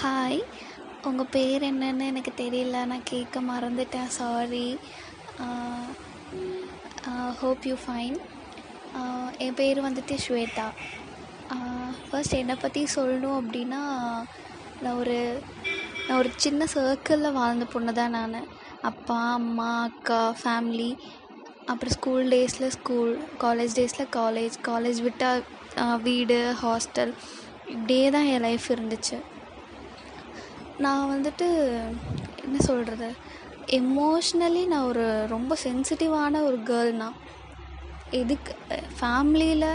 Hi உங்கள் பேர் என்னன்னு எனக்கு தெரியல. நான் கேட்க மறந்துட்டேன். சாரி ஹோப் யூ ஃபைன் என் பேர் வந்துட்டு ஸ்வேதா. ஃபர்ஸ்ட் என்னை பற்றி சொல்லணும் அப்படின்னா நான் ஒரு நான் ஒரு சின்ன சர்க்கிளில் வாழ்ந்த பொண்ணு தான் நான். அப்பா அம்மா அக்கா ஃபேமிலி அப்புறம் ஸ்கூல் டேஸில் ஸ்கூல் காலேஜ் டேஸில் காலேஜ் காலேஜ் விட்டால் வீடு ஹாஸ்டல் இப்படியே தான் என் லைஃப் இருந்துச்சு. நான் வந்துட்டு என்ன சொல்கிறது எமோஷ்னலி நான் ஒரு ரொம்ப சென்சிட்டிவான ஒரு கேர்ள்னா எதுக்கு ஃபேமிலியில்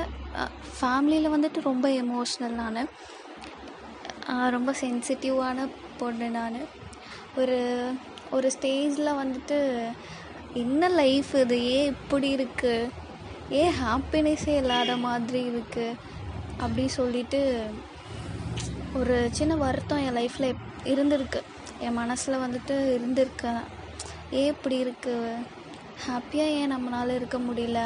ஃபேமிலியில் வந்துட்டு ரொம்ப எமோஷ்னல் நான். ரொம்ப சென்சிட்டிவான பொண்ணு நான். ஒரு ஒரு ஸ்டேஜில் வந்துட்டு என்ன லைஃப் இது? ஏன் இப்படி இருக்குது ஏன் ஹாப்பினஸ்ஸே இல்லாத மாதிரி இருக்குது அப்படி சொல்லிட்டு ஒரு சின்ன வருத்தம் என் லைஃப்பில் இருந்திருக்கு. என் மனசில் வந்துட்டு இருந்திருக்கு ஏன் இப்படி இருக்குது ஹாப்பியாக ஏன் நம்மளால் இருக்க முடியல?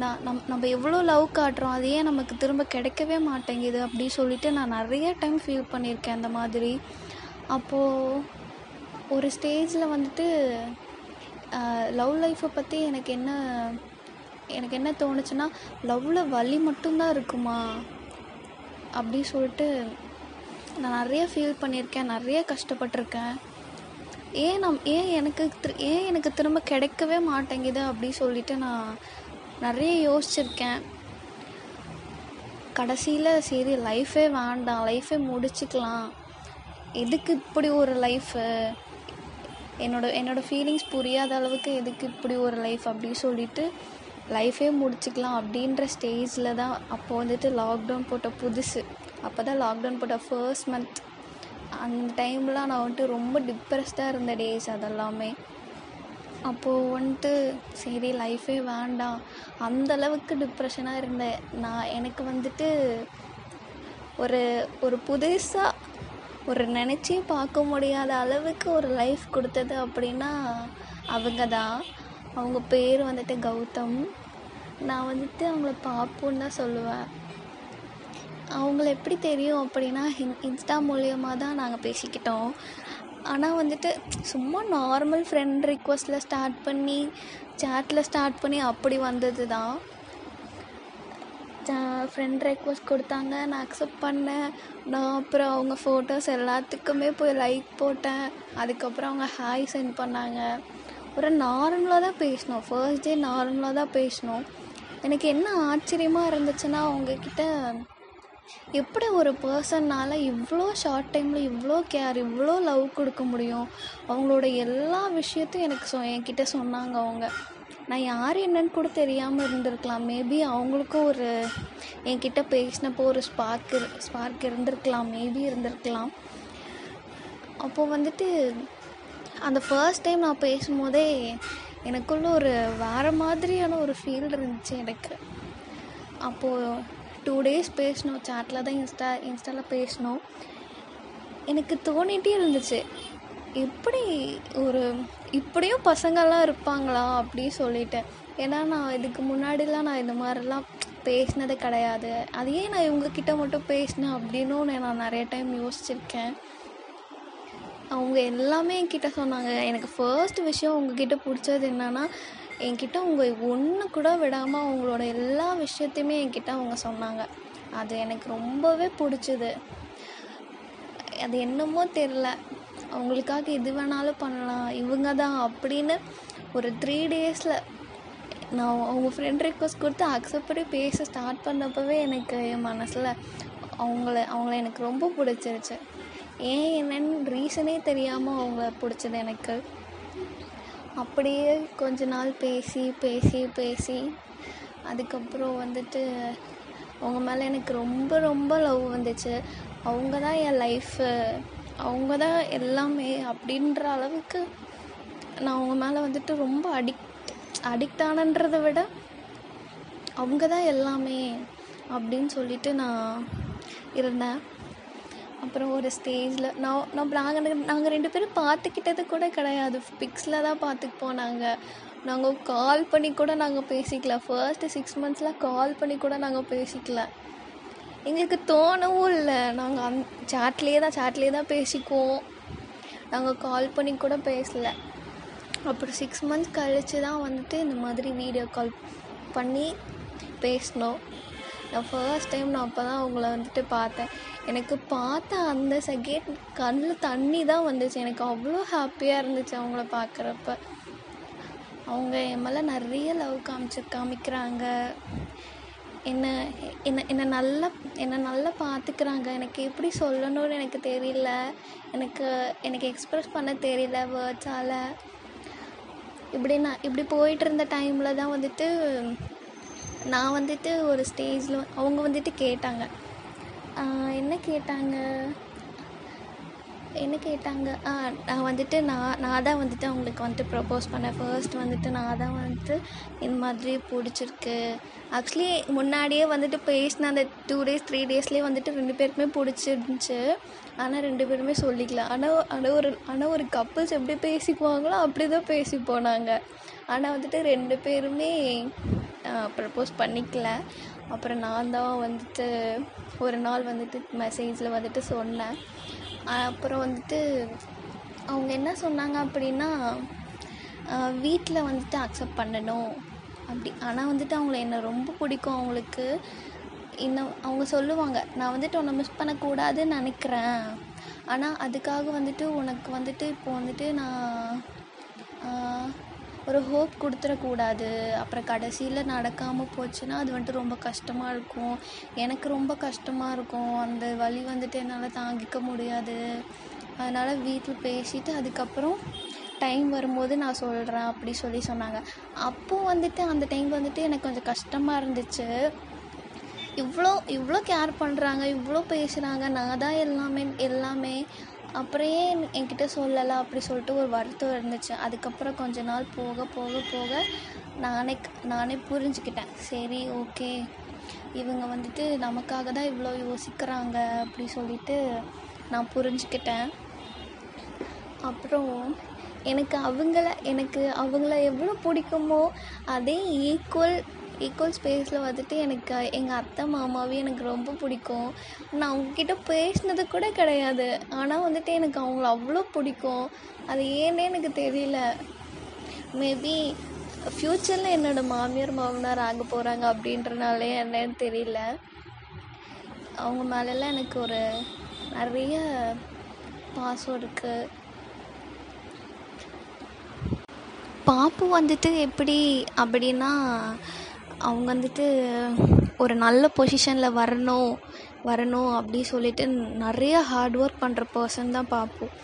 நான் நம் நம்ம எவ்வளோ லவ் காட்டுறோம்? அது ஏன் நமக்கு திரும்ப கிடைக்கவே மாட்டேங்குது? அப்படி சொல்லிட்டு நான் நிறைய டைம் ஃபீல் பண்ணியிருக்கேன் அந்த மாதிரி. அப்போது ஒரு ஸ்டேஜில் வந்துட்டு லவ் லைஃப்பை பற்றி எனக்கு என்ன எனக்கு என்ன தோணுச்சுன்னா லவ்வில் வலி மட்டும்தான் இருக்குமா? அப்படி சொல்லிட்டு நான் நிறைய ஃபீல் பண்ணியிருக்கேன் நிறைய கஷ்டப்பட்டிருக்கேன். ஏன் நம் ஏன் எனக்கு ஏன் எனக்கு திரும்ப கிடைக்கவே மாட்டேங்குது அப்படி சொல்லிட்டு நான் நிறைய யோசிச்சிருக்கேன். கடைசியில் சரி லைஃபே வேண்டாம் லைஃபே முடிச்சுக்கலாம். எதுக்கு இப்படி ஒரு லைஃபு என்னோட என்னோடய ஃபீலிங்ஸ் புரியாத அளவுக்கு எதுக்கு இப்படி ஒரு லைஃப் அப்படின்னு சொல்லிட்டு லைஃபே முடிச்சுக்கலாம் அப்படின்ற ஸ்டேஜில் தான் அப்போ வந்துட்டு லாக்டவுன் போட்ட புதுசு. அப்போ தான் லாக்டவுன் போட்ட ஃபர்ஸ்ட் மந்த் அந்த டைம்லாம் நான் வந்துட்டு ரொம்ப டிப்ரெஸ்டாக இருந்த டேஸ் அதெல்லாமே. அப்போது வந்துட்டு சரி லைஃபே வேண்டாம். அந்த அளவுக்கு டிப்ரெஷனாக இருந்தேன். நான் எனக்கு வந்துட்டு ஒரு ஒரு புதுசாக ஒரு நினச்சே பார்க்க முடியாத அளவுக்கு ஒரு லைஃப் கொடுத்தது அப்படின்னா அவங்க தான் அவங்க பேர் வந்துட்டு கௌதம். நான் வந்துட்டு அவங்கள பார்ப்போன்னு தான் சொல்லுவேன். அவங்கள எப்படி தெரியும் அப்படின்னா இன் இன்ஸ்டா மூலியமாக தான் நாங்கள் பேசிக்கிட்டோம். ஆனால் வந்துட்டு சும்மா நார்மல் ஃப்ரெண்ட் ரிக்வஸ்ட்டில் ஸ்டார்ட் பண்ணி சேட்டில் ஸ்டார்ட் பண்ணி அப்படி வந்தது தான். ஃப்ரெண்ட் ரெக்வஸ்ட் கொடுத்தாங்க நான் அக்செப்ட் பண்ணேன். நான் அப்புறம் அவங்க ஃபோட்டோஸ் எல்லாத்துக்குமே போய் லைக் போட்டேன். அதுக்கப்புறம் அவங்க ஹாய் சென்ட் பண்ணாங்க. ஒரு நார்மலாக தான் பேசினோம். ஃபர்ஸ்ட் டே நார்மலாக தான் பேசினோம். எனக்கு என்ன ஆச்சரியமாக இருந்துச்சுன்னா அவங்கக்கிட்ட எப்படி ஒரு பர்சன்னால் இவ்வளோ ஷார்ட் டைமில் இவ்வளோ கேர் இவ்வளோ லவ் கொடுக்க முடியும்? அவங்களோட எல்லா விஷயத்தையும் எனக்கு சொ என்கிட்ட சொன்னாங்க அவங்க. நான் யார் என்னன்னு கூட தெரியாமல் இருந்திருக்கலாம். மேபி அவங்களுக்கும் ஒரு என்கிட்ட பேசினப்போ ஒரு ஸ்பார்க் ஸ்பார்க் இருந்திருக்கலாம். மேபி இருந்திருக்கலாம். அப்போது வந்துட்டு அந்த ஃபர்ஸ்ட் டைம் நான் பேசும்போதே எனக்குள்ள ஒரு வேறு மாதிரியான ஒரு ஃபீல் இருந்துச்சு எனக்கு. அப்போது டூ டேஸ் பேசினோம் சேட்டில் தான் இன்ஸ்டா இன்ஸ்டாவில் பேசினோம் எனக்கு தோணிகிட்டே இருந்துச்சு. எப்படி ஒரு இப்படியும் பசங்கள்லாம் இருப்பாங்களா அப்படி சொல்லிட்டேன். ஏன்னா நான் இதுக்கு முன்னாடிலாம் நான் இந்த மாதிரிலாம் பேசினது கிடையாது. அதையே நான் இவங்கக்கிட்ட மட்டும் பேசினேன் அப்படின்னும் நான் நிறைய டைம் யோசிச்சிருக்கேன். அவங்க எல்லாமே என்கிட்ட சொன்னாங்க எனக்கு ஃபர்ஸ்ட் விஷயம் உங்ககிட்ட பிடிச்சது என்னென்னா என்கிட்ட அவங்க ஒன்று கூட விடாமல் அவங்களோட எல்லா விஷயத்தையுமே என்கிட்ட அவங்க சொன்னாங்க. அது எனக்கு ரொம்பவே பிடிச்சிது. அது என்னமோ தெரில அவங்களுக்காக எது வேணாலும் பண்ணலாம். இவங்க தான் அப்படின்னு ஒரு த்ரீ டேஸில் நான் அவங்க ஃப்ரெண்ட் ரிக்வஸ்ட் கொடுத்து அக்செப்ட் பண்ணி பேச ஸ்டார்ட் பண்ணப்பவே எனக்கு என் மனசில் அவங்கள அவங்கள எனக்கு ரொம்ப பிடிச்சிருச்சு. ஏன் என்னன்னு ரீசனே தெரியாமல் அவங்கள பிடிச்சது எனக்கு. அப்படியே கொஞ்ச நாள் பேசி பேசி பேசி அதுக்கப்புறம் வந்துட்டு அவங்க மேலே எனக்கு ரொம்ப ரொம்ப லவ் வந்துச்சு. அவங்க தான் என் லைஃபு அவங்க தான் எல்லாமே அப்படின்ற அளவுக்கு நான் அவங்க மேலே வந்துட்டு ரொம்ப அடிக்ட் அடிக்ட் ஆனன்றதை விட அவங்க தான் எல்லாமே அப்படின்னு சொல்லிட்டு நான் இருந்தேன். அப்புறம் ஒரு ஸ்டேஜில் நான் நம்ம நாங்கள் நாங்கள் ரெண்டு பேரும் பார்த்துக்கிட்டது கூட கிடையாது. பிக்ஸில் தான் பார்த்துக்குப்போம் நாங்கள் நாங்கள் கால் பண்ணி கூட நாங்கள் பேசிக்கல. ஃபர்ஸ்ட்டு சிக்ஸ் மந்த்ஸில் கால் பண்ணி கூட நாங்கள் பேசிக்கல. எங்களுக்கு தோணவும் இல்லை. நாங்கள் அந் சாட்லேயே தான் சாட்லேயே தான் பேசிக்குவோம். நாங்கள் கால் பண்ணி கூட பேசல. அப்புறம் சிக்ஸ் மந்த்ஸ் கழித்து தான் வந்துட்டு இந்த மாதிரி வீடியோ கால் பண்ணி பேசினோம். நான் ஃபர்ஸ்ட் டைம் நான் அப்போ தான் அவங்கள வந்துட்டு பார்த்தேன். எனக்கு பார்த்த அந்த செகண்ட் கண்ணில் தண்ணி தான் வந்துச்சு. எனக்கு அவ்வளோ ஹாப்பியாக இருந்துச்சு அவங்கள பார்க்குறப்ப. அவங்க என் மேலே நிறைய லவ் காமிச்சு காமிக்கிறாங்க. என்ன என்ன என்னை நல்லா என்னை நல்லா பார்த்துக்கிறாங்க. எனக்கு எப்படி சொல்லணும்னு எனக்கு தெரியல. எனக்கு எனக்கு எக்ஸ்ப்ரெஸ் பண்ண தெரியல வேர்ட்ஸால் இப்படி நான் இப்படி போயிட்டு இருந்த டைமில் தான் வந்துட்டு நான் வந்துட்டு ஒரு ஸ்டேஜில் அவங்க வந்துட்டு கேட்டாங்க. என்ன கேட்டாங்க? என்ன கேட்டாங்க? ஆ நான் வந்துட்டு நான் நான் தான் வந்துட்டு அவங்களுக்கு வந்துட்டு ப்ரப்போஸ் பண்ணேன். ஃபர்ஸ்ட் வந்துட்டு நான் தான் வந்துட்டு இந்த மாதிரி பிடிச்சிருக்கு. ஆக்சுவலி முன்னாடியே வந்துட்டு பேசின அந்த டூ டேஸ் த்ரீ டேஸ்லேயே வந்துட்டு ரெண்டு பேருக்குமே பிடிச்சிருந்துச்சு. ஆனால் ரெண்டு பேருமே சொல்லிக்கல. ஆனால் ஆனால் ஒரு ஆனால் ஒரு கப்புள்ஸ் எப்படி பேசிக்குவாங்களோ அப்படி தான் பேசி போனாங்க ஆனால் வந்துட்டு ரெண்டு பேருமே ப்ரப்போஸ் பண்ணிக்கல. அப்புறம் நான் தான் வந்துட்டு ஒரு நாள் வந்துட்டு மெசேஜில் வந்துட்டு சொன்னேன். அப்புறம் வந்துட்டு அவங்க என்ன சொன்னாங்க அப்படின்னா வீட்டில் வந்துட்டு அக்செப்ட் பண்ணணும். அப்படி ஆனால் வந்துட்டு அவங்கள என்னை ரொம்ப பிடிக்கும் அவங்களுக்கு. இன்னும் அவங்க சொல்லுவாங்க நான் வந்துட்டு உன்னை மிஸ் பண்ணக்கூடாதுன்னு நினைக்கிறேன். ஆனால் அதுக்காக வந்துட்டு உனக்கு வந்துட்டு இப்போ வந்துட்டு நான் ஒரு ஹோப் கொடுத்துடக்கூடாது. அப்புறம் கடைசியில் நடக்காமல் போச்சுன்னா அது வந்துட்டு ரொம்ப கஷ்டமாக இருக்கும். எனக்கு ரொம்ப கஷ்டமாக இருக்கும். அந்த வலி வந்துட்டு என்னால் தாங்கிக்க முடியாது. அதனால் வீட்டில் பேசிவிட்டு அதுக்கப்புறம் டைம் வரும்போது நான் சொல்கிறேன் அப்படி சொல்லி சொன்னாங்க. அப்போ வந்துட்டு அந்த டைம் வந்துட்டு எனக்கு கொஞ்சம் கஷ்டமாக இருந்துச்சு. இவ்வளோ இவ்வளோ கேர் பண்ணுறாங்க இவ்வளோ பேசுகிறாங்க நான் தான் எல்லாமே எல்லாமே அப்புறம் ஏன் என்கிட்ட சொல்லலை அப்படி சொல்லிட்டு ஒரு வருத்தம் இருந்துச்சு. அதுக்கப்புறம் கொஞ்ச நாள் போக போக போக நானே நானே புரிஞ்சுக்கிட்டேன். சரி ஓகே. இவங்க வந்துட்டு நமக்காக தான் இவ்வளோ யோசிக்கிறாங்க அப்படி சொல்லிட்டு நான் புரிஞ்சுக்கிட்டேன். அப்புறம் எனக்கு அவங்கள எனக்கு அவங்கள எவ்வளோ பிடிக்குமோ அதே ஈக்குவல் ஈக்குவல் ஸ்பேஸில் வந்துட்டு எனக்கு எங்கள் அத்தை மாமாவையும் எனக்கு ரொம்ப பிடிக்கும். நான் அவங்கக்கிட்ட பேசினது கூட கிடையாது. ஆனால் வந்துட்டு எனக்கு அவங்கள அவ்வளோ பிடிக்கும். அது ஏன்னே எனக்கு தெரியல. மேபி ஃப்யூச்சரில் என்னோடய மாமியார் மாமனார் ஆக போகிறாங்க அப்படின்றனாலே என்னன்னு தெரியல. அவங்க மேலெல்லாம் எனக்கு ஒரு நிறைய பாசம் இருக்குது பாப்பு வந்துட்டு எப்படி அப்படின்னா அவங்க வந்துட்டு ஒரு நல்ல பொசிஷனில் வரணும் வரணும் அப்படி சொல்லிட்டு நிறைய ஹார்ட் ஒர்க் பண்ணுற பர்சன் தான் பார்ப்போம்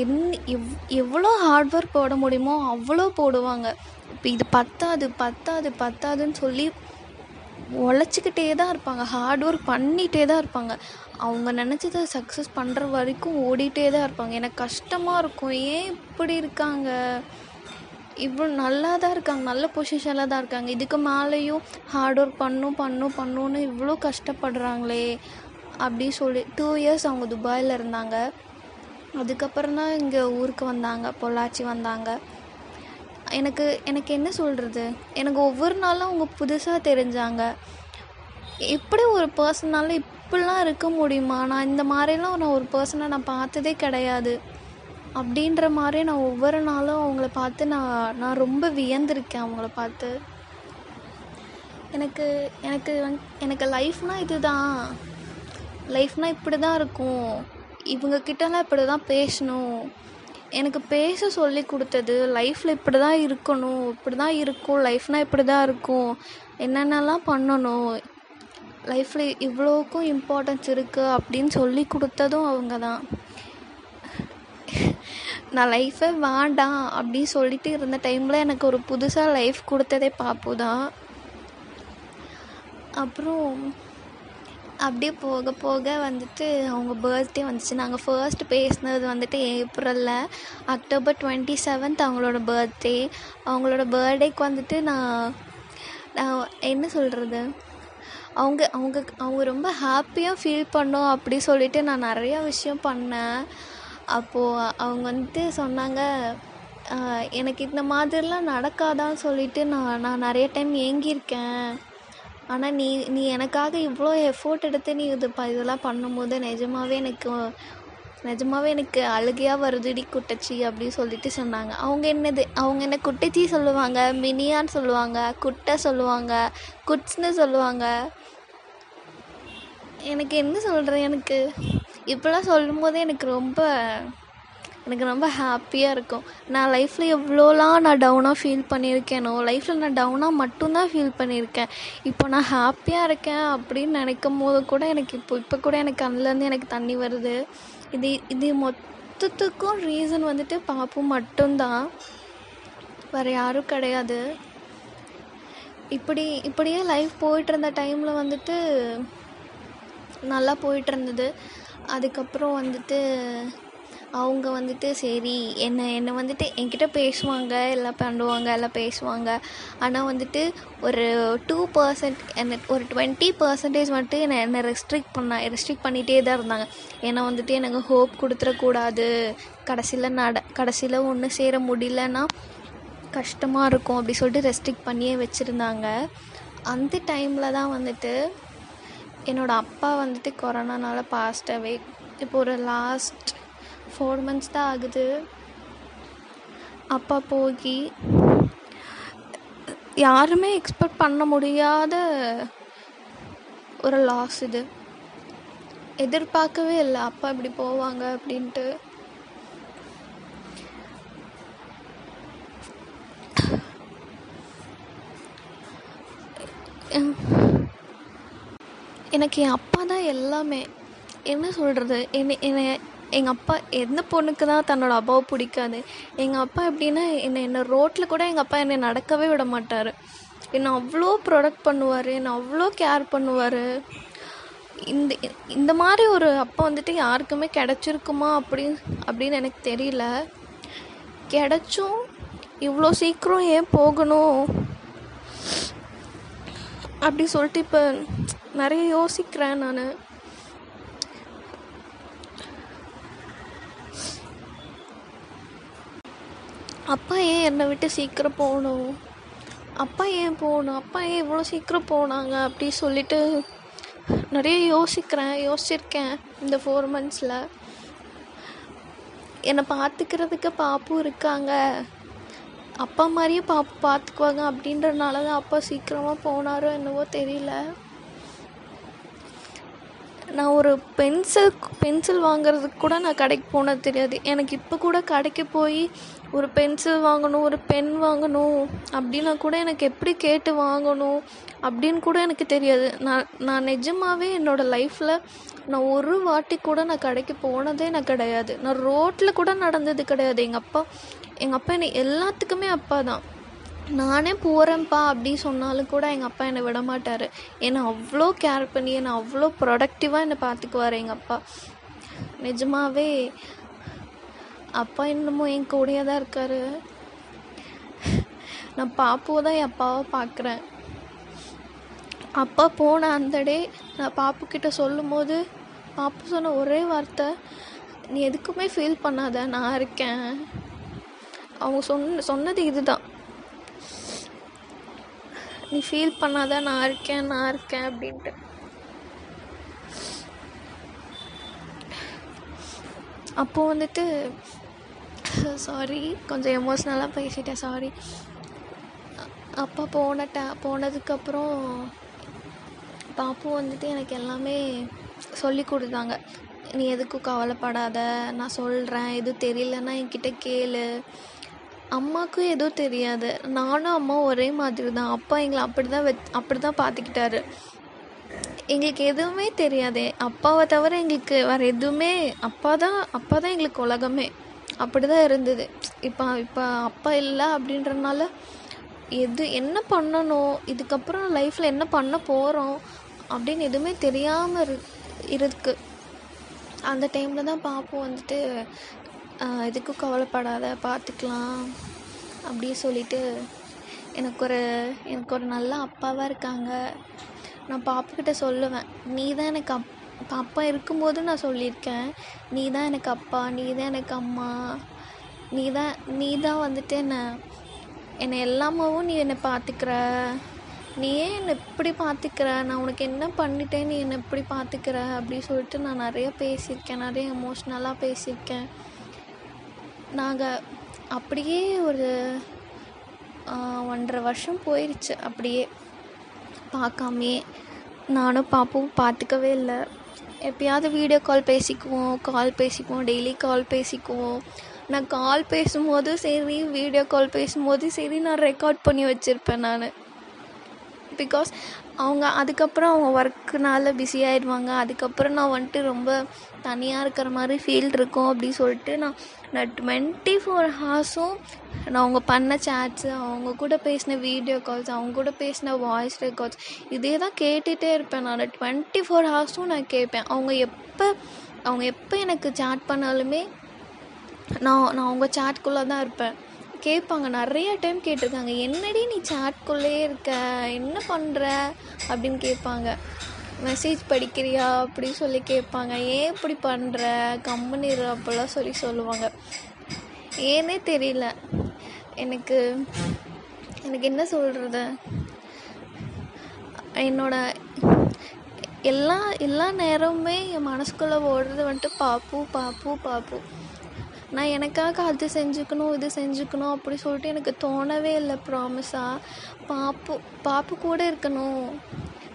என் எவ் எவ்வளோ ஹார்ட் ஒர்க் போட முடியுமோ அவ்வளோ போடுவாங்க. இப்போ இது பத்தாது பத்தாது பத்தாதுன்னு சொல்லி உழைச்சிக்கிட்டே தான் இருப்பாங்க. ஹார்ட் ஒர்க் பண்ணிகிட்டே தான் இருப்பாங்க. அவங்க நினச்சதை சக்ஸஸ் பண்ணுற வரைக்கும் ஓடிட்டே தான் இருப்பாங்க. எனக்கு கஷ்டமாக இருக்கும். ஏன் இப்படி இருக்காங்க? இவ்வளோ நல்லா தான் இருக்காங்க நல்ல பொசிஷனில் தான் இருக்காங்க. இதுக்கு மேலேயும் ஹார்ட் ஒர்க் பண்ணும் பண்ணும் பண்ணுன்னு இவ்வளோ கஷ்டப்படுறாங்களே அப்படி சொல்லி டூ இயர்ஸ் அவங்க துபாயில் இருந்தாங்க. அதுக்கப்புறம் தான் இங்கே ஊருக்கு வந்தாங்க பொள்ளாச்சி வந்தாங்க. எனக்கு எனக்கு என்ன சொல்கிறது எனக்கு ஒவ்வொரு நாளும் அவங்க புதுசாக தெரிஞ்சாங்க. எப்படி ஒரு பர்சனால் இப்படிலாம் இருக்க முடியுமா? நான் இந்த மாதிரிலாம் நான் ஒரு பர்சனை நான் பார்த்ததே கிடையாது. அப்படின்ற மாதிரி நான் ஒவ்வொரு நாளும் அவங்கள பார்த்து நான் நான் ரொம்ப வியந்திருக்கேன் அவங்கள பார்த்து. எனக்கு எனக்கு எனக்கு லைஃப்னால் இதுதான். லைஃப்னால் இப்படி தான் இருக்கும். இவங்கக்கிட்டலாம் இப்படி தான் பேசணும். எனக்கு பேச சொல்லி கொடுத்தது லைஃப்பில் இப்படி தான் இருக்கணும் இப்படி தான் இருக்கும் லைஃப்னால் இப்படி தான் இருக்கும். என்னென்னலாம் பண்ணணும்? லைஃப்பில் இவ்வளோக்கும் இம்பார்ட்டன்ஸ் இருக்குது அப்படின்னு சொல்லி கொடுத்ததும் அவங்க தான் நான் லைஃபே வேண்டாம் அப்படின்னு சொல்லிட்டு இருந்த டைமில் எனக்கு ஒரு புதுசாக லைஃப் கொடுத்ததே பாப்பு தான். அப்புறம் அப்படியே போக போக வந்துட்டு அவங்க பர்த்டே வந்துச்சு. நாங்கள் ஃபர்ஸ்ட் பேசினது வந்துட்டு ஏப்ரலில் அக்டோபர் டுவெண்ட்டி செவன்த் அவங்களோட பர்த்டே அவங்களோட பர்த்டேக்கு வந்துட்டு நான் நான் என்ன சொல்கிறது அவங்க அவங்க அவங்க ரொம்ப ஹாப்பியாக ஃபீல் பண்ணோம் அப்படி சொல்லிட்டு நான் நிறையா விஷயம் பண்ணேன். அப்போது அவங்க வந்துட்டு சொன்னாங்க எனக்கு இந்த மாதிரிலாம் நடக்காதான்னு சொல்லிட்டு நான் நான் நிறைய டைம் ஏங்கியிருக்கேன். ஆனால் நீ நீ எனக்காக இவ்வளோ எஃபோர்ட் எடுத்து நீ இது ப இதெல்லாம் பண்ணும்போது நிஜமாகவே எனக்கு நிஜமாகவே எனக்கு அழுகையாக வருதுடி குட்டச்சி அப்படின்னு சொல்லிட்டு சொன்னாங்க. அவங்க என்னது அவங்க என்ன குட்டச்சி சொல்லுவாங்க மினியான்னு சொல்லுவாங்க குட்டை சொல்லுவாங்க குட்ஸ்னு சொல்லுவாங்க. எனக்கு என்ன சொல்கிறேன் எனக்கு? இப்போலாம் சொல்லும்போது எனக்கு ரொம்ப எனக்கு ரொம்ப ஹாப்பியாக இருக்கும். நான் லைஃப்பில் எவ்வளோலாம் நான் டவுனாக ஃபீல் பண்ணியிருக்கேனோ லைஃப்பில் நான் டவுனாக மட்டும்தான் ஃபீல் பண்ணியிருக்கேன். இப்போ நான் ஹாப்பியாக இருக்கேன் அப்படின்னு நினைக்கும் போது கூட எனக்கு இப்போ இப்போ கூட எனக்கு கண்ணிலேருந்து எனக்கு தண்ணி வருது. இது இது மொத்தத்துக்கும் ரீசன் வந்துட்டு பாப்பு மட்டும்தான். வேறு யாரும் கிடையாது. இப்படி இப்படியே லைஃப் போயிட்டு இருந்த டைமில் வந்துட்டு நல்லா போயிட்டு இருந்தது. அதுக்கப்புறம் வந்துட்டு அவங்க வந்துட்டு சரி என்ன என்னை வந்துட்டு என்கிட்ட பேசுவாங்க எல்லாம் பண்ணுவாங்க எல்லாம் பேசுவாங்க. ஆனால் வந்துட்டு ஒரு டூ பர்சன்ட் என்ன ஒரு டுவெண்ட்டி பர்சன்டேஜ் வந்துட்டு என்னை என்னை ரெஸ்ட்ரிக்ட் பண்ண ரெஸ்ட்ரிக்ட் பண்ணிகிட்டே தான் இருந்தாங்க. ஏன்னா வந்துட்டு எனக்கு ஹோப் கொடுத்துடக்கூடாது. கடைசியில் நட கடைசியில் ஒன்று சேர முடியலன்னா கஷ்டமாக இருக்கும் அப்படி சொல்லிட்டு ரெஸ்ட்ரிக்ட் பண்ணியே வச்சுருந்தாங்க. அந்த டைமில் தான் வந்துட்டு என்னோடய அப்பா வந்துட்டு கொரோனானால பாஸ்ட் அவே இப்போ ஒரு லாஸ்ட் ஃபோர் மந்த்ஸ் தான் ஆகுது. அப்பா போய் யாருமே எக்ஸ்பெக்ட் பண்ண முடியாத ஒரு லாஸ் இது. எதிர்பார்க்கவே இல்லை அப்பா இப்படி போவாங்க அப்படின்ட்டு. எனக்கு என் அப்பா தான் எல்லாமே. என்ன சொல்கிறது என்னை என்னை எங்கள் அப்பா எந்த பொண்ணுக்கு தான் தன்னோட அப்பாவை பிடிக்காது. எங்கள் அப்பா எப்படின்னா என்னை என்னை ரோட்டில் கூட எங்கள் அப்பா என்னை நடக்கவே விட மாட்டார். என்னை அவ்வளோ ப்ரொடக்ட் பண்ணுவார். என்னை அவ்வளோ கேர் பண்ணுவார். இந்த இந்த மாதிரி ஒரு அப்பா வந்துட்டு யாருக்குமே கிடச்சிருக்குமா அப்படின்னு அப்படின்னு எனக்கு தெரியல. கிடச்சும் இவ்வளோ சீக்கிரம் ஏன் போகணும்? அப்படி சொல்லிட்டு இப்போ நிறைய யோசிக்கிறேன் நான். அப்பா ஏன் என்னை விட்டு சீக்கிரம் போகணும்? அப்பா ஏன் போகணும்? அப்பா ஏன் இவ்வளோ சீக்கிரம் போனாங்க? அப்படி சொல்லிட்டு நிறைய யோசிக்கிறேன் யோசிச்சிருக்கேன் இந்த ஃபோர் மந்த்ஸில் என்னை பார்த்துக்கிறதுக்கு பாப்பும் இருக்காங்க. அப்பா மாதிரியே பாப்பு பார்த்துக்குவாங்க அப்படின்றனால தான் அப்பா சீக்கிரமாக போனாரோ என்னவோ தெரியல. நான் ஒரு பென்சில் பென்சில் வாங்குறதுக்கு கூட நான் கடைக்கு போனது தெரியாது. எனக்கு இப்போ கூட கடைக்கு போய் ஒரு பென்சில் வாங்கணும் ஒரு பென் வாங்கணும் அப்படின்னா கூட எனக்கு எப்படி கேட்டு வாங்கணும் அப்படின்னு கூட எனக்கு தெரியாது. நான் நான் நிஜமாகவே என்னோடய லைஃப்பில் நான் ஒரு வாட்டி கூட நான் கடைக்கு போனதே நான் கிடையாது. நான் ரோட்டில் கூட நடந்தது கிடையாது. எங்கள் அப்பா எங்கள் அப்பா என்னை எல்லாத்துக்குமே அப்பா தான். நானே போகிறேன்ப்பா அப்படி சொன்னாலும் கூட எங்கள் அப்பா என்னை விட மாட்டார். என்னை அவ்வளோ கேர் பண்ணி என்னை அவ்வளோ ப்ரொடக்டிவாக என்னை பார்த்துக்குவார் எங்கள் அப்பா. நிஜமாகவே அப்பா இன்னமும் என் கூடயே தான் இருக்கார். நான் பாப்புவை தான் என் அப்பாவை பார்க்குறேன். அப்பா போன அந்த டே நான் பாப்புக்கிட்ட சொல்லும் போது பாப்பு சொன்ன ஒரே வார்த்தை நீ எதுக்குமே ஃபீல் பண்ணாத நான் இருக்கேன். அவங்க சொன்ன சொன்னது இதுதான். நீ ஃபீல் பண்ணாத நான் இருக்கேன் நான் இருக்கேன் அப்படின்ட்டு. அப்போது வந்துட்டு சாரி கொஞ்சம் எமோஷ்னலாக பேசிட்டேன் சாரி அப்பா போன ட போனதுக்கப்புறம் பாப்பு வந்துட்டு எனக்கு எல்லாமே சொல்லி கொடுத்தாங்க. நீ எதுக்கும் கவலைப்படாத நான் சொல்கிறேன் எதுவும் தெரியலன்னா என்கிட்ட கேளு. அம்மாவுக்கும் எதுவும் தெரியாது. நானும் அம்மா ஒரே மாதிரி தான் அப்பா எங்களை அப்படி தான் வெச் அப்படி தான் பார்த்துக்கிட்டாரு. எங்களுக்கு எதுவுமே தெரியாது. அப்பாவை தவிர எங்களுக்கு வேறு எதுவுமே அப்பா தான் அப்பா தான் எங்களுக்கு உலகமே. அப்படி தான் இருந்தது. இப்போ இப்போ அப்பா இல்லை அப்படின்றனால எது என்ன பண்ணணும்? இதுக்கப்புறம் லைஃப்பில் என்ன பண்ண போகிறோம் அப்படின்னு எதுவுமே தெரியாமல் இரு இருக்கு. அந்த டைமில் தான் பாப்போம் வந்துட்டு எதுக்கும் கவலைப்படாத பார்த்துக்கலாம். அப்படி சொல்லிட்டு எனக்கு ஒரு எனக்கு ஒரு நல்ல அப்பாவாக இருக்காங்க. நான் பாப்பாக்கிட்ட சொல்லுவேன் நீ தான் எனக்கு அப் பாப்பா அப்பா இருக்கும்போது நான் சொல்லியிருக்கேன். நீ தான் எனக்கு அப்பா நீ தான் எனக்கு அம்மா. நீ தான் நீ தான் வந்துட்டு என்னை என்னை எல்லாமாவும் நீ என்னை பார்த்துக்கிற. நீ ஏன் என்னை இப்படி பார்த்துக்கிற? நான் உனக்கு என்ன பண்ணிட்டேன்? நீ என்னை இப்படி பார்த்துக்கிற? அப்படி சொல்லிட்டு நான் நிறைய பேசியிருக்கேன் நிறைய எமோஷ்னலாக பேசியிருக்கேன். நாங்கள் அப்படியே ஒரு ஒன்றரை வருஷம் போயிடுச்சு அப்படியே பார்க்காமையே நானும் பாப்பும் பார்த்துக்கவே இல்லை. எப்பயாவது வீடியோ கால் பேசிக்குவோம் கால் பேசிக்குவோம் டெய்லி கால் பேசிக்குவோம். நான் கால் பேசும்போது சரி வீடியோ கால் பேசும்போது சரி நான் ரெக்கார்ட் பண்ணி வச்சுருப்பேன் நான். பிகாஸ் அவங்க அதுக்கப்புறம் அவங்க ஒர்க்குனால பிஸி ஆயிடுவாங்க. அதுக்கப்புறம் நான் வந்துட்டு ரொம்ப தனியாக இருக்கிற மாதிரி ஃபீல் இருக்கும் அப்படி சொல்லிட்டு நான் நான் டுவெண்ட்டி ஃபோர் ஹார்ஸும் நான் அவங்க பண்ண சேட்ஸு அவங்க கூட பேசின வீடியோ கால்ஸ் அவங்க கூட பேசின வாய்ஸ் ரெக்கார்ட்ஸ் இதே தான் கேட்டுகிட்டே இருப்பேன் நான். டுவெண்ட்டி ஃபோர் ஹார்ஸும் நான் கேட்பேன். அவங்க எப்போ அவங்க எப்போ எனக்கு சேட் பண்ணாலுமே நான் நான் அவங்க சேட்குள்ளே தான் இருப்பேன். கேட்பாங்க. நிறைய டைம் கேட்டிருக்காங்க. என்னடி நீ சேட்குள்ளே இருக்க? என்ன பண்ணுற அப்படின்னு கேட்பாங்க. மெசேஜ் படிக்கிறியா? அப்படி சொல்லி கேட்பாங்க. ஏன் இப்படி பண்ணுற கம்பெனி அப்படிலாம் சொல்லி சொல்லுவாங்க. ஏனே தெரியல. எனக்கு எனக்கு என்ன சொல்கிறது என்னோட எல்லா எல்லா நேரமுமே என் மனசுக்குள்ளே ஓடுறது வந்துட்டு பாப்பு பாப்பு பாப்பு. நான் எனக்காக அது செஞ்சுக்கணும் இது செஞ்சுக்கணும் அப்படி சொல்லிட்டு எனக்கு தோணவே இல்லை ப்ராமிஸாக பாப்பு பாப்பு கூட இருக்கணும்.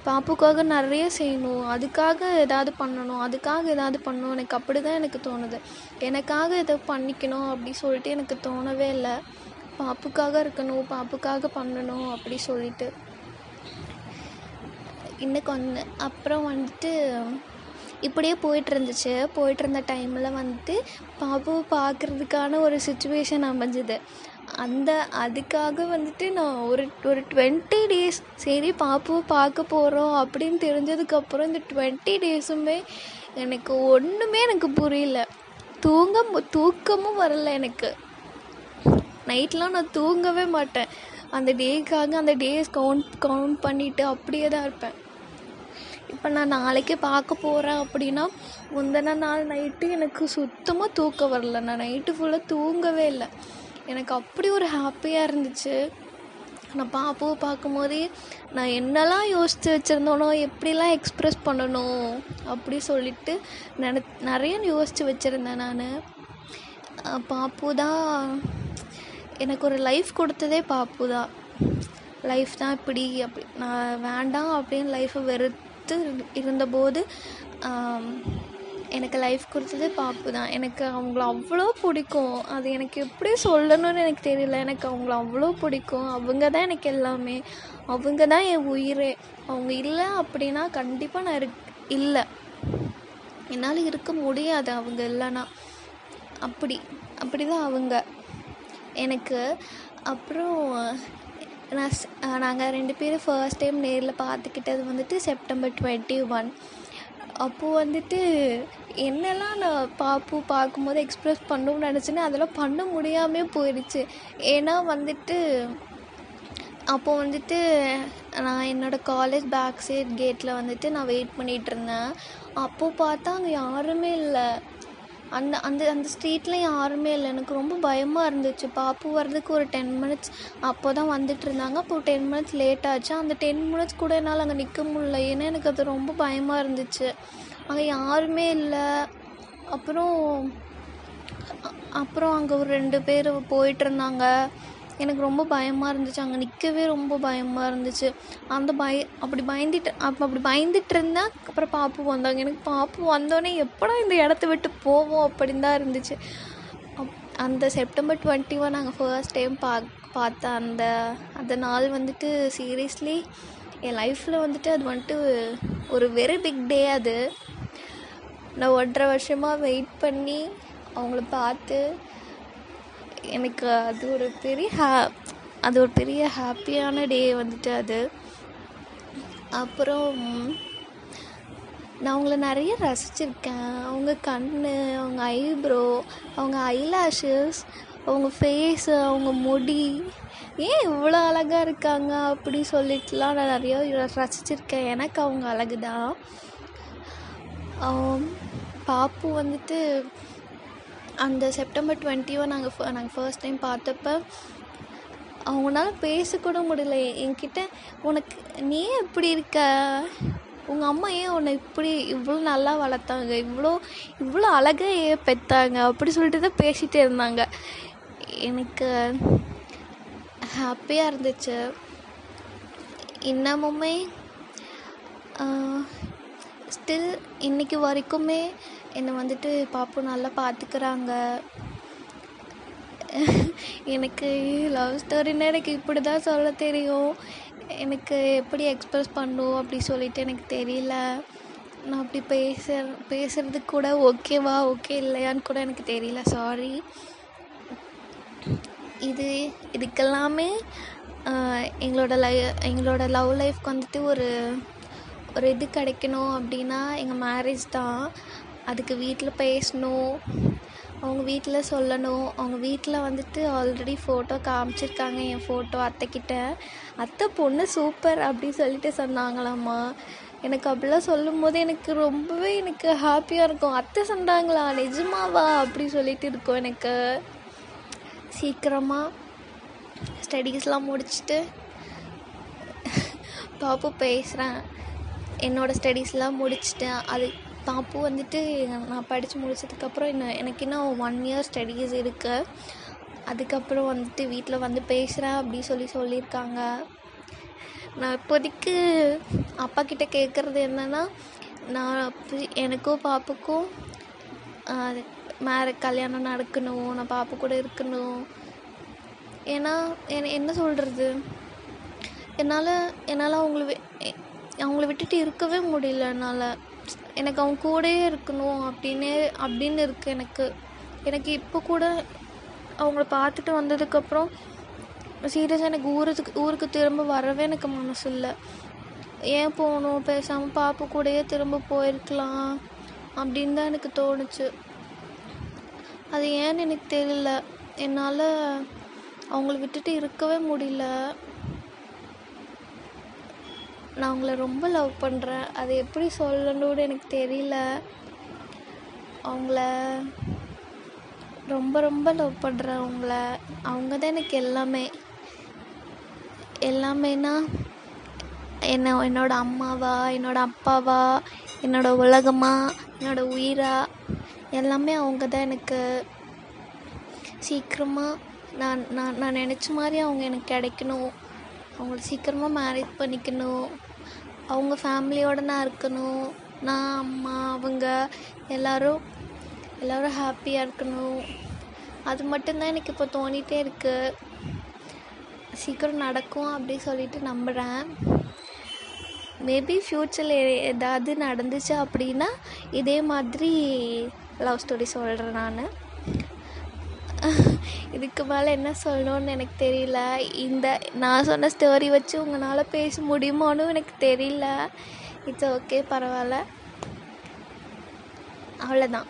பாப்புக்காக நிறைய செய்யணும். அதுக்காக ஏதாவது பண்ணணும். அதுக்காக ஏதாவது பண்ணணும். எனக்கு அப்படி தான் எனக்கு தோணுது. எனக்காக இதை பண்ணிக்கணும் அப்படி சொல்லிட்டு எனக்கு தோணவே இல்லை. பாப்புக்காக இருக்கணும். பாப்புக்காக பண்ணணும் அப்படி சொல்லிட்டு. இன்னும் வந்து அப்புறம் வந்துட்டு இப்படியே போயிட்டு இருந்துச்சு போயிட்டு இருந்த டைமில் வந்துட்டு பாப்புவை பார்க்குறதுக்கான ஒரு சுச்சுவேஷன் அமைஞ்சுது. அந்த அதுக்காக வந்துட்டு நான் ஒரு ஒரு டுவெண்ட்டி டேஸ் சரி பாப்புவை பார்க்க போகிறோம் அப்படின்னு தெரிஞ்சதுக்கப்புறம் இந்த டுவெண்ட்டி டேஸுமே எனக்கு ஒன்றுமே எனக்கு புரியல. தூங்க தூக்கமும் வரல எனக்கு. நைட்லாம் நான் தூங்கவே மாட்டேன். அந்த டேக்காக அந்த டேஸ் கவுண்ட் கவுண்ட் பண்ணிவிட்டு அப்படியே தான் இருப்பேன். இப்போ நான் நாளைக்கு பார்க்க போகிறேன் அப்படின்னா முந்தின நாள் நைட்டு எனக்கு சுத்தமாக தூக்கம் வரல. நான் நைட்டு ஃபுல்லாக தூங்கவே இல்லை. எனக்கு அப்படி ஒரு ஹாப்பியாக இருந்துச்சு. நான் பாப்பாவை பார்க்கும்போதே நான் என்னெல்லாம் யோசித்து வச்சுருந்தோனோ எப்படிலாம் எக்ஸ்ப்ரெஸ் பண்ணணும் அப்படி சொல்லிட்டு நின நிறைய யோசித்து வச்சுருந்தேன் நான். பாப்பு தான் எனக்கு ஒரு லைஃப் கொடுத்ததே பாப்பு தான். லைஃப் தான் இப்படி அப்படி நான் வேண்டாம் அப்படின்னு லைஃப்பை வெறுத்து இருந்தபோது எனக்கு லைஃப் கொடுத்தது பாப்பு தான். எனக்கு அவங்கள அவ்வளோ பிடிக்கும். அது எனக்கு எப்படி சொல்லணும்னு எனக்கு தெரியல. எனக்கு அவங்கள அவ்வளோ பிடிக்கும். அவங்க தான் எனக்கு எல்லாமே. அவங்க தான் என் உயிரே. அவங்க இல்லை அப்படின்னா கண்டிப்பாக நான் இருக் இல்லை. என்னால் இருக்க முடியாது அவங்க இல்லைன்னா. அப்படி அப்படி தான் அவங்க. எனக்கு அப்புறம் நான் நாங்கள் ரெண்டு பேரும் ஃபர்ஸ்ட் டைம் நேரில் பார்த்துக்கிட்டது வந்துட்டு செப்டம்பர் டுவெண்ட்டி ஒன் அப்போது வந்துட்டு என்னெல்லாம் நான் பாப்பு பார்க்கும்போது எக்ஸ்ப்ரெஸ் பண்ணணும்னு நினச்சேன்னா அதெல்லாம் பண்ண முடியாமே போயிடுச்சு. ஏன்னா வந்துட்டு அப்போ வந்துட்டு நான் என்னோடய காலேஜ் பேக் சைட் கேட்டில் வந்துட்டு நான் வெயிட் பண்ணிகிட்டு இருந்தேன். அப்போது பார்த்தா அங்கே யாருமே இல்லை. அந்த அந்த அந்த ஸ்ட்ரீட்டில் யாருமே இல்லை. எனக்கு ரொம்ப பயமாக இருந்துச்சு. பாப்பு வர்றதுக்கு ஒரு டென் மினிட்ஸ் அப்போ தான் வந்துட்டு இருந்தாங்க அப்போ டென் மினிட்ஸ் லேட் ஆச்சு. அந்த டென் மினிட்ஸ் கூட என்னால் அங்கே நிற்க முடியல. ஏன்னா எனக்கு அது ரொம்ப பயமாக இருந்துச்சு. அங்கே யாருமே இல்லை. அப்புறம் அப்புறம் அங்கே ஒரு ரெண்டு பேர் போயிட்டு இருந்தாங்க எனக்கு ரொம்ப பயமாக இருந்துச்சு. அங்கே நிற்கவே ரொம்ப பயமாக இருந்துச்சு. அந்த பய அப்படி பயந்துட்டு அப்போ அப்படி பயந்துட்டு இருந்தேன் அப்புறம் பாப்பு வந்தாங்க. எனக்கு பாப்பு வந்தோடனே எப்படா இந்த இடத்த விட்டு போவோம் அப்படின்னு தான் இருந்துச்சு. அப் அந்த செப்டம்பர் டுவெண்ட்டி ஒன் நாங்கள் ஃபர்ஸ்ட் டைம் பா பார்த்த அந்த அந்த நாள் வந்துட்டு சீரியஸ்லி என் லைஃப்பில் வந்துட்டு அது வந்துட்டு ஒரு வெரி பிக் டே அது. நான் ஒன்றரை வருஷமாக வெயிட் பண்ணி அவங்கள பார்த்து எனக்கு அது ஒரு பெரிய ஹே அது ஒரு பெரிய ஹாப்பியான டே வந்துட்டு அது. அப்புறம் நான் அவங்கள நிறைய ரசிச்சிருக்கேன். அவங்க கண் அவங்க ஐப்ரோ அவங்க ஐலாஷஸ் அவங்க ஃபேஸு அவங்க முடி. ஏன் இவ்வளோ அழகாக இருக்காங்க அப்படி சொல்லிட்டுலாம் நான் நிறையா ரசிச்சிருக்கேன். எனக்கு அவங்க அழகு தான் பாப்பு வந்துட்டு அந்த செப்டம்பர் டுவெண்ட்டி ஒன் நாங்கள் நாங்கள் ஃபர்ஸ்ட் டைம் பார்த்தப்ப அவங்கனால பேசக்கூட முடியல. என்கிட்ட உனக்கு நீ ஏன் இப்படி இருக்க? உங்கள் அம்மா ஏன் உன்னை இப்படி இவ்வளோ நல்லா வளர்த்தாங்க? இவ்வளோ இவ்வளோ அழகாக ஏன் பெற்றாங்க அப்படி சொல்லிட்டு தான் பேசிகிட்டே இருந்தாங்க. எனக்கு ஹாப்பியாக இருந்துச்சு. இன்னமுமே ஸ்டில் இன்னைக்கு வரைக்குமே என்னை வந்துட்டு பாப்பு நல்லா பார்த்துக்கிறாங்க எனக்கு லவ் ஸ்டோரின்னா எனக்கு இப்படி தான் சொல்ல தெரியும். எனக்கு எப்படி எக்ஸ்ப்ரெஸ் பண்ணும் அப்படி சொல்லிட்டு எனக்கு தெரியல. நான் அப்படி பேச பேசுறதுக்கு கூட ஓகேவா ஓகே இல்லையான்னு கூட எனக்கு தெரியல. சாரி இது இதுக்கெல்லாமே எங்களோட லை எங்களோட லவ் லைஃப்க்கு வந்துட்டு ஒரு ஒரு இது கிடைக்கணும் அப்படின்னா எங்கள் மேரேஜ் தான். அதுக்கு வீட்டில் பேசணும் அவங்க வீட்டில் சொல்லணும். அவங்க வீட்டில் வந்துட்டு ஆல்ரெடி ஃபோட்டோ காமிச்சிருக்காங்க என் ஃபோட்டோ அத்தைக்கிட்ட. அத்தை பொண்ணு சூப்பர் அப்படி சொல்லிட்டு சொன்னாங்களாம்மா. எனக்கு அப்படிலாம் சொல்லும் போது எனக்கு ரொம்பவே எனக்கு ஹாப்பியாக இருக்கும். அத்தை சொன்னாங்களா நிஜமாவா? அப்படி சொல்லிட்டு இருக்கும் எனக்கு. சீக்கிரமாக ஸ்டடீஸ்லாம் முடிச்சுட்டு பாப்பு பேசுகிறேன் என்னோடய ஸ்டடீஸ்லாம் முடிச்சிட்டேன் அது அப்போது வந்துட்டு நான் படித்து முடிச்சதுக்கப்புறம் இன்னும் எனக்கு இன்னும் ஒன் இயர் ஸ்டடீஸ் இருக்குது அதுக்கப்புறம் வந்துட்டு வீட்டில் வந்து பேசுகிறேன் அப்படி சொல்லி சொல்லியிருக்காங்க. நான் இப்போதைக்கு அப்பா கிட்ட கேட்குறது என்னென்னா நான் எனக்கும் பாப்புக்கும் மேர கல்யாணம் நடக்கணும் நான் பாப்பு கூட இருக்கணும். ஏன்னா என்ன என்ன சொல்கிறது என்னால் என்னால் அவங்கள அவங்கள விட்டுட்டு இருக்கவே முடியல என்னால். எனக்கு அவங்க கூடயே இருக்கணும் அப்படின்னே அப்படின்னு இருக்குது எனக்கு. எனக்கு இப்போ கூட அவங்கள பார்த்துட்டு வந்ததுக்கப்புறம் சீரியஸாக எனக்கு ஊருக்கு ஊருக்கு திரும்ப வரவே எனக்கு மனசு இல்லை. ஏன் போகணும்? பேசாமல் பாப்பு கூடயே திரும்ப போயிருக்கலாம் அப்படின்னு தான் எனக்கு தோணுச்சு. அது ஏன்னு எனக்கு தெரியல. என்னால் அவங்கள விட்டுட்டு இருக்கவே முடியல. நான் அவங்கள ரொம்ப லவ் பண்ணுறேன் அது எப்படி சொல்லணும்னு எனக்கு தெரியல. அவங்கள ரொம்ப ரொம்ப லவ் பண்ணுறேன் அவங்கள. அவங்க தான் எனக்கு எல்லாமே. எல்லாமேனா என்ன என்னோட அம்மாவா என்னோட அப்பாவா என்னோட உலகமா என்னோட உயிரா எல்லாமே அவங்க தான் எனக்கு. சீக்கிரமாக நான் நான் நான் நினச்ச மாதிரி அவங்க எனக்கு கிடைக்கணும். அவங்கள சீக்கிரமாக மேரேஜ் பண்ணிக்கணும். அவங்க ஃபேமிலியோடு நான் இருக்கணும். நான் அம்மா அவங்க எல்லோரும் எல்லோரும் ஹாப்பியாக இருக்கணும். அது மட்டும்தான் எனக்கு இப்போ தோணிகிட்டே இருக்குது சீக்கிரம் நடக்கும் அப்படி சொல்லிட்டு நம்புகிறேன் மேபி ஃப்யூச்சரில் ஏதாவது நடந்துச்சு அப்படின்னா இதே மாதிரி லவ் ஸ்டோரி சொல்கிறேன் நான். இதுக்கு மேலே என்ன சொல்லணும்னு எனக்கு தெரியல. இந்த நான் சொன்ன ஸ்டோரி வச்சு உங்களால் பேச முடியுமான்னு எனக்கு தெரியல. இட்ஸ் ஓகே பரவாயில்ல. அவ்வளோதான்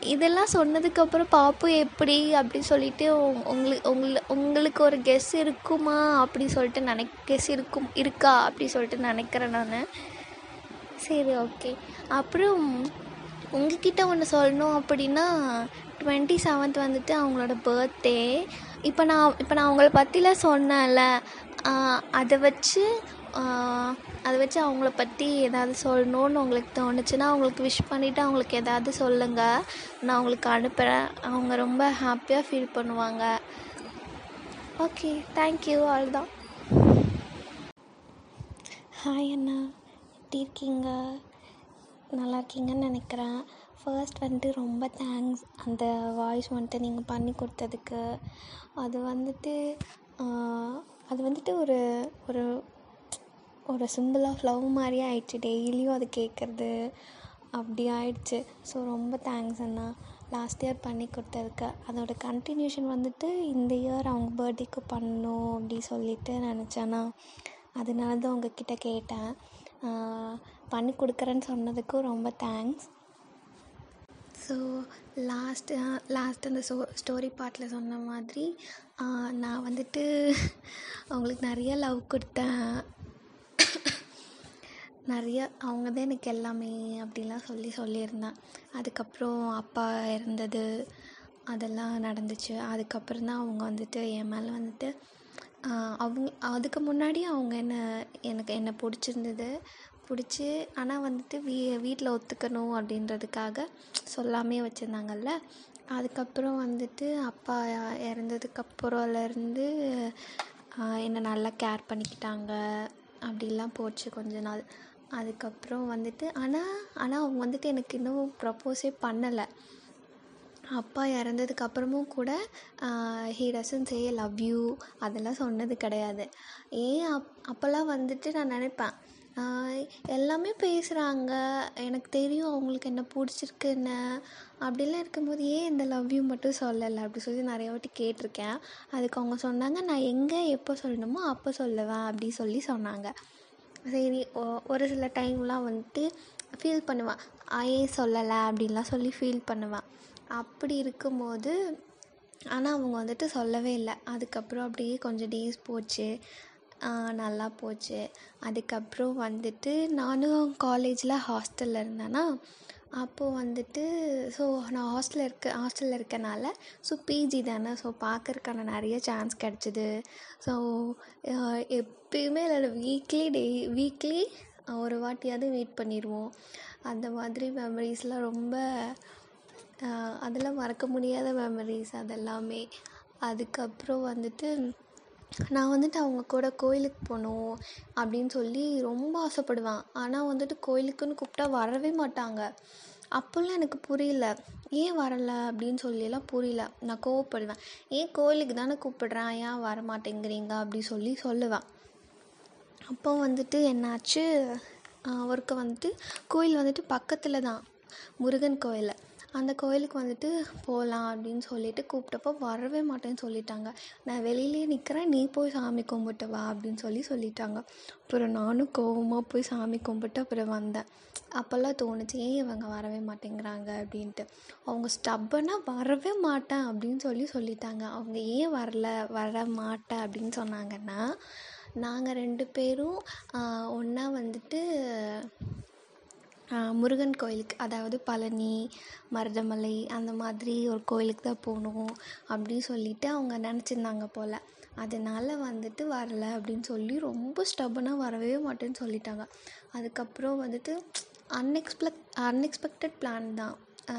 இதெல்லாம் சொன்னதுக்கப்புறம் பாப்பு எப்படி அப்படின்னு சொல்லிட்டு உங்களுக்கு உங்கள உங்களுக்கு ஒரு கெஸ் இருக்குமா அப்படி சொல்லிட்டு நினைக் கெஸ் இருக்கும் இருக்கா அப்படி சொல்லிட்டு நினைக்கிறேன் நான். சரி ஓகே அப்புறம் உங்ககிட்ட ஒன்று சொல்லணும் அப்படின்னா டுவெண்ட்டி செவன்த் வந்துட்டு அவங்களோட பர்த்டே இப்போ நான் இப்போ நான் அவங்கள பற்றிலாம் சொன்னேன்ல அதை வச்சு அதை வச்சு அவங்கள பற்றி ஏதாவது சொல்லணும்னு உங்களுக்கு தோணுச்சுன்னா அவங்களுக்கு விஷ் பண்ணிவிட்டு அவங்களுக்கு ஏதாவது சொல்லுங்கள் நான் அவங்களுக்கு அனுப்புகிறேன் அவங்க ரொம்ப ஹாப்பியாக ஃபீல் பண்ணுவாங்க. ஓகே தேங்க்யூ அவ்வளோதான் ஹாய் அண்ணா. எப்படி இருக்கீங்க? நல்லா இருக்கீங்கன்னு நினைக்கிறேன். ஃபர்ஸ்ட் வந்துட்டு ரொம்ப தேங்க்ஸ் அந்த வாய்ஸ் வந்துட்டு நீங்கள் பண்ணி கொடுத்ததுக்கு. அது வந்துட்டு அது வந்துட்டு ஒரு ஒரு ஒரு சிம்பிள் ஆஃப் லவ் மாதிரியே ஆயிடுச்சு. டெய்லியும் அது கேட்குறது அப்படி ஆயிடுச்சு. ஸோ ரொம்ப தேங்க்ஸ் அண்ணா. லாஸ்ட் இயர் பண்ணி கொடுத்ததுக்கு. அதோட கண்டினியூஷன் வந்துட்டு இந்த இயர் அவங்க பர்த்டேக்கு பண்ணணும் அப்படி சொல்லிட்டு நினச்சேண்ணா. அதனால தான் உங்ககிட்ட கேட்டேன். பண்ணி கொடுக்குறேன்னு சொன்னதுக்கும் ரொம்ப தேங்க்ஸ் ஸோ லாஸ்ட்டு லாஸ்ட் அந்த ஸ்டோ ஸ்டோரி பார்ட்டில் சொன்ன மாதிரி நான் வந்துட்டு அவங்களுக்கு நிறைய லவ் கொடுத்தேன். நிறைய அவங்க தான் எனக்கு எல்லாமே அப்படிலாம் சொல்லி சொல்லியிருந்தேன். அதுக்கப்புறம் அப்பா இறந்தது அதெல்லாம் நடந்துச்சு. அதுக்கப்புறம் தான் அவங்க வந்துட்டு என் மேலே வந்துட்டு அவங்க அதுக்கு முன்னாடி அவங்க என்ன எனக்கு என்னை பிடிச்சிருந்தது. பிடிச்சி ஆனால் வந்துட்டு வீ வீட்டில் ஒத்துக்கணும் அப்படின்றதுக்காக சொல்லாமே வச்சுருந்தாங்கல்ல. அதுக்கப்புறம் வந்துட்டு அப்பா இறந்ததுக்கப்புறம்லேருந்து என்னை நல்லா கேர் பண்ணிக்கிட்டாங்க. அப்படிலாம் போச்சு கொஞ்ச நாள். அதுக்கப்புறம் வந்துட்டு ஆனால் ஆனால் அவங்க வந்துட்டு எனக்கு இன்னும் ப்ரப்போஸே பண்ணலை. அப்பா இறந்ததுக்கப்புறமும் கூட he doesn't say love you அதெல்லாம் சொன்னது கிடையாது. ஏன் அப் அப்போல்லாம் வந்துட்டு நான் நினைப்பேன் எல்லாமே பேசுகிறாங்க எனக்கு தெரியும் அவங்களுக்கு என்ன பிடிச்சிருக்குன்னு. அப்படிலாம் இருக்கும்போது ஏன் இந்த லவ் யூ மட்டும் சொல்லலை? அப்படி சொல்லி நிறைய வாட்டி கேட்டிருக்கேன். அதுக்கு அவங்க சொன்னாங்க நான் எங்கே எப்போ சொல்லணுமோ அப்போ சொல்லுவேன் அப்படி சொல்லி சொன்னாங்க. சரி ஒ ஒரு சில டைம்லாம் வந்துட்டு ஃபீல் பண்ணுவேன். ஏன் சொல்லலை? அப்படின்லாம் சொல்லி ஃபீல் பண்ணுவேன். அப்படி இருக்கும்போது ஆனால் அவங்க வந்துட்டு சொல்லவே இல்லை. அதுக்கப்புறம் அப்படியே கொஞ்சம் டேஸ் போச்சு. நல்லா போச்சு. அதுக்கப்புறம் வந்துட்டு நானும் காலேஜில் ஹாஸ்டலில் இருந்தேன்னா அப்போது வந்துட்டு ஸோ நான் ஹாஸ்டலில் இருக்க ஹாஸ்டலில் இருக்கனால ஸோ பிஜி தானே ஸோ பார்க்கறக்கான நிறைய சான்ஸ் கிடச்சிது. ஸோ எப்பயுமே இல்லை வீக்லி டெய் வீக்லி ஒரு வாட்டியாவது மீட் பண்ணிடுவோம் அந்த மாதிரி மெமரிஸ்லாம் ரொம்ப அதெல்லாம் மறக்க முடியாத மெமரிஸ் அதெல்லாமே. அதுக்கப்புறம் வந்துட்டு நான் வந்துட்டு அவங்க கூட கோயிலுக்கு போகணும் அப்படின்னு சொல்லி ரொம்ப ஆசைப்படுவேன். ஆனால் வந்துட்டு கோயிலுக்குன்னு கூப்பிட்டா வரவே மாட்டாங்க. அப்போல்லாம் எனக்கு புரியல. ஏன் வரலை அப்படின்னு சொல்லியெல்லாம் புரியல. நான் கோவப்படுவேன். ஏன் கோயிலுக்கு தானே கூப்பிடுறேன்? ஏன் வர மாட்டேங்கிறீங்க அப்படி சொல்லி சொல்லுவேன். அப்போ வந்துட்டு என்னாச்சு? ஒருக்க வந்துட்டு கோயில் வந்துட்டு பக்கத்தில் தான். முருகன் கோயில். அந்த கோயிலுக்கு வந்துட்டு போகலாம் அப்படின்னு சொல்லிட்டு கூப்பிட்டப்போ வரவே மாட்டேன்னு சொல்லிட்டாங்க. நான் வெளியிலே நிற்கிறேன் நீ போய் சாமி கும்பிட்டு வா அப்படின்னு சொல்லி சொல்லிட்டாங்க. அப்புறம் நானும் கோவமாக போய் சாமி கும்பிட்டு அப்புறம் வந்தேன். அப்போல்லாம் தோணுச்சு ஏன் இவங்க வரவே மாட்டேங்கிறாங்க? அப்படின்ட்டு. அவங்க ஸ்டப்பனாக வரவே மாட்டேன் அப்படின்னு சொல்லி சொல்லிட்டாங்க. அவங்க ஏன் வரல வர மாட்டேன் அப்படின்னு சொன்னாங்கன்னா நாங்கள் ரெண்டு பேரும் ஒன்றா வந்துட்டு முருகன் கோயிலுக்கு அதாவது பழனி மருதமலை அந்த மாதிரி ஒரு கோயிலுக்கு தான் போகணும் அப்படின்னு சொல்லிட்டு அவங்க நினச்சிருந்தாங்க போல். அதனால் வந்துட்டு வரல அப்படின்னு சொல்லி ரொம்ப ஸ்டப்பனாக வரவே மாட்டேன்னு சொல்லிட்டாங்க. அதுக்கப்புறம் வந்துட்டு அன்எக்ஸ்பெக்ட் அன்எக்ஸ்பெக்டட் பிளான் தான்.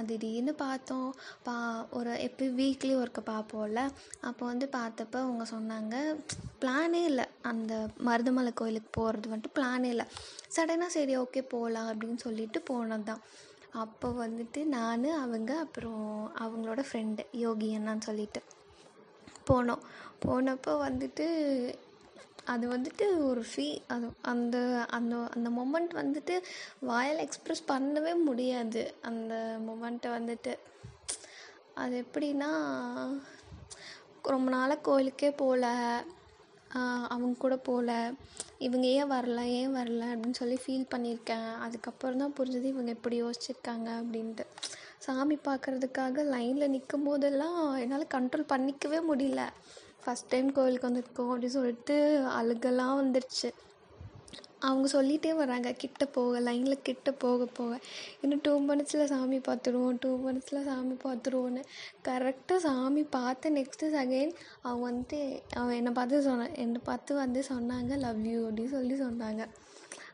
திடீர்னு பார்த்தோம். பா ஒரு எப்போ வீக்லி ஒர்க்கை பார்ப்போம்ல அப்போ வந்து பார்த்தப்ப அவங்க சொன்னாங்க பிளானே இல்லை. அந்த மருதமலை கோயிலுக்கு போகிறது வந்துட்டு பிளானே இல்லை. சடனாக சரி ஓகே போகலாம் அப்படின்னு சொல்லிட்டு போனது தான் அப்போ வந்துட்டு நான் அவங்க அப்புறம் அவங்களோட ஃப்ரெண்டு யோகி அண்ணான்னு சொல்லிட்டு போனோம். போனப்போ வந்துட்டு அது வந்துட்டு ஒரு ஃபீ அது அந்த அந்த அந்த மொமெண்ட் வந்துட்டு வாயால் எக்ஸ்ப்ரெஸ் பண்ணவே முடியாது. அந்த மொமெண்ட்டை வந்துட்டு. அது எப்படின்னா ரொம்ப நாளாக கோயிலுக்கே போகல அவங்க கூட போகல இவங்க ஏன் வரல ஏன் வரல அப்படின்னு சொல்லி ஃபீல் பண்ணியிருக்கேன். அதுக்கப்புறம் தான் புரிஞ்சது இவங்க எப்படி யோசிச்சிருக்காங்க அப்படின்ட்டு. சாமி பார்க்குறதுக்காக லைனில் நிற்கும் போதெல்லாம் என்னால் கண்ட்ரோல் பண்ணிக்கவே முடியல. ஃபஸ்ட் டைம் கோவிலுக்கு வந்திருக்கோம் அப்படின்னு சொல்லிட்டு அழுகெல்லாம் வந்துருச்சு. அவங்க சொல்லிகிட்டே வராங்க கிட்ட போக லைனில் கிட்ட போக போக. இன்னும் டூ மினிட்ஸில் சாமி பார்த்துருவோம் டூ மினிட்ஸில் சாமி பார்த்துருவோன்னு கரெக்டாக சாமி பார்த்த நெக்ஸ்ட்டு செகண்ட் அவங்க வந்துட்டு அவன் என்னை பார்த்து சொன்ன என்னை பார்த்து வந்து சொன்னாங்க லவ் யூ அப்படின்னு சொல்லி சொன்னாங்க.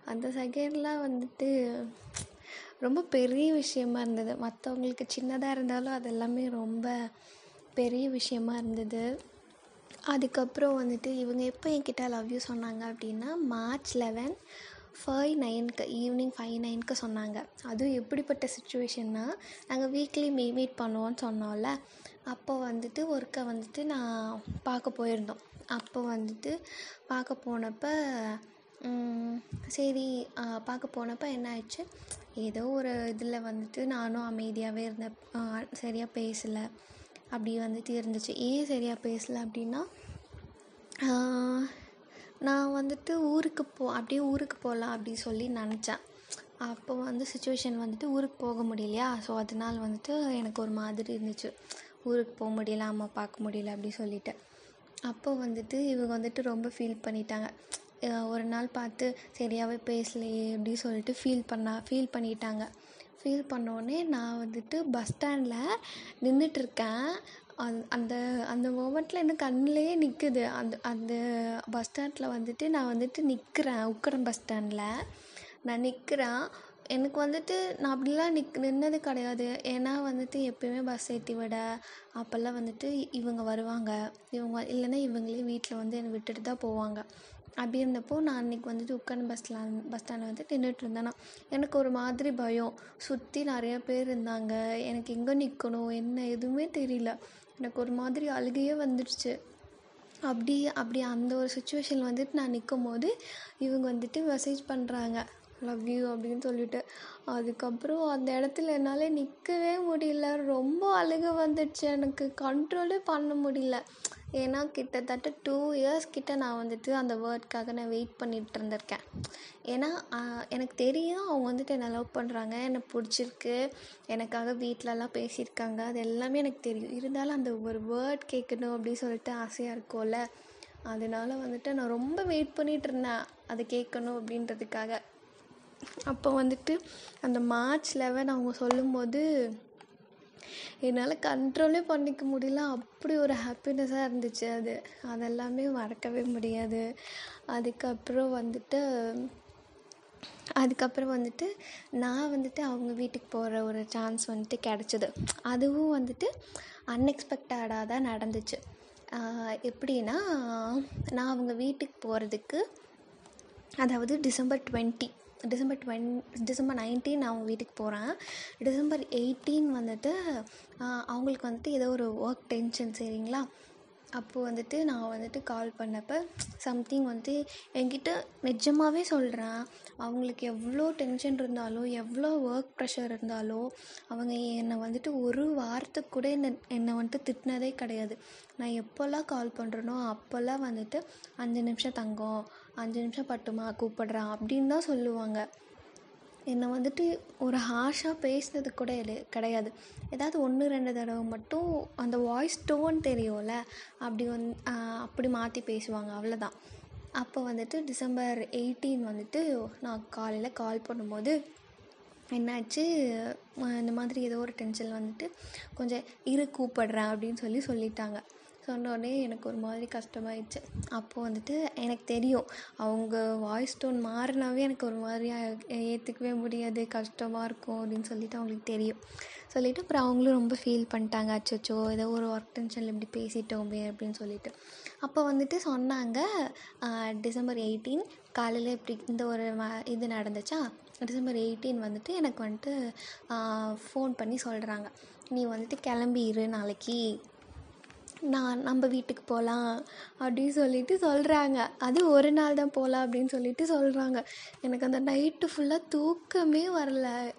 அந்த செகண்ட்லாம் வந்துட்டு ரொம்ப பெரிய விஷயமா இருந்தது. மற்றவங்களுக்கு சின்னதாக இருந்தாலும் அது எல்லாமே ரொம்ப பெரிய விஷயமா இருந்தது. அதுக்கப்புறம் வந்துட்டு இவங்க எப்போ என்கிட்ட லவ் யூ சொன்னாங்க அப்படின்னா மார்ச் லெவன் ஃபைவ் நைனுக்கு ஈவினிங் ஃபைவ் நைனுக்கு சொன்னாங்க. அதுவும் எப்படிப்பட்ட சுச்சுவேஷன்னா நாங்கள் வீக்லி மீ மீட் பண்ணுவோன்னு சொன்னோம்ல அப்போ வந்துட்டு ஒருக்க வந்துட்டு நான் பார்க்க போயிருந்தோம். அப்போ வந்துட்டு பார்க்க போனப்போ சரி பார்க்க போனப்போ என்ன ஆயிடுச்சு? ஏதோ ஒரு இதில் வந்துட்டு நானும் அமைதியாகவே இருந்தேன். சரியாக பேசலை. அப்படி வந்துட்டு இருந்துச்சு ஏன் சரியாக பேசலை அப்படின்னா நான் வந்துட்டு ஊருக்கு போ அப்படியே ஊருக்கு போகலாம் அப்படி சொல்லி நினச்சேன். அப்போ வந்து சுச்சுவேஷன் வந்துட்டு ஊருக்கு போக முடியலையா? ஸோ அதனால் வந்துட்டு எனக்கு ஒரு மாதிரி இருந்துச்சு. ஊருக்கு போக முடியல அம்மா பார்க்க முடியல அப்படி சொல்லிட்டு. அப்போ வந்துட்டு இவங்க வந்துட்டு ரொம்ப ஃபீல் பண்ணிட்டாங்க. ஒரு நாள் பார்த்து சரியாகவே பேசலையே அப்படின்னு சொல்லிட்டு ஃபீல் பண்ணா ஃபீல் பண்ணிட்டாங்க. ஃபீல் பண்ணோடனே நான் வந்துட்டு பஸ் ஸ்டாண்டில் நின்றுட்டுருக்கேன் அந் அந்த அந்த மொமெண்ட்டில் என்ன கண்ணுலேயே நிற்குது அந்த அந்த பஸ் ஸ்டாண்டில் வந்துட்டு நான் வந்துட்டு நிற்கிறேன் உக்கடம் பஸ் ஸ்டாண்டில் நான் நிற்கிறேன் எனக்கு வந்துட்டு நான் அப்படிலாம் நிக் நின்னது கிடையாது. ஏன்னா வந்துட்டு எப்பயுமே பஸ் ஏற்றி விட அப்போல்லாம் வந்துட்டு இவங்க வருவாங்க. இவங்க இல்லைன்னா இவங்களே வீட்டில் வந்து என்னை விட்டுட்டு தான் போவாங்க. அப்படி இருந்தப்போ நான் அன்றைக்கி வந்துட்டு உட்காந்து பஸ்ஸில் பஸ் ஸ்டாண்டில் வந்து நின்றுட்டு இருந்தேன்னா எனக்கு ஒரு மாதிரி பயம். சுற்றி நிறைய பேர் இருந்தாங்க. எனக்கு எங்கே நிற்கணும் என்ன? எதுவுமே தெரியல. எனக்கு ஒரு மாதிரி அழுகையே வந்துடுச்சு. அப்படி அப்படி அந்த ஒரு சுச்சுவேஷனில் வந்துட்டு நான் நிற்கும் போது இவங்க வந்துட்டு மெசேஜ் பண்ணுறாங்க லவ் யூ அப்படின்னு சொல்லிட்டு. அதுக்கப்புறம் அந்த இடத்துல என்னால் நிற்கவே முடியல. ரொம்ப அழுக வந்துடுச்சு. எனக்கு கண்ட்ரோலே பண்ண முடியல. ஏன்னா கிட்டத்தட்ட டூ இயர்ஸ் கிட்ட நான் வந்துட்டு அந்த வேர்ட்காக நான் வெயிட் பண்ணிகிட்டு இருந்திருக்கேன். ஏன்னா எனக்கு தெரியும் அவங்க வந்துட்டு என்னை லவ் பண்ணுறாங்க என்னை பிடிச்சிருக்கு. எனக்காக வீட்டிலலாம் பேசியிருக்காங்க. அது எல்லாமே எனக்கு தெரியும். இருந்தாலும் அந்த ஒரு வேர்ட் கேட்கணும் அப்படின்னு சொல்லிட்டு ஆசையாக இருக்கும்ல. அதனால வந்துட்டு நான் ரொம்ப வெயிட் பண்ணிகிட்டு இருந்தேன். அதை கேட்கணும் அப்படின்றதுக்காக. அப்போ வந்துட்டு அந்த மார்ச் லெவன் அவங்க சொல்லும்போது என்னால் கண்ட்ரோலே பண்ணிக்க முடியல. அப்படி ஒரு ஹாப்பினஸ்ஸாக இருந்துச்சு அது. அதெல்லாமே மறக்கவே முடியாது. அதுக்கப்புறம் வந்துட்டு அதுக்கப்புறம் வந்துட்டு நான் வந்துட்டு அவங்க வீட்டுக்கு போகிற ஒரு சான்ஸ் வந்துட்டு கிடச்சிது. அதுவும் வந்துட்டு அன்எக்ஸ்பெக்டடாக தான் நடந்துச்சு. எப்படின்னா நான் அவங்க வீட்டுக்கு போகிறதுக்கு அதாவது December twenty December டுவென் December nineteen அவங்க வீட்டுக்கு போகிறேன் டிசம்பர் எயிட்டீன் வந்துட்டு அவங்களுக்கு வந்துட்டு ஏதோ ஒரு ஒர்க் டென்ஷன் சரிங்களா? அப்போது வந்துட்டு நான் வந்துட்டு கால் பண்ணப்போ சம்திங் வந்து என்கிட்ட நிஜமாகவே சொல்கிறேன் அவங்களுக்கு எவ்வளோ டென்ஷன் இருந்தாலும் எவ்வளோ ஒர்க் ப்ரெஷர் இருந்தாலும் அவங்க என்னை வந்துட்டு ஒரு வாரத்துக்கு கூட என்னை என்னை வந்துட்டு திட்டினதே கிடையாது. நான் எப்போல்லாம் கால் பண்ணுறேனோ அப்போல்லாம் வந்துட்டு அஞ்சு நிமிஷம் தங்கம் அஞ்சு நிமிஷம் பட்டுமா கூப்பிடுறேன் அப்படின்னு தான் சொல்லுவாங்க. என்னை வந்துட்டு ஒரு ஹார்ஷாக பேசினது கூட இல்லை கிடையாது. ஏதாவது ஒன்று ரெண்டு தடவை மட்டும் அந்த வாய்ஸ் டோன் தெரியும்ல அப்படி வந் அப்படி மாற்றி பேசுவாங்க அவ்வளோதான் அப்போ வந்துட்டு டிசம்பர் எயிட்டீன் வந்துட்டு நான் காலையில் கால் பண்ணும்போது என்னாச்சு இந்த மாதிரி ஏதோ ஒரு டென்ஷன் வந்துட்டு கொஞ்சம் இரு கூப்பிடுறேன் அப்படின்னு சொல்லி சொல்லிட்டாங்க. சொன்னோடனே எனக்கு ஒரு மாதிரி கஷ்டமாயிடுச்சு. அப்போது வந்துட்டு எனக்கு தெரியும் அவங்க வாய்ஸ் டோன் மாறினாவே எனக்கு ஒரு மாதிரியாக ஏற்றுக்கவே முடியாது கஷ்டமாக இருக்கும் அப்படின்னு சொல்லிட்டு அவங்களுக்கு தெரியும். சொல்லிவிட்டு அப்புறம் அவங்களும் ரொம்ப ஃபீல் பண்ணிட்டாங்க. அச்சோ ஏதோ ஒரு ஒர்க் டென்ஷனில் இப்படி பேசிட்டோமே அப்படின்னு சொல்லிட்டு. அப்போ வந்துட்டு சொன்னாங்க டிசம்பர் எயிட்டீன் காலையில் இப்படி இந்த ஒரு இது நடந்துச்சா? டிசம்பர் எயிட்டீன் வந்துட்டு எனக்கு வந்துட்டு ஃபோன் பண்ணி சொல்கிறாங்க நீ வந்துட்டு கிளம்பி இரு நாளைக்கு. நான் நம்ம வீட்டுக்கு போகலாம் அப்படின்னு சொல்லிட்டு சொல்கிறாங்க அது ஒரு நாள் தான் போகலாம் அப்படின்னு சொல்லிட்டு சொல்கிறாங்க எனக்கு அந்த நைட்டு ஃபுல்லாக தூக்கமே வரல.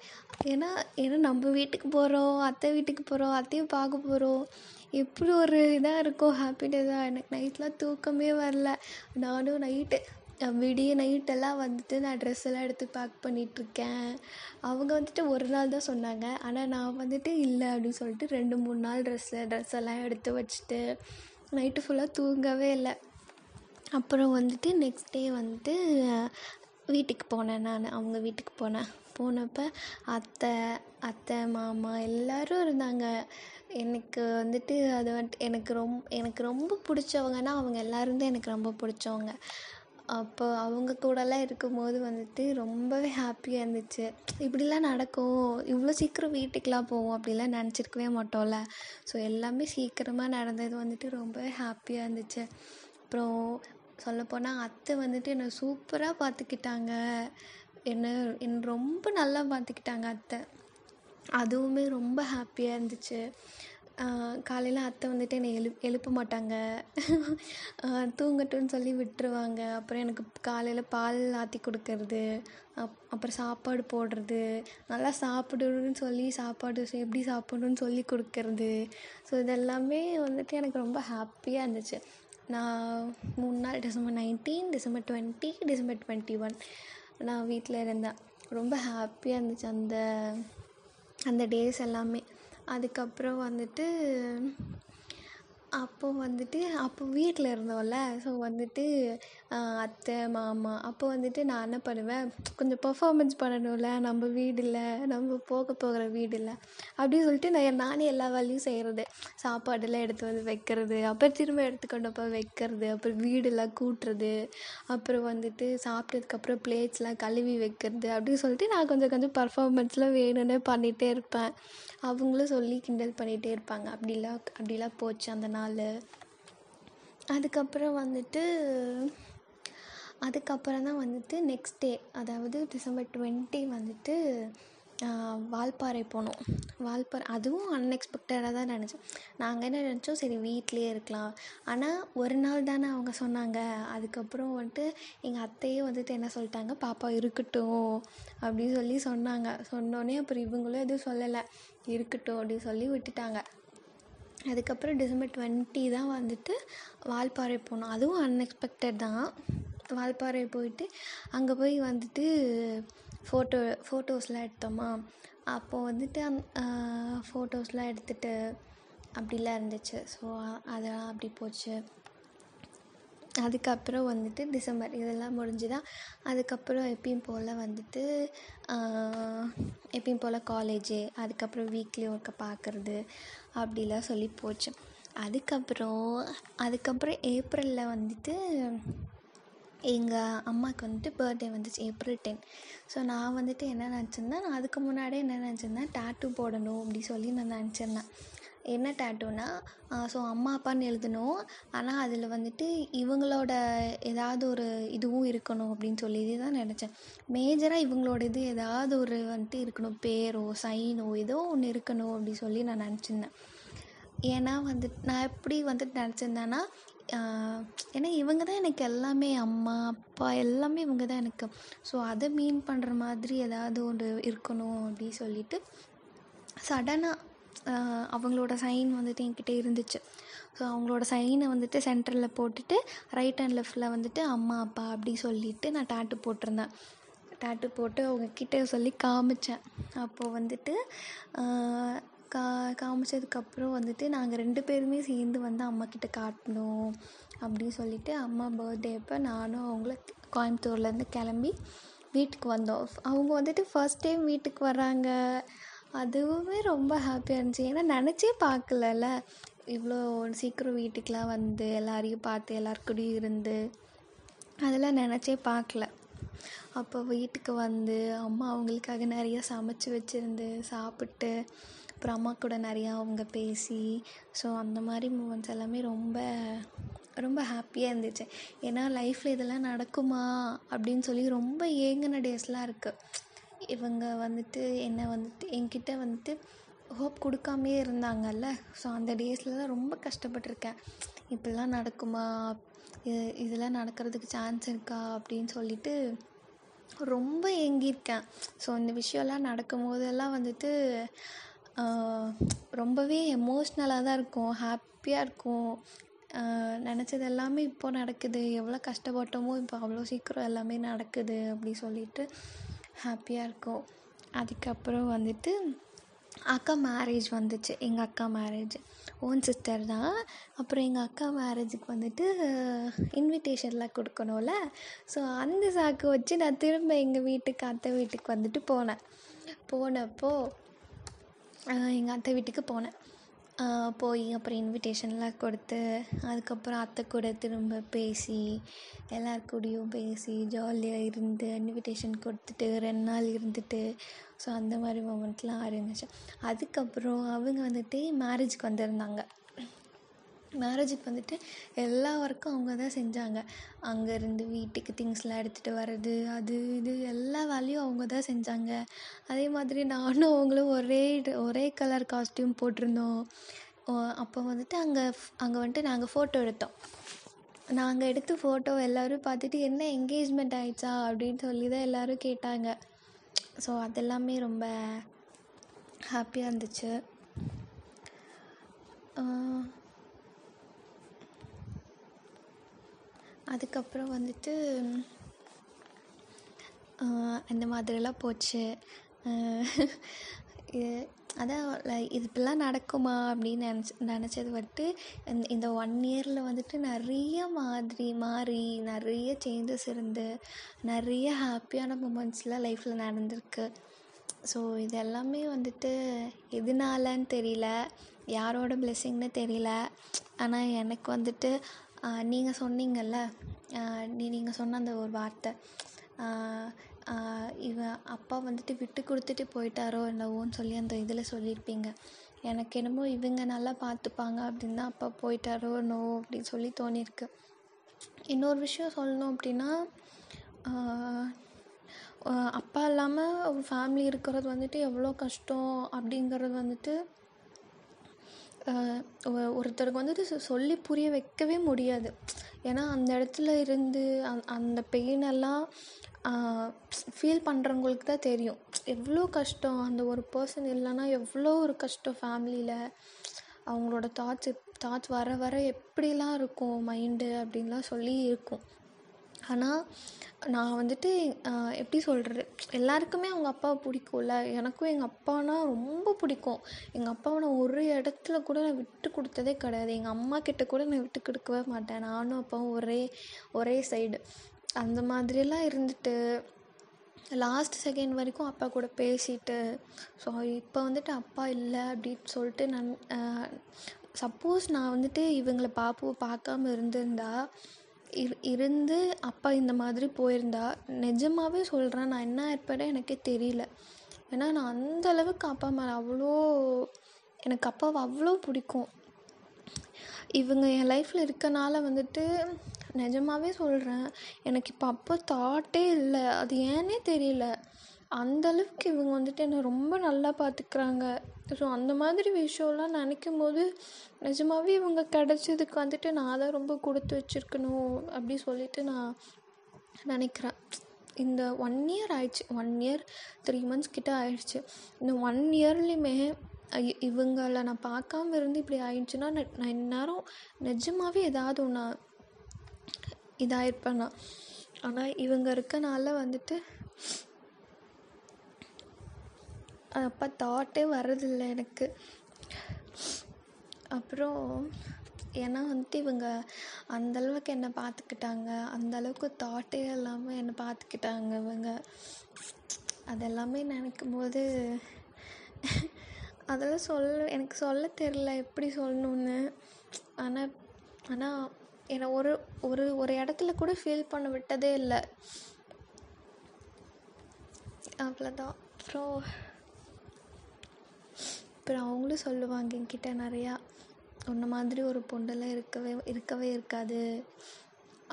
ஏன்னா ஏன்னா நம்ம வீட்டுக்கு போகிறோம் அத்தை வீட்டுக்கு போகிறோம் அத்தையும் பார்க்க போகிறோம் எப்படி ஒரு இதாக இருக்கும் ஹாப்பினஸாக எனக்கு நைட்லாம் தூக்கமே வரல. நானும் நைட்டு விடிய நைட்டெல்லாம் வந்துட்டு நான் ட்ரெஸ் எல்லாம் எடுத்து பேக் பண்ணிகிட்ருக்கேன் அவங்க வந்துட்டு ஒரு நாள் தான் சொன்னாங்க. ஆனால் நான் வந்துட்டு இல்லை அப்படின்னு சொல்லிட்டு ரெண்டு மூணு நாள் ட்ரெஸ்ஸு ட்ரெஸ் எல்லாம் எடுத்து வச்சுட்டு நைட்டு ஃபுல்லாக தூங்கவே இல்லை. அப்புறம் வந்துட்டு நெக்ஸ்ட் டே வந்துட்டு வீட்டுக்கு போனேன் நான். அவங்க வீட்டுக்கு போனேன் போனப்போ அத்தை அத்தை மாமா எல்லோரும் இருந்தாங்க. எனக்கு வந்துட்டு அது வந்துட்டு எனக்கு ரொம்ப எனக்கு ரொம்ப பிடிச்சவங்கன்னா அவங்க எல்லோரும் தான் எனக்கு ரொம்ப பிடிச்சவங்க. அப்போ அவங்க கூடலாம் இருக்கும்போது வந்துட்டு ரொம்பவே ஹாப்பியாக இருந்துச்சு. இப்படிலாம் நடக்கும். இவ்வளோ சீக்கிரம் வீட்டுக்கெலாம் போவோம் அப்படிலாம் நினச்சிருக்கவே மாட்டோம்ல. ஸோ எல்லாமே சீக்கிரமாக நடந்தது வந்துட்டு ரொம்பவே ஹாப்பியாக இருந்துச்சு. அப்புறம் சொல்லப்போனால் அத்தை வந்துட்டு என்னை சூப்பராக பார்த்துக்கிட்டாங்க. என்னை என்னை ரொம்ப நல்லா பார்த்துக்கிட்டாங்க அத்தை. அதுவுமே ரொம்ப ஹாப்பியாக இருந்துச்சு. காலையில் அத்தை வந்துட்டு என்னை எழுப் எழுப்ப மாட்டாங்க தூங்கட்டும்னு சொல்லி விட்டுருவாங்க. அப்புறம் எனக்கு காலையில் பால் ஆற்றி கொடுக்கறது அப் அப்புறம் சாப்பாடு போடுறது நல்லா சாப்பிடுன்னு சொல்லி சாப்பாடு எப்படி சாப்பிடணும்னு சொல்லி கொடுக்கறது. ஸோ இதெல்லாமே வந்துட்டு எனக்கு ரொம்ப ஹாப்பியாக இருந்துச்சு. நான் மூணு நாள் December nineteen December twenty December twenty one நான் வீட்டில் இருந்தேன். ரொம்ப ஹாப்பியாக இருந்துச்சு அந்த அந்த டேஸ் எல்லாமே. அதுக்கப்புறம் வந்துட்டு அப்போது வந்துட்டு அப்போ வீட்டில் இருந்தோம்ல. ஸோ வந்துட்டு அத்தை மாமா அப்போ வந்துட்டு நான் என்ன பண்ணுவேன்? கொஞ்சம் பர்ஃபார்மன்ஸ் பண்ணணும்ல. நம்ம வீடு இல்லை. நம்ம போக போகிற வீடு இல்லை. அப்படின்னு சொல்லிட்டு நான் நானே எல்லா வேலையும் செய்கிறது சாப்பாடெல்லாம் எடுத்து வந்து வைக்கிறது. அப்புறம் திரும்ப எடுத்துக்கொண்டு போய் வைக்கிறது. அப்புறம் வீடெல்லாம் கூட்டுறது. அப்புறம் வந்துட்டு சாப்பிட்டதுக்கப்புறம் பிளேட்ஸ்லாம் கழுவி வைக்கிறது. அப்படின்னு சொல்லிட்டு நான் கொஞ்சம் கொஞ்சம் பர்ஃபார்மன்ஸ்லாம் வேணும்னு பண்ணிகிட்டே இருப்பேன். அவங்களும் சொல்லி கிண்டல் பண்ணிகிட்டே இருப்பாங்க. அப்படிலாம் அப்படிலாம் போச்சு அந்த நாள். அதுக்கப்புறம் வந்துட்டு அதுக்கப்புறம் தான் வந்துட்டு நெக்ஸ்ட் டே அதாவது டிசம்பர் டுவெண்ட்டி வந்துட்டு வால்பாறை போனோம். வால்பாறை அதுவும் அன்எக்ஸ்பெக்டடாக தான் நினச்சேன். நாங்கள் என்ன நினச்சோம்? சரி வீட்டிலேயே இருக்கலாம். ஆனால் ஒரு நாள் தானே அவங்க சொன்னாங்க. அதுக்கப்புறம் வந்துட்டு எங்கள் அத்தையே வந்துட்டு என்ன சொல்லிட்டாங்க? பாப்பா இருக்கட்டும் அப்படின்னு சொல்லி சொன்னாங்க. சொன்னோடனே அப்புறம் இவங்களும் எதுவும் சொல்லலை. இருக்கட்டும் அப்படின்னு சொல்லி விட்டுட்டாங்க. அதுக்கப்புறம் டிசம்பர் டுவெண்ட்டி தான் வந்துட்டு வால்பாறை போனோம். அதுவும் அன்எக்ஸ்பெக்டட் தான். வால்பாறை போயிட்டு அங்கே போய் வந்துட்டு ஃபோட்டோ ஃபோட்டோஸ்லாம் எடுத்தோமா? அப்போது வந்துட்டு அந் ஃபோட்டோஸ்லாம் எடுத்துகிட்டு அப்படிலாம் இருந்துச்சு. ஸோ அதெல்லாம் அப்படி போச்சு. அதுக்கப்புறம் வந்துட்டு டிசம்பர் இதெல்லாம் முடிஞ்சு தான் அதுக்கப்புறம் எப்பயும் போல் வந்துட்டு எப்பயும் போல் காலேஜு அதுக்கப்புறம் வீக்லி ஒர்க்கை பார்க்குறது அப்படிலாம் சொல்லி போச்சு. அதுக்கப்புறம் அதுக்கப்புறம் ஏப்ரலில் வந்துட்டு எங்கள் அம்மாவுக்கு வந்துட்டு பர்த்டே வந்துச்சு ஏப்ரல் டென் ஸோ நான் வந்துட்டு என்ன நினச்சிருந்தேன்? நான் அதுக்கு முன்னாடியே என்ன நினச்சிருந்தேன்? டேட்டூ போடணும் அப்படி சொல்லி நான் நினச்சிருந்தேன். என்ன டேட்டூனா ஸோ அம்மா அப்பான்னு எழுதணும். ஆனால் அதில் வந்துட்டு இவங்களோட ஏதாவது ஒரு இதுவும் இருக்கணும் அப்படின்னு சொல்லி தான் நினச்சேன். மேஜராக இவங்களோட இது ஏதாவது ஒரு வந்துட்டு இருக்கணும். பேரோ சைனோ ஏதோ ஒன்று இருக்கணும் அப்படி சொல்லி நான் நினச்சிருந்தேன். ஏன்னா வந்துட்டு நான் எப்படி வந்துட்டு நினச்சிருந்தேன்னா ஏன்னா இவங்க தான் எனக்கு எல்லாமே. அம்மா அப்பா எல்லாமே இவங்க தான் எனக்கு. ஸோ அதை மீன் பண்ணுற மாதிரி ஏதாவது ஒன்று இருக்கணும் அப்படி சொல்லிட்டு சடனாக அவங்களோட சைன் வந்துட்டு என்கிட்ட இருந்துச்சு. ஸோ அவங்களோட சைனை வந்துட்டு சென்டரில் போட்டுட்டு ரைட் அண்ட் லெஃப்டில் வந்துட்டு அம்மா அப்பா அப்படி சொல்லிவிட்டு நான் டேட்டு போட்டிருந்தேன். டேட்டு போட்டு அவங்கக்கிட்ட சொல்லி காமிச்சேன். அப்போது வந்துட்டு கா காமிச்சதுக்கப்புறம் வந்துட்டு நாங்கள் ரெண்டு பேருமே சேர்ந்து வந்து அம்மாக்கிட்ட காட்டணும் அப்படின்னு சொல்லிட்டு அம்மா பர்த்டே அப்போ நானும் அவங்கள கோயம்புத்தூர்லேருந்து கிளம்பி வீட்டுக்கு வந்தோம். அவங்க வந்துட்டு ஃபர்ஸ்ட் டைம் வீட்டுக்கு வராங்க அதுவுமே ரொம்ப ஹாப்பியாக இருந்துச்சு. ஏன்னா நினச்சே பார்க்கலல்ல. இவ்வளோ சீக்கிரம் வீட்டுக்கெலாம் வந்து எல்லாரையும் பார்த்து எல்லாருக்கூடயும் இருந்து அதெல்லாம் நினச்சே பார்க்கல. அப்போ வீட்டுக்கு வந்து அம்மா அவங்களுக்காக நிறைய சமைச்சி வச்சுருந்து சாப்பிட்டு அப்புறம் அம்மா கூட நிறையா அவங்க பேசி ஸோ அந்த மாதிரி மூமெண்ட்ஸ் எல்லாமே ரொம்ப ரொம்ப ஹாப்பியாக இருந்துச்சு. ஏன்னா லைஃப்பில் இதெல்லாம் நடக்குமா அப்படின்னு சொல்லி ரொம்ப ஏங்கின டேஸ்லாம் இருக்குது இவங்க வந்துட்டு என்னை வந்துட்டு என்கிட்ட வந்துட்டு ஹோப் கொடுக்காமையே இருந்தாங்கல்ல? ஸோ அந்த டேஸ்லலாம் ரொம்ப கஷ்டப்பட்டிருக்கேன். இப்படிலாம் நடக்குமா? இது இதெல்லாம் நடக்கிறதுக்கு சான்ஸ் இருக்கா? அப்படின்னு சொல்லிட்டு ரொம்ப ஏங்கியிருக்கேன். ஸோ இந்த விஷயம்லாம் நடக்கும் போதெல்லாம் வந்துட்டு ரொம்பவே எமோஷ்னலாக தான் இருக்கும். ஹாப்பியாக இருக்கும். நினச்சது எல்லாமே இப்போ நடக்குது. எவ்வளோ கஷ்டப்பட்டோமோ இப்போ அவ்வளோ சீக்கிரம் எல்லாமே நடக்குது அப்படி சொல்லிட்டு ஹாப்பியாக இருக்கும். அதுக்கப்புறம் வந்துட்டு அக்கா மேரேஜ் வந்துச்சு. எங்கள் அக்கா மேரேஜ் ஓன் சிஸ்டர் தான். அப்புறம் எங்கள் அக்கா மேரேஜுக்கு வந்துட்டு இன்விடேஷன்லாம் கொடுக்கணும்ல. ஸோ அந்த சாக்கு வச்சு நான் திரும்ப எங்கள் வீட்டுக்கு அத்தை வீட்டுக்கு வந்துட்டு போனேன். போனப்போ எங்கள் அத்தை வீட்டுக்கு போனேன். போய் அப்புறம் இன்விடேஷன்லாம் கொடுத்து அதுக்கப்புறம் அத்தை கூட திரும்ப பேசி எல்லார் கூடயும் பேசி ஜாலியாக இருந்து இன்விடேஷன் கொடுத்துட்டு ரெண்டு நாள் இருந்துட்டு ஸோ அந்த மாதிரி மூமெண்ட்லாம் இருந்துச்சு அதுக்கப்புறம் அவங்க வந்துட்டு மேரேஜுக்கு வந்திருந்தாங்க. மேரேஜுக்கு வந்துட்டு எல்லா ஒர்க்கும் அவங்க தான் செஞ்சாங்க. அங்கேருந்து வீட்டுக்கு திங்ஸ்லாம் எடுத்துகிட்டு வர்றது அது இது எல்லா வேலையும் அவங்க தான் செஞ்சாங்க. அதே மாதிரி நானும் அவங்களும் ஒரே ஒரே கலர் காஸ்ட்யூம் போட்டிருந்தோம். அப்போ வந்துட்டு அங்கே அங்கே வந்துட்டு நாங்கள் ஃபோட்டோ எடுத்தோம். நாங்கள் எடுத்த ஃபோட்டோ எல்லோரும் பார்த்துட்டு என்ன என்கேஜ்மெண்ட் ஆயிடுச்சா? அப்படின்னு சொல்லி தான் எல்லோரும் கேட்டாங்க. ஸோ அதெல்லாமே ரொம்ப ஹாப்பியாக இருந்துச்சு. அதுக்கப்புறம் வந்துட்டு இந்த மாதிரிலாம் போச்சு. அதான் இது இப்படிலாம் நடக்குமா அப்படின்னு நினச்சி நினச்சது வந்துட்டு இந்த இந்த ஒன் இயரில் வந்துட்டு நிறைய மாதிரி மாறி நிறைய சேஞ்சஸ் இருந்து நிறைய ஹாப்பியான மூமெண்ட்ஸ்லாம் லைஃப்பில் நடந்திருக்கு. ஸோ இது எல்லாமே வந்துட்டு எதனாலன்னு தெரியல. யாரோட பிளெஸ்ஸிங்னு தெரியல. ஆனால் எனக்கு வந்துட்டு நீங்கள் சொன்னீங்கல்ல நீ நீங்கள் சொன்ன அந்த ஒரு வார்த்தை இவன் அப்பா வந்துட்டு விட்டு கொடுத்துட்டு போயிட்டாரோ என்னவோன்னு சொல்லி அந்த இதில் சொல்லியிருப்பீங்க. எனக்கு என்னமோ இவங்க நல்லா பார்த்துப்பாங்க அப்படின்னு தான் அப்பா போயிட்டாரோ என்னவோ அப்படின்னு சொல்லி தோணியிருக்கு. இன்னொரு விஷயம் சொல்லணும் அப்படின்னா அப்பா இல்லாமல் ஒரு ஃபேமிலி இருக்கிறது வந்துட்டு எவ்வளோ கஷ்டம் அப்படிங்கிறது வந்துட்டு ஒருத்தருக்கு வந்துட்டு சொல்லி புரிய வைக்கவே முடியாது. ஏன்னா அந்த இடத்துல இருந்து அந் அந்த பெயினெல்லாம் ஃபீல் பண்ணுறவங்களுக்கு தான் தெரியும். எவ்வளோ கஷ்டம் அந்த ஒரு பர்சன் இல்லைன்னா எவ்வளோ ஒரு கஷ்டம் ஃபேமிலியில் அவங்களோட தாட்ஸ் தாட்ஸ் வர வர எப்படிலாம் இருக்கும் மைண்டு அப்படின்லாம் சொல்லி இருக்கும். ஆனால் நான் வந்துட்டு எப்படி சொல்கிறது எல்லாருக்குமே அவங்க அப்பாவை பிடிக்கும்ல. எனக்கும் எங்கள் அப்பானா ரொம்ப பிடிக்கும். எங்கள் அப்பாவை நான் ஒரு இடத்துல கூட நான் விட்டு கொடுத்ததே கிடையாது. எங்கள் அம்மா கிட்ட கூட நான் விட்டு கொடுக்கவே மாட்டேன். நானும் அப்பாவும் ஒரே ஒரே சைடு அந்த மாதிரிலாம் இருந்துட்டு லாஸ்ட் செகண்ட் வரைக்கும் அப்பா கூட பேசிட்டு ஸோ இப்போ வந்துட்டு அப்பா இல்லை அப்படின்னு சொல்லிட்டு நான் சப்போஸ் நான் வந்துட்டு இவங்களை பாப்புவை பார்க்காம இருந்திருந்தா இரு இருந்து அப்பா இந்த மாதிரி போயிருந்தா நிஜமாவே சொல்கிறேன் நான் என்ன ஏற்பட எனக்கே தெரியல. ஏன்னா நான் அந்த அளவுக்கு அப்பா மேலே அவ்வளோ எனக்கு அப்பாவை அவ்வளோ பிடிக்கும். இவங்க என் லைஃப்பில் இருக்கனால வந்துட்டு நிஜமாவே சொல்கிறேன் எனக்கு இப்போ அப்போ தாட்டே இல்லை அது ஏன்னே தெரியல. அந்த அளவுக்கு இவங்க வந்துட்டு என்னை ரொம்ப நல்லா பார்த்துக்குறாங்க ஸோ அந்த மாதிரி விஷயம்லாம் நினைக்கும் போது நிஜமாகவே இவங்க கிடைச்சதுக்கு வந்துட்டு நான் தான் ரொம்ப கொடுத்து வச்சிருக்கணும் அப்படி சொல்லிட்டு நான் நினைக்கிறேன். இந்த ஒன் இயர் ஆயிடுச்சு. ஒன் இயர் த்ரீ மந்த்ஸ் கிட்ட ஆயிடுச்சு. இந்த ஒன் இயர்லேயுமே இவங்கள நான் பார்க்காம இருந்து இப்படி ஆயிடுச்சுன்னா நான் இந்நேரம் நிஜமாகவே ஏதாவது ஒன்று இதாகிருப்பேன் நான். ஆனால் இவங்க இருக்கனால வந்துட்டு அப்போ தாட்டே வர்றதில்லை எனக்கு. அப்புறம் ஏன்னா வந்துட்டு இவங்க அந்தளவுக்கு என்னை பார்த்துக்கிட்டாங்க. அந்த அளவுக்கு தாட்டே இல்லாமல் என்னை பார்த்துக்கிட்டாங்க இவங்க. அதெல்லாமே நினைக்கும் போது அதெல்லாம் சொல்ல எனக்கு சொல்ல தெரில எப்படி சொல்லணுன்னு ஆனால் ஆனால் என்னை ஒரு ஒரு ஒரு இடத்துல கூட ஃபீல் பண்ண விட்டதே இல்லை. அவ்வளோதான் அப்புறம் அப்புறம் சொல்லுவாங்க என்கிட்ட நிறையா உன்ன மாதிரி ஒரு பொண்ணெல்லாம் இருக்கவே இருக்கவே இருக்காது.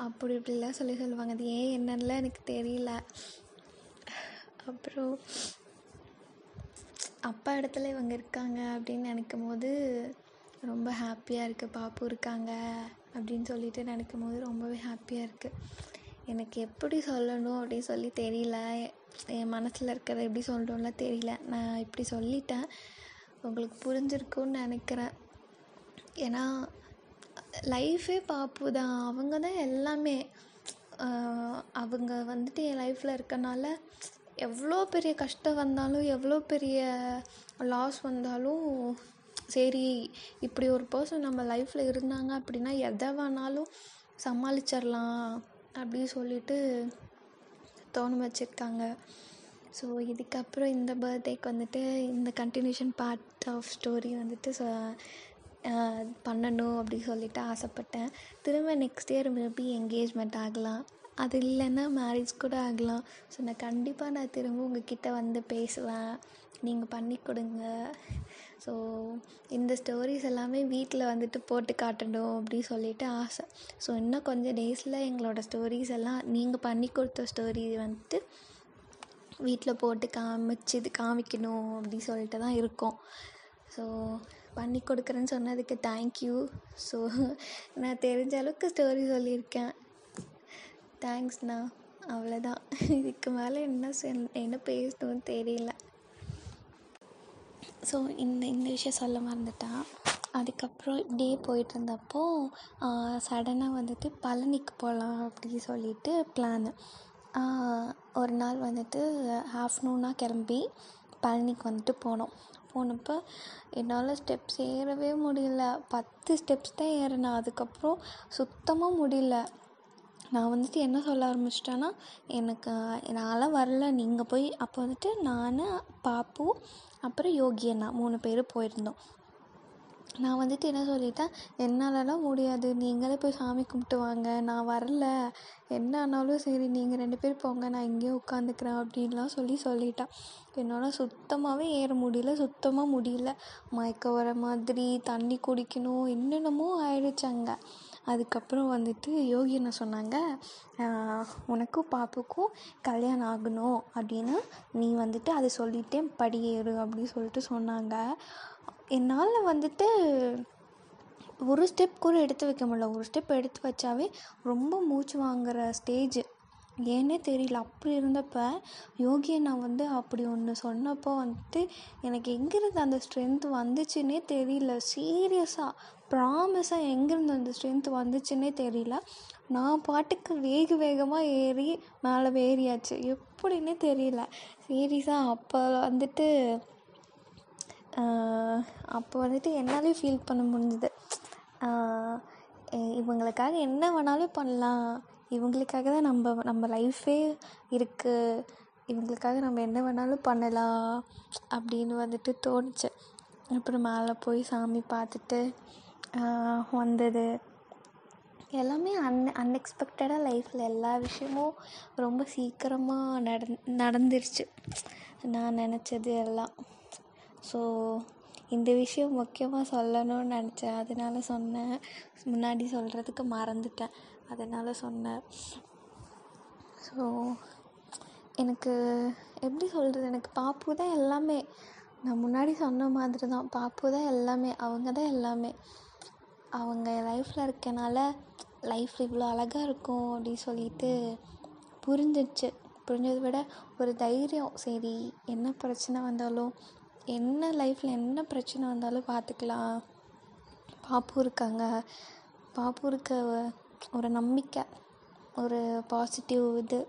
அப்படி இப்படிலாம் சொல்லி சொல்லுவாங்க. அது ஏன் என்னென்னலாம் எனக்கு தெரியல. அப்புறம் அப்பா இடத்துல இவங்க இருக்காங்க அப்படின்னு நினைக்கும் போது ரொம்ப ஹாப்பியாக இருக்குது பாப்பு இருக்காங்க அப்படின்னு சொல்லிட்டு நினைக்கும் போது ரொம்பவே ஹாப்பியாக இருக்குது எனக்கு எப்படி சொல்லணும் அப்படின்னு சொல்லி தெரியல. என் மனசில் இருக்கிறத எப்படி சொல்லணும்லாம் தெரியல. நான் இப்படி சொல்லிட்டேன். உங்களுக்கு புரிஞ்சிருக்கும்னு நினைக்கிறேன். ஏன்னா லைஃபே பாப்பு தான். அவங்க தான் எல்லாமே. அவங்க வந்துட்டு என் லைஃப்பில் இருக்கனால எவ்வளோ பெரிய கஷ்டம் வந்தாலும் எவ்வளோ பெரிய லாஸ் வந்தாலும் சரி இப்படி ஒரு பர்சன் நம்ம லைஃப்பில் இருந்தாங்க அப்படின்னா எதை வேணாலும் சமாளிச்சிடலாம் அப்படின்னு சொல்லிட்டு தோண வச்சுருக்காங்க. ஸோ இதுக்கப்புறம் இந்த பர்த்டேக்கு வந்துட்டு இந்த கண்டினியூஷன் பார்ட் ஆஃப் ஸ்டோரி வந்துட்டு சொ பண்ணணும் அப்படி சொல்லிட்டு ஆசைப்பட்டேன். திரும்ப நெக்ஸ்ட் இயர் மேபி என்கேஜ்மெண்ட் ஆகலாம். அது இல்லைன்னா மேரேஜ் கூட ஆகலாம். ஸோ நான் கண்டிப்பாக நான் திரும்ப உங்ககிட்ட வந்து பேசுவேன். நீங்கள் பண்ணி கொடுங்க. ஸோ இந்த ஸ்டோரிஸ் எல்லாமே வீட்டில் வந்துட்டு போட்டு காட்டணும் அப்படின்னு சொல்லிட்டு ஆசை. ஸோ இன்னும் கொஞ்சம் டேஸில் எங்களோட ஸ்டோரிஸ் எல்லாம் நீங்கள் பண்ணி கொடுத்த ஸ்டோரி வந்துட்டு வீட்டில் போட்டு காமிச்சு இது காமிக்கணும் அப்படி சொல்லிட்டு தான் இருக்கோம். ஸோ பண்ணி கொடுக்குறேன்னு சொன்னதுக்கு தேங்க்யூ ஸோ நான் தெரிஞ்ச அளவுக்கு ஸ்டோரி சொல்லியிருக்கேன். தேங்க்ஸ்ண்ணா அவ்வளோதான் இதுக்கு மேலே என்ன சொல் என்ன பேசணும்னு தெரியல. ஸோ இந்த இந்த விஷயம் சொல்ல மறந்துட்டேன் அதுக்கப்புறம் இப்படியே போயிட்டு இருந்தப்போ சடனாக வந்துட்டு பழனிக்கு போகலாம் அப்படி சொல்லிட்டு பிளானு ஒரு நாள் வந்துட்டு ஆஃப்டர்நூனாக கிளம்பி பழனிக்கு வந்துட்டு போனோம். போனப்போ என்னால் ஸ்டெப்ஸ் ஏறவே முடியல. பத்து ஸ்டெப்ஸ் தான் ஏறினேன். அதுக்கப்புறம் சுத்தமாக முடியல. நான் வந்துட்டு என்ன சொல்ல ஆரம்பிச்சிட்டேன்னா எனக்கு நான்லாம் வரல. நீங்கள் போய் அப்போ வந்துட்டு நான் பாப்பு அப்புறம் யோகி அண்ணா மூணு பேர் போயிருந்தோம். நான் வந்துட்டு என்ன சொல்லிட்டேன்? என்னாலலாம் முடியாது. நீங்களே போய் சாமி கும்பிட்டு வாங்க. நான் வரல. என்ன ஆனாலும் சரி நீங்கள் ரெண்டு பேர் போங்க. நான் இங்கேயே உட்காந்துக்கிறேன் அப்படின்லாம் சொல்லி சொல்லிட்டேன். என்னால் சுத்தமாகவே ஏற முடியல. சுத்தமாக முடியல. மயக்கம் வர மாதிரி தண்ணி குடிக்கணும் என்னென்னமோ ஆயிடுச்சாங்க அங்கே. அதுக்கப்புறம் வந்துட்டு யோகி என்ன சொன்னாங்க? உனக்கும் பாப்புக்கும் கல்யாணம் ஆகணும் அப்படின்னு நீ வந்துட்டு அதை சொல்லிட்டே படி ஏறு அப்படின்னு சொல்லிட்டு சொன்னாங்க. என்னால் வந்துட்டு ஒரு ஸ்டெப் கூட எடுத்து வைக்க முடியல. ஒரு ஸ்டெப் எடுத்து வச்சாவே ரொம்ப மூச்சு வாங்குகிற ஸ்டேஜ் ஏன்னே தெரியல. அப்படி இருந்தப்போ யோகியை நான் வந்து அப்படி ஒன்று சொன்னப்போ வந்துட்டு எனக்கு எங்கேருந்து அந்த ஸ்ட்ரென்த் வந்துச்சுன்னே தெரியல. சீரியஸாக ப்ராமிஸாக எங்கேருந்து அந்த ஸ்ட்ரென்த் வந்துச்சுன்னே தெரியல. நான் பாட்டுக்கு வேக வேகமாக ஏறி மேலே ஏறியாச்சு. எப்படின்னே தெரியல. சீரியஸாக அப்போ வந்துட்டு அப்போ வந்துட்டு என்னாலே ஃபீல் பண்ண முடிஞ்சுது. இவங்களுக்காக என்ன வேணாலும் பண்ணலாம். இவங்களுக்காக தான் நம்ம நம்ம லைஃபே இருக்குது இவங்களுக்காக நம்ம என்ன வேணாலும் பண்ணலாம் அப்படின்னு வந்துட்டு தோணுச்சு. அப்புறம் மேலே போய் சாமி பார்த்துட்டு வந்தது. எல்லாமே அன் அன்எக்ஸ்பெக்டடாக லைஃப்பில் எல்லா விஷயமும் ரொம்ப சீக்கிரமாக நடந் நடந்துருச்சு. நான் நினச்சது எல்லாம். ஸோ இந்த விஷயம் முக்கியமாக சொல்லணும்னு நினச்சேன். அதனால சொன்னேன். முன்னாடி சொல்கிறதுக்கு மறந்துட்டேன். அதனால் சொன்னேன். ஸோ எனக்கு எப்படி சொல்கிறது எனக்கு பாப்பு தான் எல்லாமே. நான் முன்னாடி சொன்ன மாதிரி தான் பாப்பு தான் எல்லாமே. அவங்க தான் எல்லாமே. அவங்க லைஃப்பில் இருக்கனால லைஃப் இவ்வளோ அழகாக இருக்கும் அப்படின்னு சொல்லிட்டு புரிஞ்சிடுச்சு புரிஞ்சதை விட ஒரு தைரியம். சரி என்ன பிரச்சனை வந்தாலும் என்ன லைஃப்பில் என்ன பிரச்சனை வந்தாலும் பார்த்துக்கலாம் பாப்பு இருக்காங்க. பாப்பு இருக்க ஒரு நம்பிக்கை ஒரு பாசிட்டிவ் இது.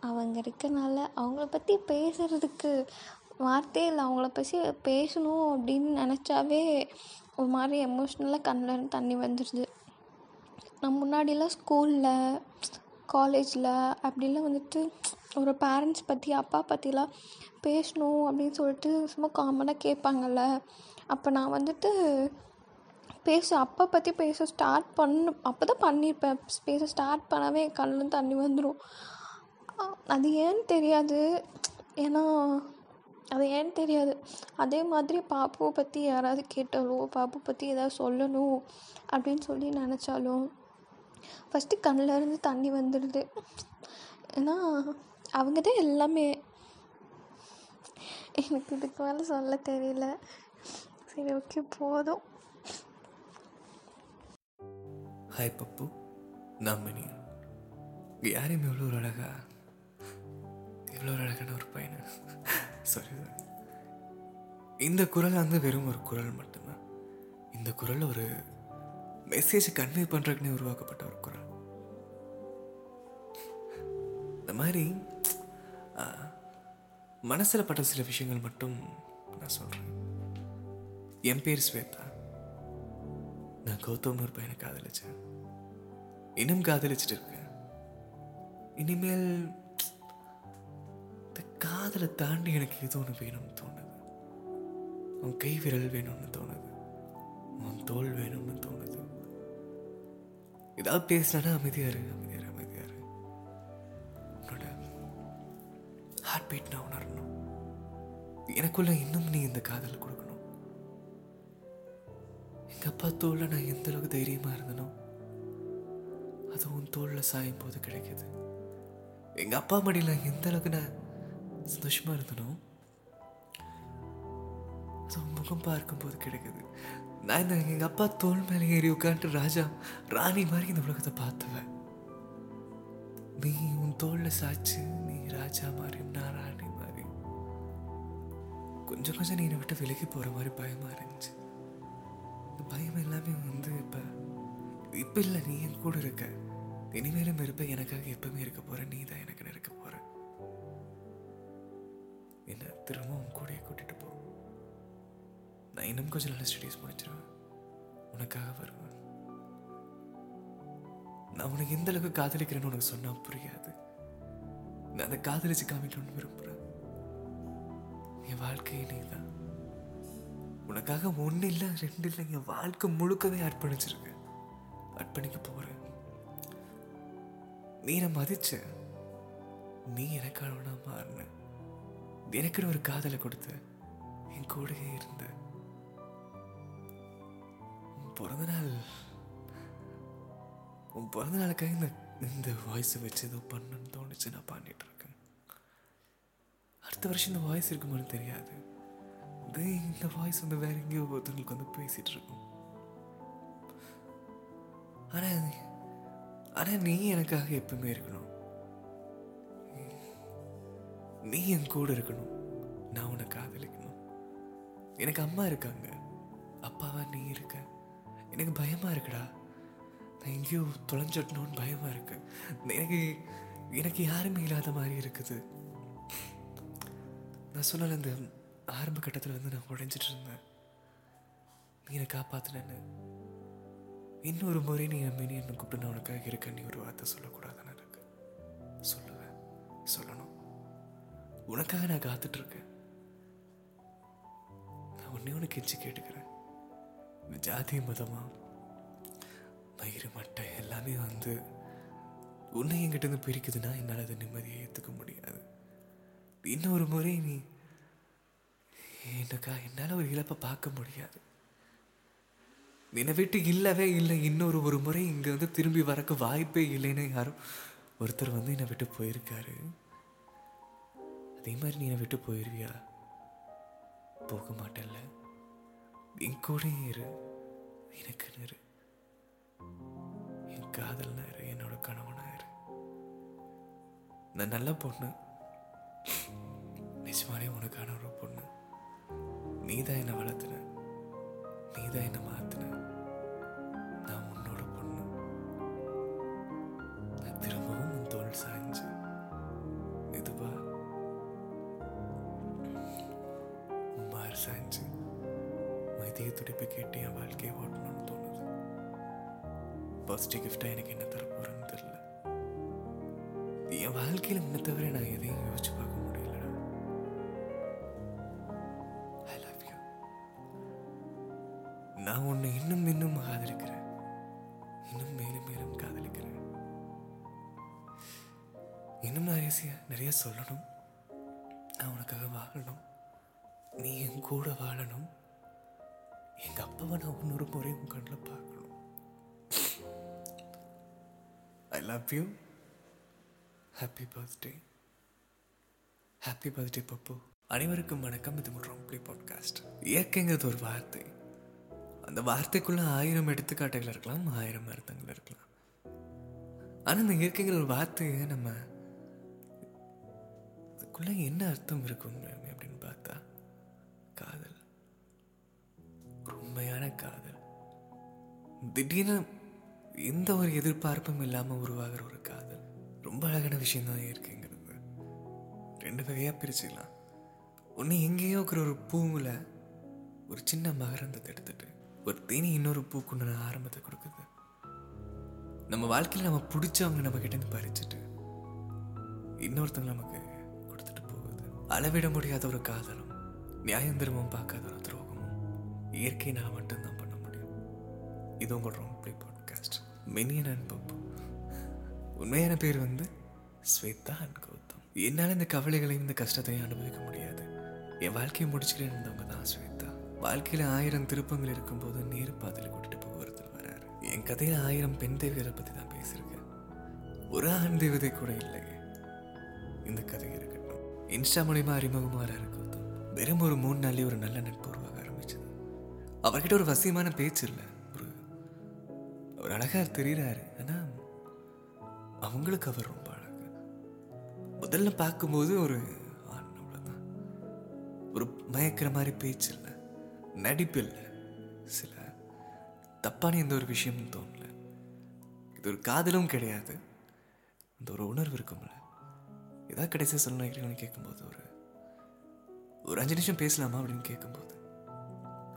அவங்க இருக்கனால அவங்கள பற்றி பேசுகிறதுக்கு வார்த்தையே இல்லை. அவங்கள பற்றி பேசணும் அப்படின்னு நினச்சாவே ஒரு மாதிரி எமோஷ்னலாக கண்ணில் தண்ணி வந்துடுது நான் முன்னாடிலாம் ஸ்கூலில் காலேஜில் அப்படிலாம் வந்துட்டு ஒரு பேரண்ட்ஸ் பற்றி அப்பா பற்றிலாம் பேசணும் அப்படின்னு சொல்லிட்டு சும்மா காமனாக கேட்பாங்கல்ல. அப்போ நான் வந்துட்டு பேச அப்பா பற்றி பேச ஸ்டார்ட் பண்ண அப்போ தான் பண்ணியிருப்பேன் பேச ஸ்டார்ட் பண்ணவே என் கண்ணில் தண்ணி வந்துடும் அது ஏன்னு தெரியாது. ஏன்னா அது ஏன்னு தெரியாது. அதே மாதிரி பாப்புவை பற்றி யாராவது கேட்டாலோ பாப்பு பற்றி ஏதாவது சொல்லணும் அப்படின்னு சொல்லி நினச்சாலும் ஃபஸ்ட்டு கண்ணில் இருந்து தண்ணி வந்துடுது ஏன்னா அவங்க தான் எல்லாமே எனக்கு இதுக்கு மேலே சொல்ல தெரியல. சரி ஓகே போதும். ஹாய் பப்பு நான் மணி யாரையும் எவ்வளோ ஒரு அழகா எவ்வளோ ஒரு அழகான ஒரு பையன். சாரி இந்த குரல் வந்து வெறும் ஒரு குரல் மட்டும்தான். இந்த குரல் ஒரு மெசேஜ் கன்வே பண்ணுறதுக்குனே உருவாக்கப்பட்ட ஒரு குரல். இந்த மாதிரி மனசில் பட்ட சில விஷயங்கள் மட்டும் நான் சொல்கிறேன் என் பேர் ஸ்வேதா. நான் கௌதம்னு ஒரு பையனை காதலிச்சேன். இன்னும் காதலிச்சுட்டு இருக்கேன். இனிமேல் இந்த காதலை தாண்டி எனக்கு எது ஒன்று வேணும்னு தோணுது. உன் கை விரல் வேணும்னு தோணுது. உன் தோல் வேணும்னு தோணுது. ஏதாவது பேசினா அமைதியாக இருக்கு ஹார்ட்பீட் நான் உணரணும். எனக்குள்ள இன்னும் நீ இந்த காதலை கொடுக்கணும். எங்க அப்பா தோல்ல நான் எந்த அளவுக்கு தைரியமா இருந்தனோ அது உன் தோல்ல சாயும் போது கிடைக்குது. எங்க அப்பா மடியில எந்த அளவுக்கு நான் சந்தோஷமா இருந்தனோ அது உன் முகம் பார்க்கும்போது கிடைக்குது. நான் இந்த எங்க அப்பா தோல் மேலே ஏறி உட்காந்துட்டு ராஜா ராணி மாதிரி இந்த உலகத்தை பார்த்துவேன். நீ உன் தோல்ல சாச்சு ராஜா மாதிரியும் நான் ராணி மாதிரி. கொஞ்சம் கொஞ்சம் நீ என்னை விட்டு விலகி போகிற மாதிரி பயமாக இருந்துச்சு. இந்த பயம் எல்லாமே வந்து இப்போ இப்போ இல்லை நீ என் கூட இருக்க. இனிமேலும் இருப்ப எனக்காக எப்பவுமே இருக்க போற நீ தான் எனக்கு இருக்க போற. என்ன திரும்பவும் உன் கூடயே கூட்டிட்டு போ. நான் இன்னும் கொஞ்சம் நல்ல ஸ்டடீஸ் முடிச்சிருவேன். உனக்காக வருவேன். நான் உனக்கு எந்த அளவுக்கு காதலிக்கிறேன்னு உனக்கு சொன்னா புரியாது. நான் அதை காதலிச்சு காமிக்கணும்னு விரும்புகிறேன் என் வாழ்க்கையே நீ தான் உனக்காக ஒன்று இல்லை ரெண்டு இல்லை என் வாழ்க்கை முழுக்கவே அர்ப்பணிச்சிருக்கேன் அர்ப்பணிக்க போகிறேன் நீ என்னை மதிச்ச. நீ எனக்கானவனா மாறின. எனக்குன்னு ஒரு காதலை கொடுத்த என் கூடயே இருந்த. உன் பிறந்த நாள் உன் பிறந்த நாளுக்காக இந்த இந்த வாய்ஸை வச்சு ஏதோ பண்ணணும்னு தோணுச்சு நான் பண்ணிகிட்ருக்கேன் இருக்கேன். அடுத்த வருஷம் இந்த வாய்ஸ் இருக்குமான்னு தெரியாது. இந்த வாய்ஸ் வந்து வேற எங்கேயோ ஒருத்தவங்களுக்கு வந்து பேசிகிட்டு இருக்கும். ஆனால் ஆனால் நீ எனக்காக எப்பவுமே இருக்கணும். நீ என் கூட இருக்கணும். நான் உன்னை காதலிக்கணும். எனக்கு அம்மா இருக்காங்க. அப்பாவா நீ இருக்க. எனக்கு பயமாக இருக்குடா. நான் எங்கேயோ தொலைஞ்சிடணும்னு பயமாக இருக்குது எனக்கு எனக்கு யாருமே இல்லாத மாதிரி இருக்குது. நான் சொல்லல இந்த ஆரம்ப கட்டத்தில் வந்து நான் உடைஞ்சிட்டு இருந்தேன். நீ என்னை காப்பாற்றினேன்னு இன்னொரு முறை நீ என் மினி என்னை கூப்பிட்டு நான் உனக்காக இருக்கேன். நீ ஒரு வார்த்தை சொல்லக்கூடாதுன்னு எனக்கு சொல்லுவேன். சொல்லணும். உனக்காக நான் காத்துட்ருக்கேன் நான் ஒன்னே ஒன்று கெஞ்சி கேட்டுக்கிறேன். இந்த ஜாதி மதமாக மயிறு மட்டை எல்லாமே வந்து உன்னை என்கிட்டருந்து பிரிக்குதுன்னா என்னால் அதை நிம்மதியை ஏற்றுக்க முடியாது. இன்னொரு முறை நீ எனக்கா என்னால் ஒரு இழப்பை பார்க்க முடியாது. என்னை விட்டு இல்லவே இல்லை. இன்னொரு ஒரு முறை இங்கே வந்து திரும்பி வரக்கு வாய்ப்பே இல்லைன்னு யாரும் ஒருத்தர் வந்து என்னை விட்டு போயிருக்காரு. அதே மாதிரி நீ என்னை விட்டு போயிருவியா? போக மாட்டேன்ல. என் கூட இரு. எனக்கு இரு. என் காதல் நேரு என்னோட கணவனாயிரு நான் நல்ல பொண்ணு. நிஜமானே உனக்கான ஒரு பொண்ணு. நீ தான் என்னை வளர்த்துன. நீ தான் என்னை மாத்தின. நான் உன்னோட பொண்ணு. நான் திரும்பவும் உன் தோல் சாய்ஞ்சு இதுவா உன் மாறு சாய்ஞ்சு. உன் இதய துடிப்பை கேட்டு என் வாழ்க்கையை ஓட்டணும். தோணுது பர்த்டே கிஃப்டாக எனக்கு என்ன தரப்போறேன்னு தெரியல. என் வாழ்க்கையில் முன்ன தவிர நான் எதையும் யோசிச்சு பார்க்க முடியலடா. ஐ லவ் யூ நான் உன்னை இன்னும் இன்னும் காதலிக்கிறேன் இன்னும் மேலும் மேலும் காதலிக்கிறேன். இன்னும் நிறைய நிறைய சொல்லணும். நான் உனக்காக வாழணும். நீ என் கூட வாழணும். எங்க அப்பாவை நான் இன்னொரு முறை உன் கண்ணில் பார்க்கணும். Love you happy birthday happy birthday Pappu அனைவருக்கும் வணக்கம். இது ரொம்பி பாட்காஸ்ட் இயற்கைங்கிறது ஒரு வார்த்தை. அந்த வார்த்தைக்குள்ளே ஆயிரம் எடுத்துக்காட்டுகள் இருக்கலாம் ஆயிரம் அர்த்தங்கள் இருக்கலாம். ஆனால் இந்த இயற்கைங்கிற ஒரு வார்த்தையை நம்ம இதுக்குள்ளே என்ன அர்த்தம் இருக்கும் அப்படின்னு பார்த்தா காதல். உண்மையான காதல். திடீர்னு எந்த ஒரு எதிர்பார்ப்பும் இல்லாமல் உருவாகிற ஒரு காதல். ரொம்ப அழகான விஷயந்தான் இருக்குங்கிறது. ரெண்டு வகையாக பிரிச்சுக்கலாம். ஒன்று எங்கேயோ இருக்கிற ஒரு பூவில் ஒரு சின்ன மகரந்தத்தை எடுத்துட்டு ஒரு தேனி இன்னொரு பூக்குண்டான ஆரம்பத்தை கொடுக்குது. நம்ம வாழ்க்கையில் நம்ம பிடிச்சவங்க நம்ம கிட்டேருந்து பறிச்சுட்டு இன்னொருத்தவங்க நமக்கு கொடுத்துட்டு போகுது. அளவிட முடியாத ஒரு காதலும் நியாயம் திரும்பவும் பார்க்காத ஒரு துரோகமும் இயற்கையினால் மட்டும்தான் பண்ண முடியும். இது உங்களோட மெனியன் அண்ட் பப்பு. உண்மையான பேர் வந்து ஸ்வேதா அண்ட் கௌதம். என்னால் இந்த கவலைகளையும் இந்த கஷ்டத்தையும் அனுபவிக்க முடியாது. என் வாழ்க்கையை முடிச்சுக்கிட்டே இருந்தவங்க தான் ஸ்வேதா. வாழ்க்கையில் ஆயிரம் திருப்பங்கள் இருக்கும்போது நேரு பாதையில் கூட்டிட்டு போக ஒருத்தர் வராரு. என் கதையில் ஆயிரம் பெண் தேவைகளை பற்றி தான் பேசியிருக்கேன். ஒரு ஆண் தேவதை கூட இல்லை. இந்த கதை இருக்கட்டும். இன்ஸ்டா மூலிமா அறிமுகமாக இருக்கட்டும் வெறும் ஒரு மூணு நாள்லேயே ஒரு நல்ல நட்பு உருவாக ஆரம்பிச்சது. அவர்கிட்ட ஒரு வசியமான பேச்சு இல்லை. ஒரு அழகாக தெரிகிறாரு ஆனால் அவங்களுக்கு அவர் ரொம்ப அழகு. முதல்ல பார்க்கும்போது ஒரு ஆண் அவ்வளவுதான். ஒரு மயக்கிற மாதிரி பேச்சு இல்லை. நடிப்பு இல்லை. சில தப்பான எந்த ஒரு விஷயமும் தோணல. இது ஒரு காதலும் கிடையாது. அந்த ஒரு உணர்வு இருக்கும்ல ஏதாவது கடைசியாக சொல்ல நினைக்கிறேன்னு கேட்கும்போது ஒரு ஒரு அஞ்சு நிமிஷம் பேசலாமா அப்படின்னு கேட்கும்போது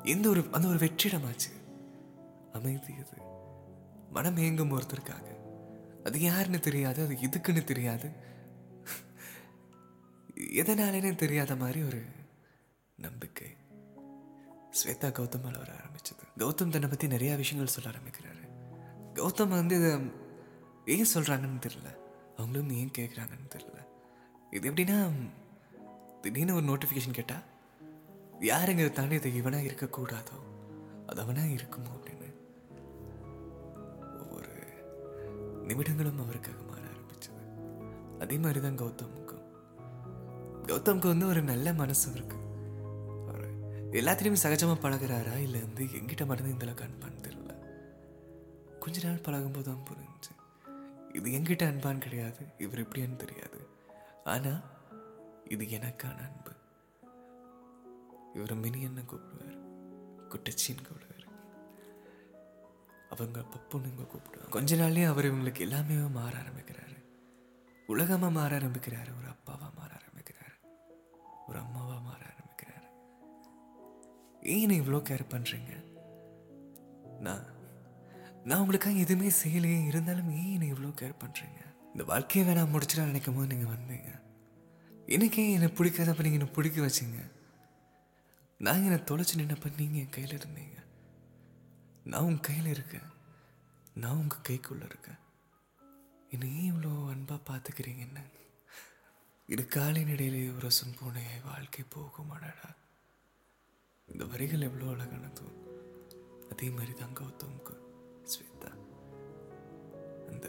எந்த ஒரு அந்த ஒரு வெற்றிடமாச்சு. அமைதி அது மனம் ஏங்கும் ஒருத்தருக்காக. அது யாருன்னு தெரியாது அது எதுக்குன்னு தெரியாது. எதனாலேன்னு தெரியாத மாதிரி ஒரு நம்பிக்கை. ஸ்வேதா கௌதம் மேல வர ஆரம்பிச்சது. கௌதம் தன்னை பத்தி நிறையா விஷயங்கள் சொல்ல ஆரம்பிக்கிறாரு. கௌதம் வந்து இதை ஏன் சொல்கிறாங்கன்னு தெரியல. அவங்களும் ஏன் கேட்குறாங்கன்னு தெரியல. இது எப்படின்னா திடீர்னு ஒரு நோட்டிஃபிகேஷன் கேட்டால் யாருங்கிறத தாண்டி இது இவனாக இருக்கக்கூடாதோ? அது அவனாக இருக்குமோ? நிமிடங்களும் அவருக்காக மாற ஆரம்பிச்சது. அதே மாதிரி தான் கௌதமுக்கும். கௌதமுக்கு வந்து ஒரு நல்ல மனசு இருக்கு. அவர் எல்லாத்திலையுமே சகஜமா பழகுறாரா? இல்லை வந்து எங்கிட்ட மட்டும் இந்த அளவுக்கு அன்பான்னு தெரியல. கொஞ்ச நாள் பழகும்போது தான் புரிஞ்சு. இது எங்கிட்ட அன்பான்னு கிடையாது இவர் எப்படின்னு தெரியாது. ஆனா இது எனக்கான அன்பு. இவர் மினி என்ன கூப்பிடுவார். குட்டச்சின்னு கூட. அவங்க பப்புனுங்க கூப்பிடுவாங்க. கொஞ்ச நாள்லயே அவர் இவங்களுக்கு எல்லாமே மாற ஆரம்பிக்கிறாரு. உலகமா மாற ஆரம்பிக்கிறாரு. ஒரு அப்பாவா மாற ஆரம்பிக்கிறாரு. ஒரு அம்மாவா மாற ஆரம்பிக்கிறாரு. ஏன் இவ்வளோ கேர் பண்றீங்க? நான் நான் உங்களுக்காக எதுவுமே செய்யலையே. இருந்தாலும் ஏன் என்னை இவ்வளோ கேர் பண்றீங்க? இந்த வாழ்க்கையை வேணாம் முடிச்சிடா நினைக்கும் போது நீங்க வந்தீங்க. எனக்கே என்னை பிடிக்காதப்ப நீங்க என்னை பிடிக்க வச்சீங்க. நான் என்னை தொலைச்சு நின்னப்ப நீங்க என் கையில இருந்தீங்க. நான் உங்கள் கையில் இருக்கேன். நான் உங்கள் கைக்குள்ளே இருக்கேன். என்னை ஏன் இவ்வளோ பார்த்துக்கிறீங்க என்ன? இது காலின் இடையிலே உரசும் போனே வாழ்க்கை போகுமாடா இந்த வரிகள் எவ்வளோ அழகானதும் அதே மாதிரி தான் கௌதம்க்கு ஸ்வேதா. அந்த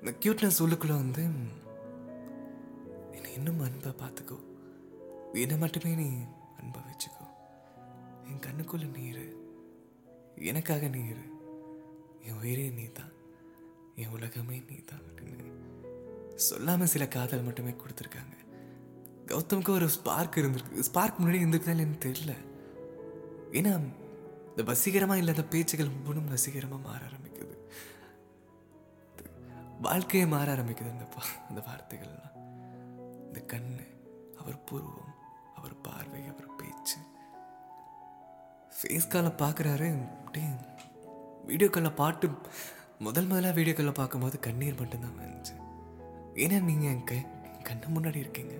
இந்த கியூட்னஸ் உள்ளுக்குள்ள வந்து என்னை இன்னும் அன்பாக பார்த்துக்கோ என்னை மட்டுமே நீ அன்பாக வச்சுக்கோ. என் கண்ணுக்குள்ள நீர் எனக்காக நீ இரு. என் உயிரே நீ தான் என் உலகமே நீ தான் அப்படின்னு சொல்லாமல் சில காதல் மட்டுமே கொடுத்துருக்காங்க. கௌதமுக்கு ஒரு ஸ்பார்க் இருந்திருக்கு. ஸ்பார்க் முன்னாடி இருந்திருக்குதா எனக்கு தெரியல. ஏன்னா இந்த வசீகரமாக இல்லாத பேச்சுகள் ஒவ்வொன்றும் ரசிகரமாக மாற ஆரம்பிக்குது. வாழ்க்கையை மாற ஆரம்பிக்குது அந்த பா- அந்த வார்த்தைகள்லாம். இந்த கண்ணு அவர் பூர்வம் அவர் பார்வை அவர் பேச்சு. ஃபேஸ் காலை பார்க்குறாரு அப்படியே வீடியோ காலில் பாட்டு முதல் முதலாக வீடியோ காலில் பார்க்கும்போது கண்ணீர் மட்டும்தான் வந்துச்சு. ஏன்னா நீங்கள் என் கை கண்ணு முன்னாடி இருக்கீங்க.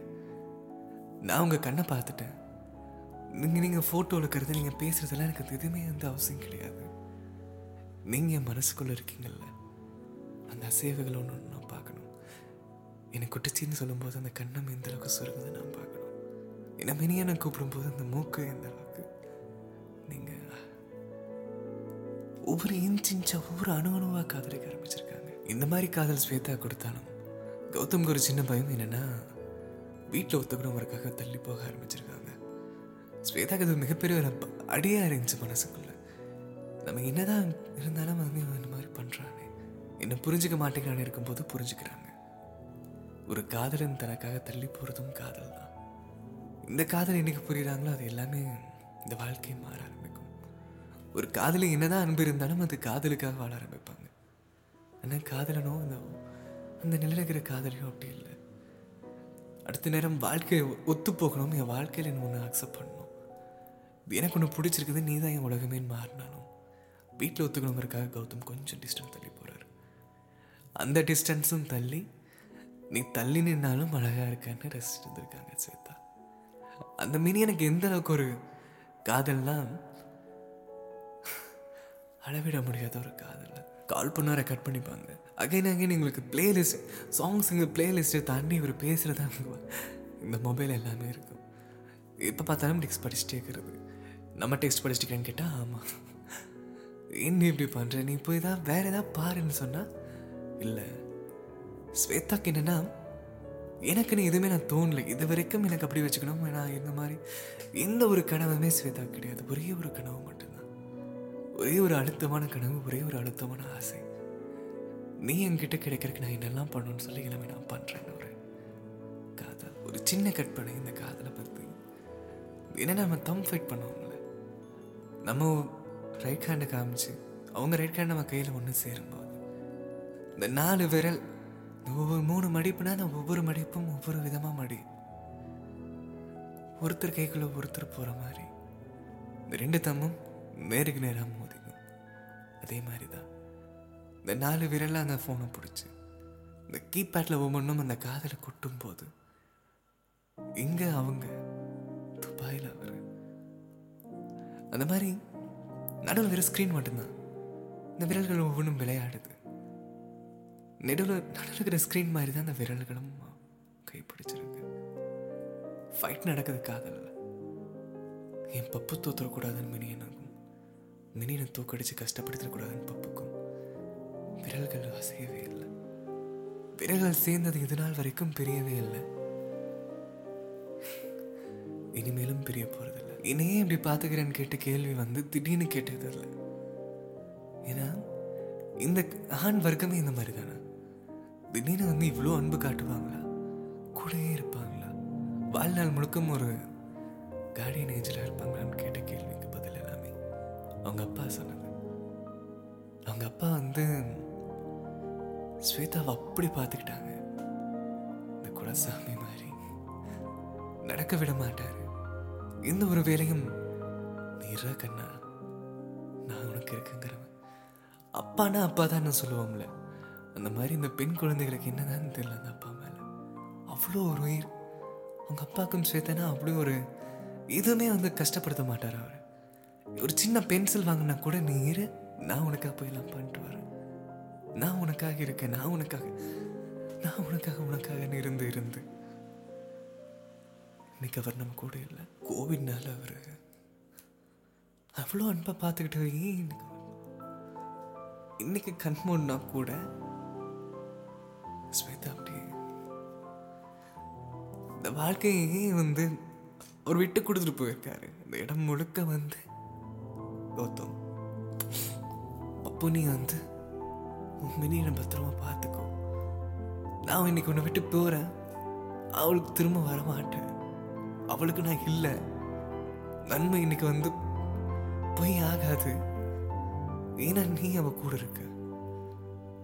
நான் உங்கள் கண்ணை பார்த்துட்டேன். நீங்கள் நீங்கள் ஃபோட்டோ எடுக்கிறது நீங்கள் பேசுகிறதெல்லாம் எனக்கு எதுவுமே எந்த அவசியம் கிடையாது. நீங்கள் என் மனசுக்குள்ளே இருக்கீங்கல்ல. அந்த அசைவுகள் ஒன்று ஒன்று நான் பார்க்கணும். என்னை குட்டிச்சின்னு சொல்லும்போது அந்த கண்ணம் எந்த அளவுக்கு சுருங்குது நான் பார்க்கணும். என்னை மினியான கூப்பிடும்போது அந்த மூக்கு எந்த அளவுக்கு ஒவ்வொரு இன்ச் இன்ச்சா ஒவ்வொரு அணு அணுவாக காதலிக்க ஆரம்பிச்சிருக்காங்க. இந்த மாதிரி காதல் ஸ்வேதா கொடுத்தாலும் கௌதம்க்கு ஒரு சின்ன பயம் என்னன்னா வீட்டில் ஒத்துக்கணுங்கிறதுக்காக தள்ளி போக ஆரம்பிச்சிருக்காங்க. ஸ்வேதாக்கு அது மிகப்பெரிய ஒரு அடியாக இருந்துச்சு மனசுக்குள்ள. நம்ம என்னதான் இருந்தாலும் வந்து இந்த மாதிரி பண்ணுறானே என்ன புரிஞ்சுக்க மாட்டேங்கிறான்னு இருக்கும்போது புரிஞ்சுக்கிறாங்க. ஒரு காதலன் தனக்காக தள்ளி போகிறதும் காதல் தான் இந்த காதல் என்னைக்கு புரியுறாங்களோ அது எல்லாமே இந்த வாழ்க்கையை மாறாங்க ஒரு காதலி என்னதான் அன்பு இருந்தாலும் அது காதலுக்காக வாழ ஆரம்பிப்பாங்க. ஆனால் காதலனோ அந்த அந்த நிலையில் இருக்கிற காதலியோ அப்படி இல்லை. அடுத்த நேரம் வாழ்க்கையை ஒத்து போகணும் என் வாழ்க்கையில் என்ன ஒன்று அக்செப்ட் பண்ணணும். எனக்கு ஒன்று பிடிச்சிருக்குது நீ தான் என் உலகமேன்னு மாறினாலும். வீட்டில் ஒத்துக்கணுங்கிறதுக்காக கௌதம் கொஞ்சம் டிஸ்டன்ஸ் தள்ளி போகிறார் அந்த டிஸ்டன்ஸும் தள்ளி நீ தள்ளி நின்னாலும் அழகாக இருக்கான்னு ரசிச்சுட்டு இருந்திருக்காங்க ஸ்வேதா அந்த மீனி எனக்கு எந்த அளவுக்கு ஒரு காதல்னால் அளவிட முடியாத ஒரு காதல். கால் பண்ணால் ரெக்கார்ட் பண்ணிப்பாங்க. அகைன் அகைன் எங்களுக்கு பிளேலிஸ்ட் சாங்ஸ் எங்கள் பிளேலிஸ்ட்டை தாண்டி இவர் பேசுகிறதா இந்த மொபைல் எல்லாமே இருக்கும். எப்போ பார்த்தாலும் டெக்ஸ்ட் படிச்சுட்டே இருக்கிறது நம்ம டெக்ஸ்ட் படிச்சுட்டேன்னு கேட்டால் ஆமாம் என்ன இப்படி பண்ணுற நீ போய் தான் வேறு ஏதாவது பாருன்னு சொன்னால் இல்லை. ஸ்வேதாக்கு என்னன்னா எனக்குன்னு எதுவுமே நான் தோணல. இது வரைக்கும் எனக்கு அப்படி வச்சுக்கணும் நான் இந்த மாதிரி எந்த ஒரு கனவுமே ஸ்வேதா கிடையாது. ஒரே ஒரு கனவு மட்டும். ஒரே ஒரு அழுத்தமான கனவு ஒரே ஒரு அழுத்தமான ஆசை. நீ என்கிட்ட கிடைக்கிறதுக்கு நான் என்னெல்லாம் பண்ணணும்னு சொல்லி எல்லாமே நான் பண்ணுறேன்னு ஒரு காதல். ஒரு சின்ன கற்பனை இந்த காதலை பற்றி ஏன்னா நம்ம தம் ஃபைட் பண்ணுவோம்ல? நம்ம ரைட் ஹேண்டை காமிச்சு அவங்க ரைட் ஹேண்ட் நம்ம கையில் ஒன்று சேரும்போது இந்த நாலு விரல் ஒவ்வொரு மூணு மடிப்புனா அந்த ஒவ்வொரு மடிப்பும் ஒவ்வொரு விதமாக மடி. ஒருத்தர் கைக்குள்ளே ஒருத்தர் போகிற மாதிரி. இந்த ரெண்டு தம்மும் நேருக்கு நேரம் அதே மாதிரி தான் இந்த நாலு விரலில் அந்த ஃபோனை பிடிச்சி. இந்த கீபேட்டில் ஒவ்வொன்றும் அந்த காதில் கொட்டும் போது இங்கே அவங்க துபாயில் அவர். அந்த மாதிரி நடுவில் வெறும் ஸ்க்ரீன் மட்டும்தான். இந்த விரல்கள் ஒவ்வொன்றும் விளையாடுது. நெடுவில் நடுவில் இருக்கிற ஸ்க்ரீன் மாதிரி தான் அந்த விரல்களும் கைப்பிடிச்சிருக்கு. ஃபைட் நடக்குது காதலில். என் பப்பு தோத்துறக்கூடாதுன்னு மினியனுக்கும் மினியனை தூக்கடிச்சு கஷ்டப்படுத்தக்கூடாதுன்னு பப்புக்கும். விரல்கள் அசையவே இல்லை. விரல்கள் சேர்ந்தது இது நாள் வரைக்கும் பிரியவே இல்லை. இனிமேலும் பிரிய போறதில்ல. என்னையே இப்படி பார்த்துக்கிறேன்னு கேட்ட கேள்வி வந்து திடீர்னு கேட்டது இல்லை. ஏன்னா இந்த ஆண் வர்க்கமே இந்த மாதிரி தானே? திடீர்னு வந்து இவ்வளோ அன்பு காட்டுவாங்களா? கூடயே இருப்பாங்களா? வாழ்நாள் முழுக்கும் ஒரு கார்டியன் ஏஞ்சலாக இருப்பாங்களான்னு கேட்ட கேள்விக்கு அவங்க அப்பா சொன்னது அவங்க அப்பா வந்து ஸ்வேதாவை அப்படி பார்த்துக்கிட்டாங்க. இந்த குலசாமி மாதிரி நடக்க விட மாட்டாரு. எந்த ஒரு வேலையும் நீரா கண்ணா நான் உனக்கு இருக்குங்கிறவன். அப்பானா அப்பா தான் சொல்லுவோம்ல. அந்த மாதிரி இந்த பெண் குழந்தைகளுக்கு என்னதான் தெரியல அந்த அப்பா மேல. அவ்வளோ ஒரு உயிர். அவங்க அப்பாவுக்கும் ஸ்வேதனா அப்படி ஒரு எதுவுமே வந்து கஷ்டப்படுத்த மாட்டார் அவர். ஒரு சின்ன பென்சில் வாங்கினா கூட நீ இரு நான் உனக்காக போயெல்லாம் பண்ணிட்டு வரேன். நான் உனக்காக இருக்கேன். நான் உனக்காக நான் உனக்காக உனக்காக இருந்து இருந்து. இன்னைக்கு அவர் நம்ம கூட இல்லை. கோவிட்னால அவர் அவ்வளோ அன்பை பார்த்துக்கிட்டு ஏன் இன்னைக்கு இன்னைக்கு கண் கூட ஸ்வேதா அப்படியே இந்த வாழ்க்கையே வந்து அவர் விட்டு கொடுத்துட்டு போயிருக்காரு. இந்த இடம் முழுக்க வந்து கௌதம் அப்போ நீ வந்து உன் மினியை பத்திரமா பார்த்துக்கோ. நான் இன்னைக்கு உன்னை விட்டு போறேன். அவளுக்கு திரும்ப வர மாட்டேன் அவளுக்கு நான் இல்லை. நன்மை இன்னைக்கு வந்து பொய் ஆகாது. ஏன்னா நீ அவ கூட இருக்க.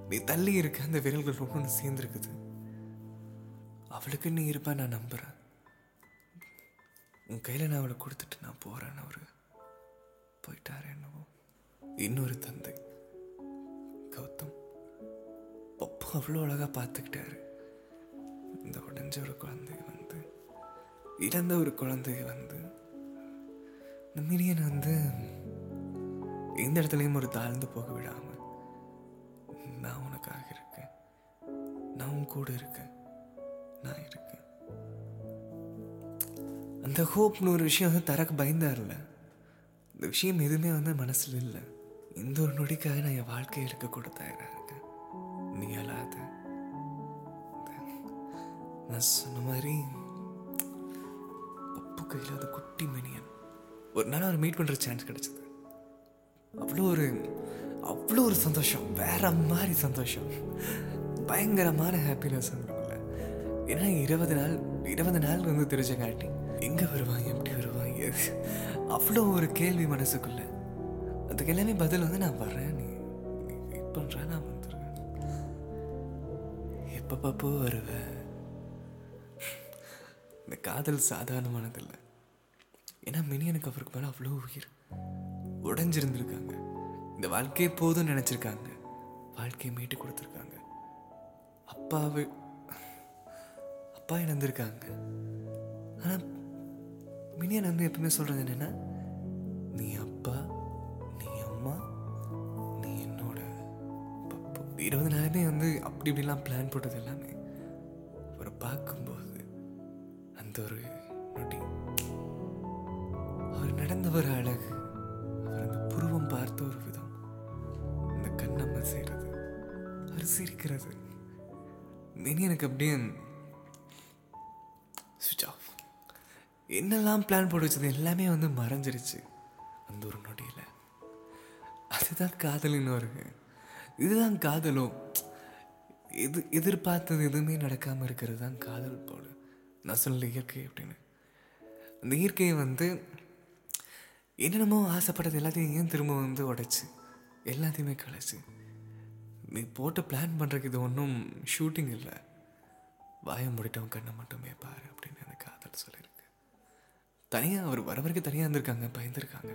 நீ தள்ளி இருக்க. அந்த விரல்கள் ஒன்று சேர்ந்துருக்குது. அவளுக்கு நீ இருப்ப நான் நம்புறேன். உன் கையில நான் அவளை கொடுத்துட்டு நான் போறேன் அவரு. போயிட்டாரு என்னவோ. இன்னொரு தந்தை கௌதம். பப்பு அவ்வளோ அழகாக பார்த்துக்கிட்டாரு. இந்த உடஞ்ச ஒரு குழந்தை வந்து இழந்த ஒரு குழந்தை வந்து இந்த மினியன் வந்து எந்த இடத்துலையும் ஒரு தாழ்ந்து போக விடாமல் நான் உனக்காக இருக்கேன். நான் உன் கூட இருக்கேன். நான் இருக்கேன். அந்த ஹோப்னு ஒரு விஷயம் வந்து தரக்கு பயந்தார்ல இந்த விஷயம் எதுவுமே வந்து மனசில் இல்லை. இந்த ஒரு நொடிக்காக நான் என் வாழ்க்கையை இருக்க கூட தயாராக இருக்கேன் நீ அழாத. நான் சொன்ன மாதிரி பப்பு கையில் அது குட்டி மினியன் ஒரு நாள் அவர் மீட் பண்ணுற சான்ஸ் கிடைச்சது. அவ்வளோ ஒரு அவ்வளோ ஒரு சந்தோஷம். வேற மாதிரி சந்தோஷம். பயங்கரமான ஹாப்பினஸ் அவங்களுக்குள்ள ஏன்னா இருபது நாள் இருபது நாள் வந்து தெரிஞ்சங்காட்டி எங்கே வருவான் எப்படி வருவான் எது அவ்வளோ ஒரு கேள்வி மனசுக்குள்ள. அதுக்கு எல்லாமே பதில் வந்து நான் வர்றேன். நீ வெயிட் பண்ணுற நான் வந்துடுவேன் எப்போ பாப்போ வருவேன் இந்த காதல் சாதாரணமானதில்லை. ஏன்னா மினியனுக்கு அவருக்கு மேலே அவ்வளோ உயிர். உடைஞ்சிருந்திருக்காங்க. இந்த வாழ்க்கையே போதும்னு நினச்சிருக்காங்க. வாழ்க்கையை மீட்டு கொடுத்துருக்காங்க. அப்பாவு அப்பா இழந்திருக்காங்க. ஆனால் மினியன் வந்து எப்பவுமே சொல்கிறது என்னென்னா நீ அப்பா நீ அம்மா நீ என்னோட பப்பு. இருபது நாளுமே வந்து அப்படி இப்படிலாம் பிளான் போட்டது எல்லாமே அவரை பார்க்கும்போது அந்த ஒரு நொடி. அவர் நடந்த ஒரு அழகு அவர் அந்த புருவம் பார்த்த ஒரு விதம் அந்த கண்ணம்மை செய்கிறது அவர் சிரிக்கிறது மினி எனக்கு அப்படியே என்னெல்லாம் பிளான் போட்டு வச்சது எல்லாமே வந்து மறைஞ்சிருச்சு. அந்த ஒரு நொடியில். அதுதான் காதலின்னு வருங்க இதுதான் காதலோ எது எதிர்பார்த்தது எதுவுமே நடக்காமல் இருக்கிறது தான் காதல் போல நான் சொல்ல இயற்கை அப்படின்னு. அந்த இயற்கையை வந்து என்னென்னமோ ஆசைப்பட்டது எல்லாத்தையும் ஏன் திரும்ப வந்து உடைச்சி? எல்லாத்தையுமே கலைச்சு. நீ போட்டு பிளான் பண்ணுறதுக்கு இது ஒன்றும் ஷூட்டிங் இல்லை. வாயை முடிட்டவன் கண்ணை மட்டுமே பாரு அப்படின்னு அந்த காதல் சொல்லி தனியாக அவர் வர வரைக்கும் தனியாக இருந்திருக்காங்க பயந்துருக்காங்க.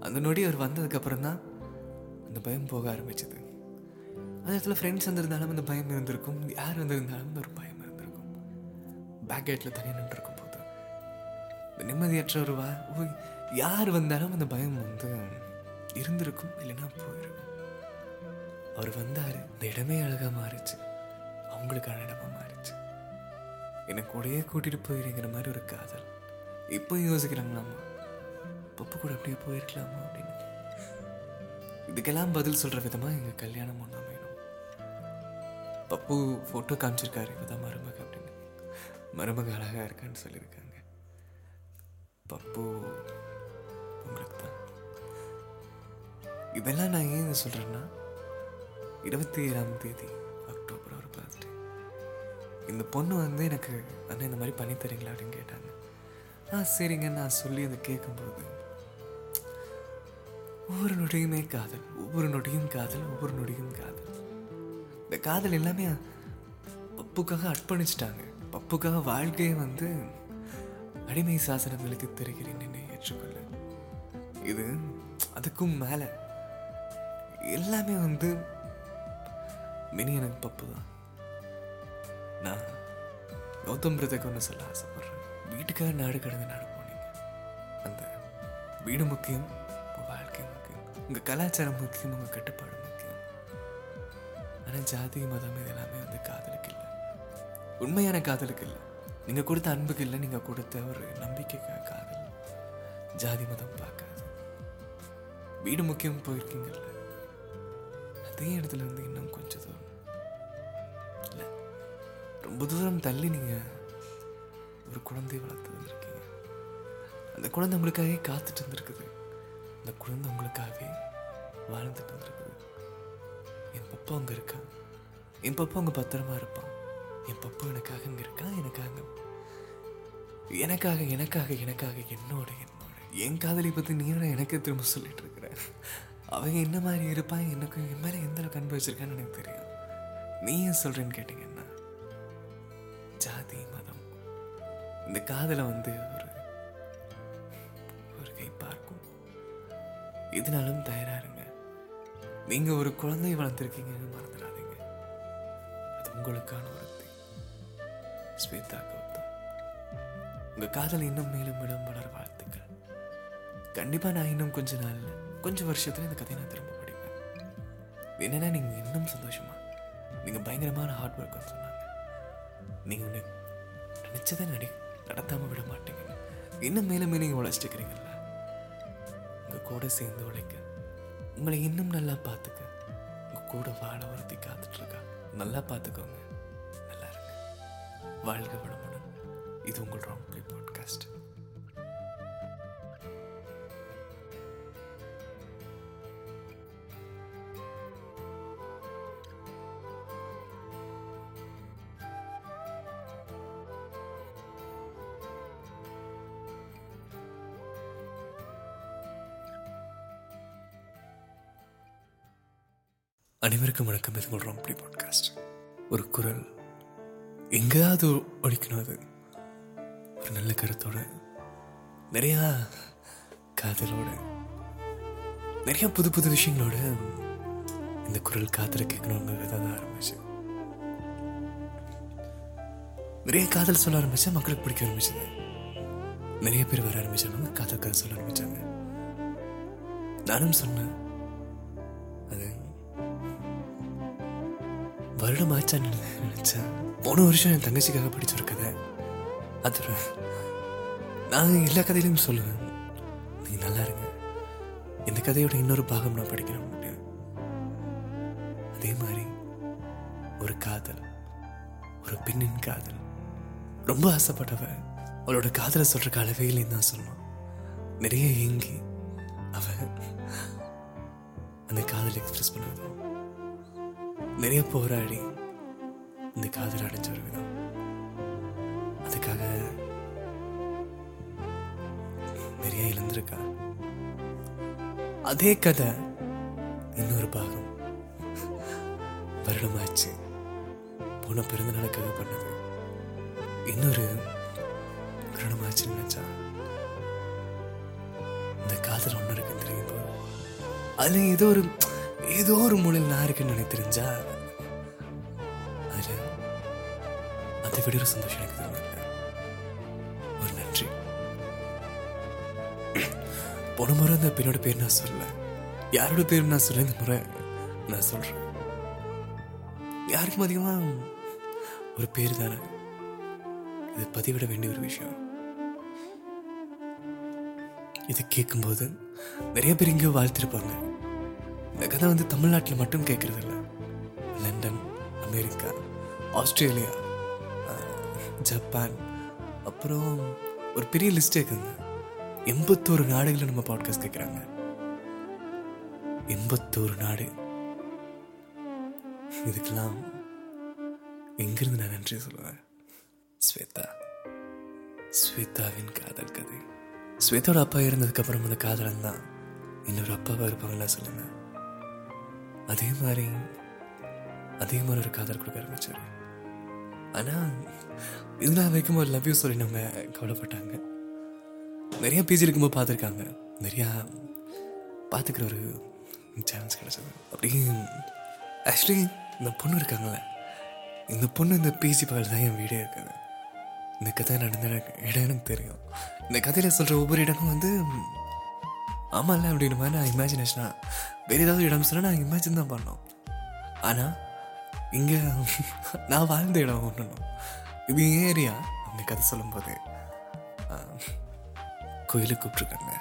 அந்த நொடி அவர் வந்ததுக்கப்புறம் தான் அந்த பயம் போக ஆரம்பிச்சது. அந்த இடத்துல ஃப்ரெண்ட்ஸ் வந்திருந்தாலும் அந்த பயம் இருந்திருக்கும் யார் வந்திருந்தாலும் அந்த ஒரு பயம் இருந்திருக்கும். பேக் கேட்டில் தனியாக நின்றுருக்கும் போது இந்த நிம்மதியற்ற ஒரு வா ஓ- யார் வந்தாலும் அந்த பயம் வந்து இருந்திருக்கும் இல்லைன்னா போயிருக்கும். அவர் வந்தார் இந்த இடமே அழகாக மாறிச்சு. அவங்களுக்கான இடமா மாறிச்சு. என்னை கூடயே கூட்டிட்டு போயிருங்கிற மாதிரி ஒரு காதல். இப்போ யோசிக்கிறாங்களாமா பப்பு கூட அப்படியே போயிருக்கலாமா அப்படின்னு. இதுக்கெல்லாம் பதில் சொல்கிற விதமாக எங்கள் கல்யாணம் ஒன்றா வேணும் பப்பு ஃபோட்டோ காமிச்சிருக்காரு இவதான் மருமக அப்படின்னு. மருமக அழகாக இருக்கான்னு சொல்லியிருக்காங்க. பப்பு உங்களுக்கு தான் இதெல்லாம் நான் ஏன் சொல்கிறேன்னா இருபத்தி ஏழாம் தேதி அக்டோபர் ஒரு பர்த்டே. இந்த பொண்ணு வந்து எனக்கு அண்ணன் இந்த மாதிரி பண்ணி தரீங்களா அப்படின்னு கேட்டாங்க. ஆ சரிங்க. நான் சொல்லி அதை கேட்கும்போது ஒவ்வொரு நொடியுமே காதல் ஒவ்வொரு நொடியும் காதல் ஒவ்வொரு நொடியும் காதல். இந்த காதல் எல்லாமே பப்புக்காக அர்ப்பணிச்சிட்டாங்க. பப்புக்காக வாழ்க்கையை வந்து அடிமை சாசனம் எழுதி தருகிறேன் என்னை ஏற்றுக்கொள்ள. இது அதுக்கும் மேலே எல்லாமே வந்து மினி எனக்கு பப்பு தான் நான் கௌதம் பிரதக்கு ஒன்று சொல்ல ஆசை. வீட்டுக்காக நாடு கடந்து நாடு போனீங்க. அந்த வீடு முக்கியம் உங்கள் வாழ்க்கை முக்கியம் உங்கள் கலாச்சாரம் முக்கியம் உங்கள் கட்டுப்பாடு முக்கியம். ஆனால் ஜாதி மதம் இது எல்லாமே வந்து காதலுக்கு இல்லை. உண்மையான காதலுக்கு இல்லை. நீங்கள் கொடுத்த அன்புக்கு இல்லை நீங்கள் கொடுத்த ஒரு நம்பிக்கைக்காக காதல். ஜாதி மதம் பார்க்காது. வீடு முக்கியம் போயிருக்கீங்கல்ல? அதே இடத்துல வந்து இன்னும் கொஞ்சம் தூரம். இல்லை ரொம்ப தூரம் தள்ளி நீங்கள் ஒரு குழந்தை வளர்த்து வந்திருக்கீங்க. அந்த குழந்தை உங்களுக்காகவே காத்துட்டு இருந்திருக்குது அந்த குழந்தை உங்களுக்காகவே வாழ்ந்துட்டு இருந்திருக்குது என் பப்பா அங்கே இருக்கான் என் பப்பா அங்கே பத்திரமா இருப்பான். என் பப்பா எனக்காக இங்கே இருக்கான் எனக்காக. எனக்காக எனக்காக எனக்காக என்னோட என்னோட. என் காதலி பற்றி நீயோட எனக்கே திரும்ப சொல்லிட்டு இருக்கிற? அவங்க என்ன மாதிரி இருப்பான்? எனக்கு என் மேலே எந்த அளவுக்கு அன்பு வச்சிருக்கான்னு எனக்கு தெரியும். நீ ஏன் சொல்றேன்னு கேட்டீங்க இந்த காதலை வந்து ஒரு ஒரு கை பார்க்கும். இதனாலும் தயாராக இருங்க. நீங்க ஒரு குழந்தை வளர்ந்துருக்கீங்கன்னு மறந்துடாதீங்க. அது உங்களுக்கான ஒருத்தி ஸ்வேதா கௌதம். உங்க காதல் இன்னும் மேலும் மேலும் வளர வாழ்த்துக்கள். கண்டிப்பா நான் இன்னும் கொஞ்ச நாளில் கொஞ்சம் வருஷத்துல இந்த கதையை நான் திரும்ப படிப்பேன். என்னன்னா நீங்க இன்னும் சந்தோஷமா நீங்க பயங்கரமான ஹார்ட் ஒர்க் சொன்னாங்க. நீங்க உன்னை நினைச்சதை நடி நடத்தாம விட மாட்டீங்க இன்னும் மேலும் மேலே நீங்க உழைச்சிட்டு இருக்கிறீங்கல்ல உங்க கூட சேர்ந்து உழைக்க. உங்களை இன்னும் நல்லா பார்த்துக்க. உங்க கூட வாழ ஒருத்தி காத்துட்டு இருக்கா நல்லா பார்த்துக்கோங்க. நல்லா இருங்க. வாழ்க வளமுடன். இது உங்கள் ராங் பிளே பாட்காஸ்ட் அனைவருக்கும் வணக்கம். இது உங்கள் அப்படி பாட்காஸ்ட். ஒரு குரல். எங்கேயாவது ஒழிக்கணும் அது. ஒரு நல்ல கருத்தோட நிறையா காதலோட நிறையா புது புது விஷயங்களோட இந்த குரல் காதல கேட்கணுங்கிறது தான் ஆரம்பிச்சு நிறைய காதல் சொல்ல ஆரம்பிச்சேன் மக்களுக்கு பிடிக்க ஆரம்பிச்சது. நிறைய பேர் வர ஆரம்பிச்சாங்க காதல் கதை சொல்ல ஆரம்பிச்சாங்க. நானும் சொன்னேன் வருடம் ஆச்சான்னு நினச்சேன். போன வருஷம் என் தங்கச்சிக்காக படிச்ச ஒரு கதை அது நான் எல்லா கதையிலும் சொல்லுவேன். நீ நல்லா இருங்க. இந்த கதையோட இன்னொரு பாகம் நான் படிக்கிறேன் அப்படின்னு. அதே மாதிரி ஒரு காதல் ஒரு பெண்ணின் காதல். ரொம்ப ஆசைப்பட்டவ அவளோட காதலை சொல்ற அளவே இல்லைன்னு தான் சொல்லணும். நிறைய ஏங்கி அவ அந்த காதல் எக்ஸ்பிரஸ் பண்ணதும் நிறைய போராடி இந்த காதல் அடைஞ்ச ஒரு விதம் அதுக்காக நிறைய இழந்திருக்கா. அதே கதை இன்னொரு பாகம். வருடமாச்சு. போன பிறந்த நாளுக்காக பண்ணது. இன்னொரு வருடமாச்சுன்னு நினைச்சா இந்த காதல் ஒன்று இருக்குன்னு தெரியும் அதுல ஏதோ ஒரு ஏதோ ஒரு மூலையில் நான் இருக்குன்னு எனக்கு தெரிஞ்சா அதில் அதை விட ஒரு சந்தோஷம் எனக்கு ஒரு நன்றி. போன முறை அந்த பெண்ணோட பேர் நான் சொல்ல யாரோட பேர் நான் சொல்ல இந்த முறை நான் சொல்றேன். யாருக்கும் அதிகமா ஒரு பேர் தானே. இது பதிவிட வேண்டிய ஒரு விஷயம். இதை கேட்கும்போது நிறைய பேர் இங்கே வாழ்த்திருப்பாங்க. இந்த கதை வந்து தமிழ்நாட்டில் மட்டும் கேட்கறது இல்ல லண்டன் அமெரிக்கா ஆஸ்திரேலியா ஜப்பான் அப்புறம் ஒரு பெரிய லிஸ்ட் இருக்குங்க. எண்பத்தோரு நாடுகளில் நம்ம பாட்காஸ்ட் கேட்குறாங்க. எண்பத்தோரு நாடு. இதுக்கெல்லாம் எங்கிருந்து நான் நன்றி சொல்லுவேன்? ஸ்வேதா. ஸ்வேதாவின் காதல் கதை. ஸ்வேதோட அப்பா இருந்ததுக்கப்புறம் அந்த காதலன் தான். இன்னொரு அப்பாவா இருப்பாங்களா சொல்லுங்க. அதே மாதிரி அதே மாதிரி ஒரு காதல் கொடுக்க ஆரம்பிச்சார். ஆனால் இதெல்லாம் வரைக்கும் ஒரு லவ் யூ சொல்லி நம்ம கவலைப்பட்டாங்க. நிறையா பேஜ் இருக்கும்போது பார்த்துருக்காங்க. நிறையா பார்த்துக்கிற ஒரு சான்ஸ் கிடச்சது. அப்படி ஆக்சுவலி இந்த பொண்ணு இருக்காங்களே இந்த பொண்ணு இந்த பேசி பகல் தான் என் வீடே இருக்குது. இந்த கதை நடந்த இடம் எனக்கு தெரியும். இந்த கதையில் சொல்கிற ஒவ்வொரு இடமும் வந்து ஆமாம்ல அப்படின்ற மாதிரி நான் இமேஜினேஷனாக வேறு ஏதாவது இடம் சொன்னால் நான் இமேஜின் தான் பண்ணோம். ஆனால் இங்கே நான் வாழ்ந்த இடம் ஒன்றுணும் இது என் ஏரியா அந்த கதை சொல்லும்போது. கோயிலுக்கு கூப்பிட்ருக்காங்க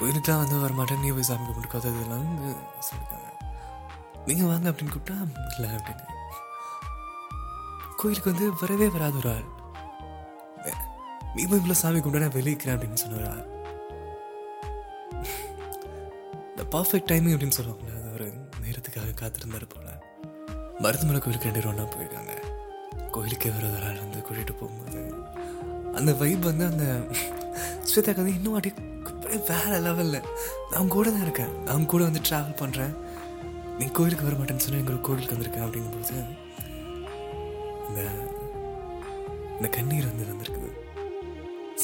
கோயிலுக்குலாம் வந்து வர மாட்டேன் நீ போய் சாமி கும்பிட்டு இதெல்லாம் வந்து சொல்லியிருக்காங்க நீங்கள் வாங்க அப்படின்னு கூப்பிட்டா இல்லை அப்படின்னு. கோயிலுக்கு வந்து வரவே வராத ஒரு ஆள். நீ போய் இவ்வளோ சாமி கும்பிட்டா நான் அப்படின்னு சொன்ன ஒரு ஆள். இந்த பர்ஃபெக்ட் டைமிங் அப்படின்னு சொல்லுவாங்க அது ஒரு நேரத்துக்காக காத்திருந்தாரு போல. மருத்துவமனை கோயிலுக்கு ரெண்டு ஒன்றா போயிருக்காங்க. கோயிலுக்கே வர ஒரு ஆள் வந்து கூட்டிகிட்டு போகும்போது அந்த வைப் வந்து அந்த ஸ்வேதாக்கு வந்து இன்னும் அப்படியே வேற லெவலில் நான் கூட தான் இருக்கேன். நான் கூட வந்து ட்ராவல் பண்ணுறேன் நீ கோயிலுக்கு வர மாட்டேன்னு சொன்னால் எங்களுக்கு கோயிலுக்கு வந்திருக்கேன் அப்படிங்கும்போது இந்த இந்த கண்ணீர் வந்து வந்திருக்குது.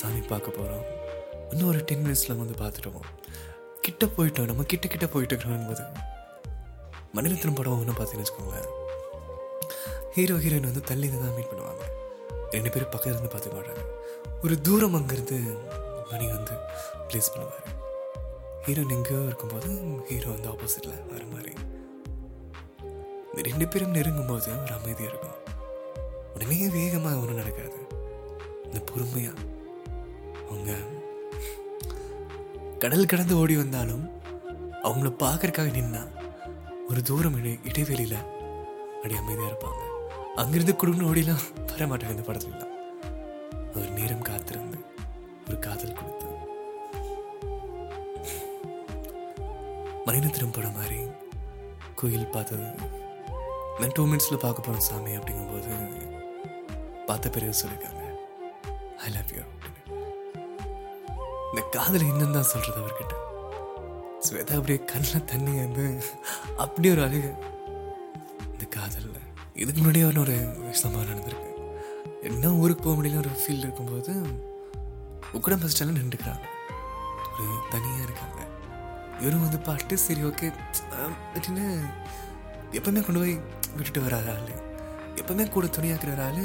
சாமி பார்க்க போகிறோம் இன்னும் ஒரு டென் மினிட்ஸில் வந்து பார்த்துட்டோம் கிட்ட போயிட்டோம் நம்ம கிட்ட கிட்ட போயிட்டு இருக்கிறோம் போது மணிரத்னம் படம் ஒன்று பார்த்தீங்கன்னு வச்சுக்கோங்களேன். ஹீரோ ஹீரோயின் வந்து தள்ளி தான் மீட் பண்ணுவாங்க. ரெண்டு பேரும் பக்கத்துல இருந்து பார்த்துக்க மாட்டாங்க. ஒரு தூரம் அங்கேருந்து மணி வந்து ப்ளேஸ் பண்ணுவார். ஹீரோயின் எங்கேயோ இருக்கும்போது ஹீரோ வந்து ஆப்போசிட்டில் வர மாதிரி. இந்த ரெண்டு பேரும் நெருங்கும்போது ஒரு அமைதியாக இருக்கும். உடனே வேகமாக ஒன்றும் நடக்காது இந்த பொறுமையாக அவங்க கடல் கடந்து ஓடி வந்தாலும் அவங்கள பார்க்கறக்காக நின்னா ஒரு தூரம் இடை இடைவெளியில் அப்படி அமைதியாக இருப்பாங்க. அங்கிருந்து குடும்பம் ஓடிலாம் வர மாட்டாங்க இந்த படத்துலலாம் அவர் நேரம் காத்திருந்து ஒரு காதல் கொடுத்து மணிநத்திரம் படம் மாதிரி கோயில் பார்த்தது. நான் டூ மினிட்ஸில் பார்க்க போகிறேன் சாமி அப்படிங்கும்போது பார்த்த பிறகு சொல்லியிருக்காங்க ஐ லவ் யூ இந்த காதல் என்னன்னு தான் அவர்கிட்ட? ஸ்வேதா அப்படியே கண்ணில் தண்ணி வந்து அப்படி ஒரு அழகு. இந்த காதலில். இதுக்கு முன்னாடியே அவன் ஒரு சம்பவம் நடந்திருக்கு. என்ன ஊருக்கு போக முடியல ஒரு ஃபீல் இருக்கும்போது உக்கடம் பஸ் ஸ்டாண்டில் நின்றுக்கிறாங்க. ஒரு தனியாக இருக்காங்க. இவரும் வந்து பாட்டு சரி ஓகே அப்படின்னு எப்பவுமே கொண்டு போய் விட்டுட்டு வராத ஆளு. எப்பவுமே கூட துணியாக்குற ஆள் ஆளு.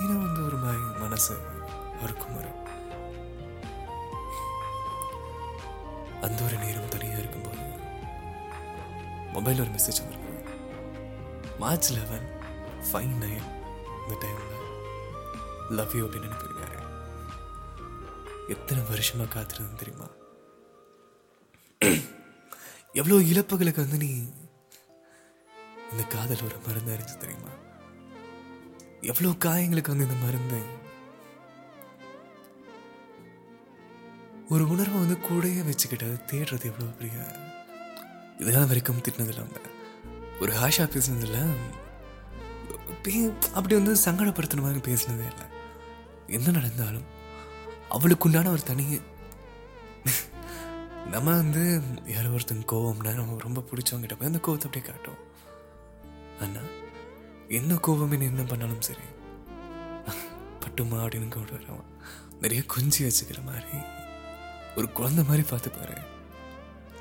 இன்னும் வந்து ஒரு மாதிரி மனசு அவருக்கும் வரும் அந்த ஒரு நேரம் தனியாக இருக்கும்போது மொபைல் ஒரு மெசேஜ் வந்திருக்கு மார்ச் லெவன் ஃபைவ் நைன் இந்த டைமில் லவ் யூ அப்படின்னு அனுப்பியிருக்காரு எத்தனை வருஷமா காத்திருந்தது தெரியுமா? எவ்வளோ இழப்புகளுக்கு வந்து நீ இந்த காதல் ஒரு மருந்து அறிஞ்சு தெரியுமா? எவ்வளோ காயங்களுக்கு வந்து இந்த மருந்து ஒரு உணர்வை வந்து கூடயே வச்சுக்கிட்டு தேடுறது எவ்வளோ பெரிய இதெல்லாம் வரைக்கும் திட்டினது இல்லாமல் ஒரு ஹாஷா பேசினதில்ல. பே- அப்படி வந்து சங்கடப்படுத்தின மாதிரி பேசினதே இல்லை. என்ன நடந்தாலும் அவளுக்கு உண்டான ஒரு தனி நம்ம வந்து யாரோ ஒருத்தங்க கோவம்னா நம்ம ரொம்ப பிடிச்சவங்கிட்ட போய் அந்த கோவத்தை அப்படியே காட்டும் ஆனால் என்ன கோவமே என்ன பண்ணாலும் சரி. பட்டுமா அப்படின்னு கூட வரவன். நிறைய கொஞ்சி வச்சுக்கிற மாதிரி ஒரு குழந்தை மாதிரி பார்த்துப்பாரு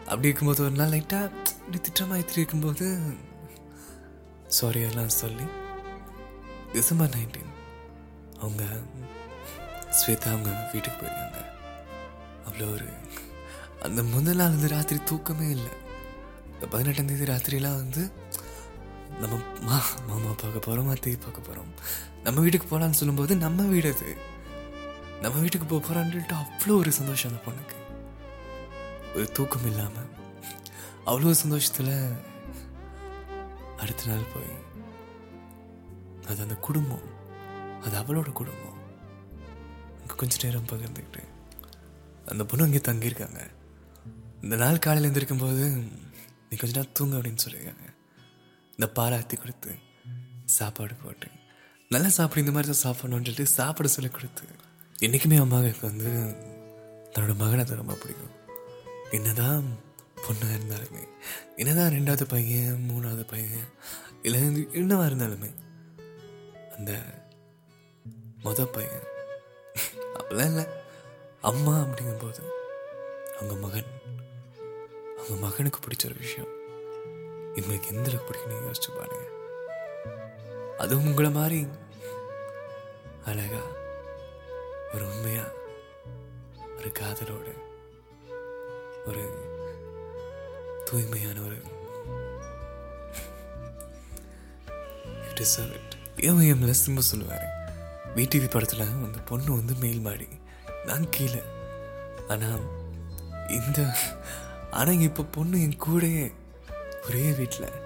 அப்படி இருக்கும்போது ஒரு நாள் லைட்டாக இப்படி திட்டமாக இருக்கும்போது சாரி எல்லாம் சொல்லி டிசம்பர் நைன்டீன் அவங்க ஸ்வேதா அவங்க வீட்டுக்கு போயிருக்காங்க. அவ்வளோ ஒரு அந்த முதல் நாள் வந்து ராத்திரி தூக்கமே இல்லை. இந்த பதினெட்டாம் தேதி ராத்திரிலாம் வந்து நம்ம மா மாமா பார்க்க போகிறோம் அத்தையை பார்க்க போகிறோம் நம்ம வீட்டுக்கு போகலான்னு சொல்லும்போது நம்ம வீடு அது. நம்ம வீட்டுக்கு போக போகிறான்ட்டு அவ்வளோ ஒரு சந்தோஷம் அந்த பொண்ணுக்கு. ஒரு தூக்கம் இல்லாமல் அவ்வளோ சந்தோஷத்தில் அடுத்த நாள் போய் அது அந்த குடும்பம் அது அவளோட குடும்பம். அங்கே கொஞ்ச நேரம் பகிர்ந்துக்கிட்டு அந்த பொண்ணு அங்கே தங்கியிருக்காங்க. இந்த நாள் காலையில் எழுந்திருக்கும் போது நீ கொஞ்ச நேரம் தூங்க அப்படின்னு சொல்லியிருக்காங்க. இந்த பாலாத்தி கொடுத்து சாப்பாடு போட்டு நல்லா சாப்பிடு இந்த மாதிரி தான் சாப்பிடணும்னு சொல்லிட்டு சாப்பிட சொல்லி கொடுத்து என்றைக்குமே அம்மாவுக்கு வந்து தன்னோட மகனை தான் ரொம்ப பிடிக்கும். என்னதான் பொண்ணாக இருந்தாலுமே என்னதான் ரெண்டாவது பையன் மூணாவது பையன் இல்லை என்னவா இருந்தாலுமே அந்த மொத பையன் அப்படிலாம் இல்லை. அம்மா அப்படிங்கும்போது அவங்க மகன் அவங்க மகனுக்கு பிடிச்ச ஒரு விஷயம். இவங்களுக்கு எந்த அளவுக்கு பிடிக்கணும் யோசிச்சு பாருங்க. அதுவும் உங்களை மாதிரி அழகா ஒரு உண்மையா ஒரு காதலோடு ஒரு தூய்மையான ஒரு டிசர்வ் இட் ஏஎம்ல சிம்ப சொல்லுவார்? விடிவி படத்தில் அந்த பொண்ணு வந்து மேல் மாடி. நான் கீழே. ஆனால் இந்த ஆனால் இப்போ பொண்ணு என் கூடயே. ஒரே வீட்டில்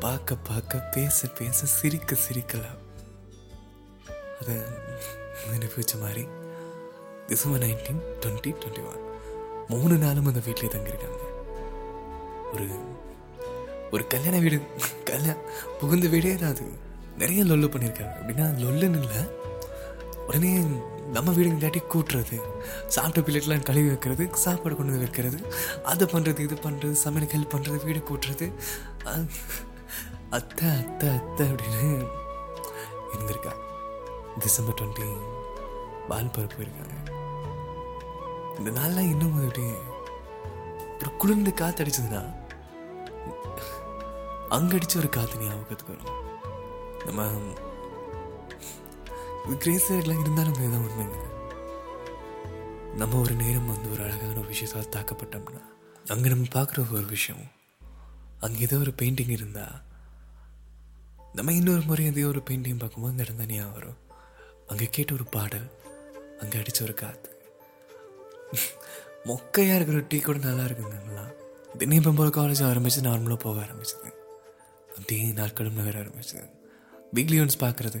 பார்க்க பார்க்க பேச பேச சிரிக்க சிரிக்கலாம். அதை நினைப்பிச்ச மாதிரி December nineteen twenty twenty one மூணு நாளும் அந்த வீட்டிலே தங்கியிருக்காங்க. ஒரு ஒரு கல்யாண வீடு கல்யாணம் புகுந்த வீடே தான் அது. நிறைய லொல்லு பண்ணியிருக்காங்க. அப்படின்னா லொல்லுன்னு இல்லை. உடனே நம்ம வீடு இல்லாட்டி கூட்டுறது சாப்பிட்ட பிள்ளைட்லாம் கழுவி வைக்கிறது சாப்பாடு கொண்டு வந்து வைக்கிறது அதை பண்ணுறது இது பண்ணுறது சமையலுக்கு ஹெல்ப் பண்ணுறது வீடு கூட்டுறது. அத்தை அத்தை அத்தை அப்படின்னு இருந்திருக்காங்க டிசம்பர் டுவெண்ட்டி வால்பாறை போயிருக்காங்க. இந்த நாள்லாம் இன்னும் அப்படியே ஒரு குளிர்ந்து காற்று அடிச்சதுன்னா அங்கே அடிச்ச ஒரு காற்று ஞாபகத்துக்கு வரும். நம்ம கிரேசர்லாம் இருந்தாலும் தான் உண்மைங்க. நம்ம ஒரு நேரம் வந்து ஒரு அழகான ஒரு விஷயத்தால் தாக்கப்பட்டோம்னா அங்கே நம்ம பார்க்குற ஒரு விஷயம் அங்கே ஏதோ ஒரு பெயிண்டிங் இருந்தால் நம்ம இன்னொரு முறை ஏதோ ஒரு பெயிண்டிங் பார்க்கும்போது அந்த இடம் தான் ஞாபகம் வரும். அங்கே கேட்ட ஒரு பாடல் அங்கே அடித்த ஒரு காற்று மொக்கையாக இருக்கிற டீ கூட நல்லா இருக்குங்கலாம் திடீர்னு இப்போ காலேஜ் ஆரம்பித்து நார்மலாக போக ஆரம்பிச்சது. அப்படியே நாட்களும் நகர ஆரம்பிச்சது. வீக்லி ஒன்ஸ் பார்க்குறது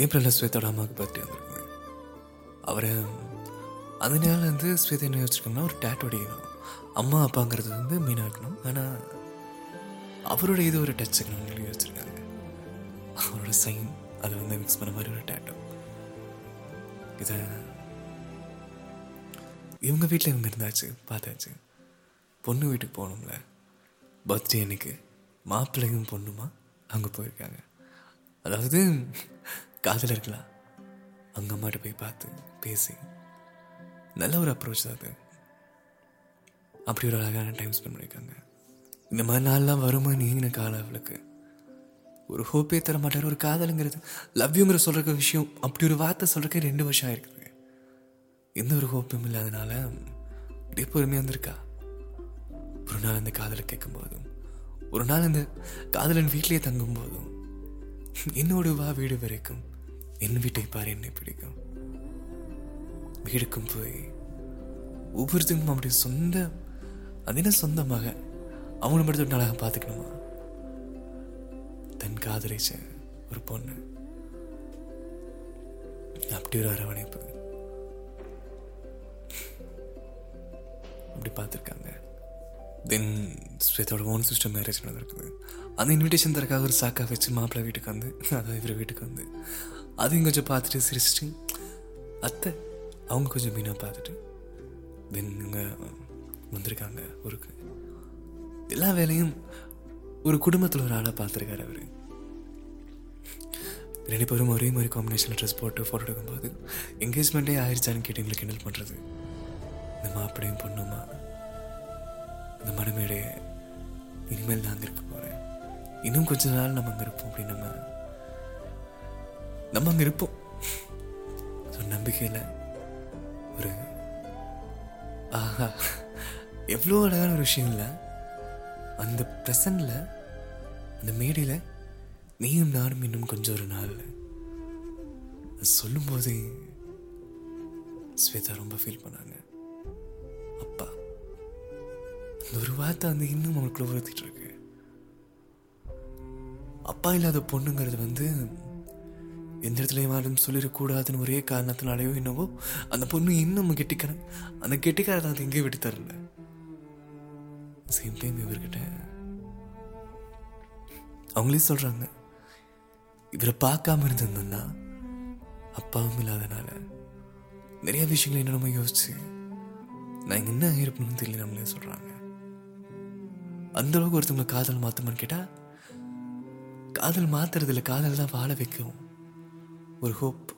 ஏப்ரலில் ஸ்வேத்தோட அம்மாவுக்கு பர்த்டே வந்திருக்கு அவர் அந்த நாள் வந்து ஸ்வேதா என்ன யோசிச்சிருக்கோம்னா ஒரு டேட் அடிக்கணும் அம்மா அப்பாங்கிறது வந்து மீனாக இருக்கணும். ஆனால் அவரோட இது ஒரு டச் இருக்கணும்னு சொல்லி யோசிச்சிருக்காங்க. அவரோட சைன் அதை வந்து மிக்ஸ் பண்ண மாதிரி ஒரு டேட்டோ இதை இவங்க வீட்டில் இவங்க இருந்தாச்சு பார்த்தாச்சு. பொண்ணு வீட்டுக்கு போகணும்ல. பர்த்டே அன்னைக்கு மாப்பிள்ளையும் பொண்ணுமா அங்கே போயிருக்காங்க. அதாவது காதில் இருக்கலாம் அவங்க அம்மாட்ட போய் பார்த்து பேசி. நல்ல ஒரு அப்ரோச் தான் அது. அப்படி ஒரு அழகான டைம் ஸ்பெண்ட் பண்ணியிருக்காங்க. இந்த மாதிரி நாள்லாம் வருமா நீங்கின காலம் அவளுக்கு. ஒரு ஹோப்பே தர மாட்டார் ஒரு காதலுங்கிறது. லவ்யூங்கிற சொல்கிற விஷயம் அப்படி ஒரு வார்த்தை சொல்கிறக்கு ரெண்டு வருஷம் ஆயிருக்குது எந்த ஒரு ஹோப்பும் இல்லாதனால இப்படியே பொறுமையாக இருந்திருக்கா ஒரு நாள் அந்த காதலை கேட்கும் போதும் ஒரு நாள் அந்த காதலன் வீட்டிலேயே தங்கும் போதும் என்னோட வா வீடு வரைக்கும் என் வீட்டை பாரு என்னை பிடிக்கும். வீடுக்கும் போய் ஒவ்வொருத்தருக்கும் அப்படி சொந்த அது என்ன சொந்தமாக? அவங்கள மட்டும் ஒரு நாளாக பார்த்துக்கணுமா? தன் காதலிச்ச ஒரு பொண்ணு. அப்படி ஒரு அரவணைப்பு. அப்படி பார்த்துருக்காங்க. தென் ஸ்வேதோட ஓன் சிஸ்டம் மேரேஜ் நடந்திருக்குது. அந்த இன்விடேஷன் தரக்காக ஒரு சாக்கா வச்சு மாப்பிள்ளை வீட்டுக்கு வந்து அதாவது இவர் வீட்டுக்கு வந்து அதையும் கொஞ்சம் பார்த்துட்டு சிரிச்சிட்டு அத்தை அவங்க கொஞ்சம் மீனாக பார்த்துட்டு தென் இவங்க வந்திருக்காங்க ஊருக்கு. எல்லா வேலையும் ஒரு குடும்பத்தில் ஒரு ஆளாக பார்த்துருக்காரு அவர். ரெண்டு பேரும் ஒரே மாதிரி காம்பினேஷனில் ட்ரெஸ் போட்டு ஃபோட்டோ எடுக்கும்போது என்கேஜ்மெண்ட்டே ஆயிடுச்சான்னு கேட்டு எங்களுக்கு கிண்டல் பண்ணுறது இந்த மாப்பிடையும் பொண்ணுமா? இந்த மனமேடைய இனிமேல் நான் அங்கே இருக்க போகிறேன் இன்னும் கொஞ்ச நாள் நம்ம அங்கே இருப்போம் அப்படின்னு நம்ம நம்ம அங்கே இருப்போம். ஒரு நம்பிக்கையில் ஒரு ஆஹா எவ்வளோ அழகான ஒரு விஷயம் இல்லை. அந்த ப்ரெசண்டில் அந்த மேடையில் நீயும் நானும் இன்னும் கொஞ்சம் ஒரு நாள். அது சொல்லும்போதே ஸ்வேதா ரொம்ப ஃபீல் பண்ணாங்க. அப்பா அந்த ஒரு வார்த்தை வந்து இன்னும் அவங்களுக்குள்ள உறுத்திட்டு இருக்கு. அப்பா இல்லாத பொண்ணுங்கிறது வந்து எந்த இடத்துலையும் யாரும் சொல்லிடக்கூடாதுன்னு ஒரே காரணத்தினாலேயோ என்னவோ அந்த பொண்ணு இன்னும் கெட்டிக்காரன் அந்த கெட்டிக்காரத்தை அதை எங்கேயும் விட்டு தரல. சேம் டைம் இவர்கிட்ட அவங்களே சொல்கிறாங்க இவரை பார்க்காம இருந்திருந்தேன்னா அப்பாவும் இல்லாதனால நிறைய விஷயங்களை என்ன நம்ம யோசிச்சு நான் என்ன இருக்கணும்னு தெரியல நம்மளே சொல்றாங்க. அந்த அளவுக்கு ஒருத்தவங்களை காதல் மாத்தமான்னு கேட்டால் காதல் மாத்துறதுல காதல் தான் வாழ வைக்கும். ஒரு ஹோப்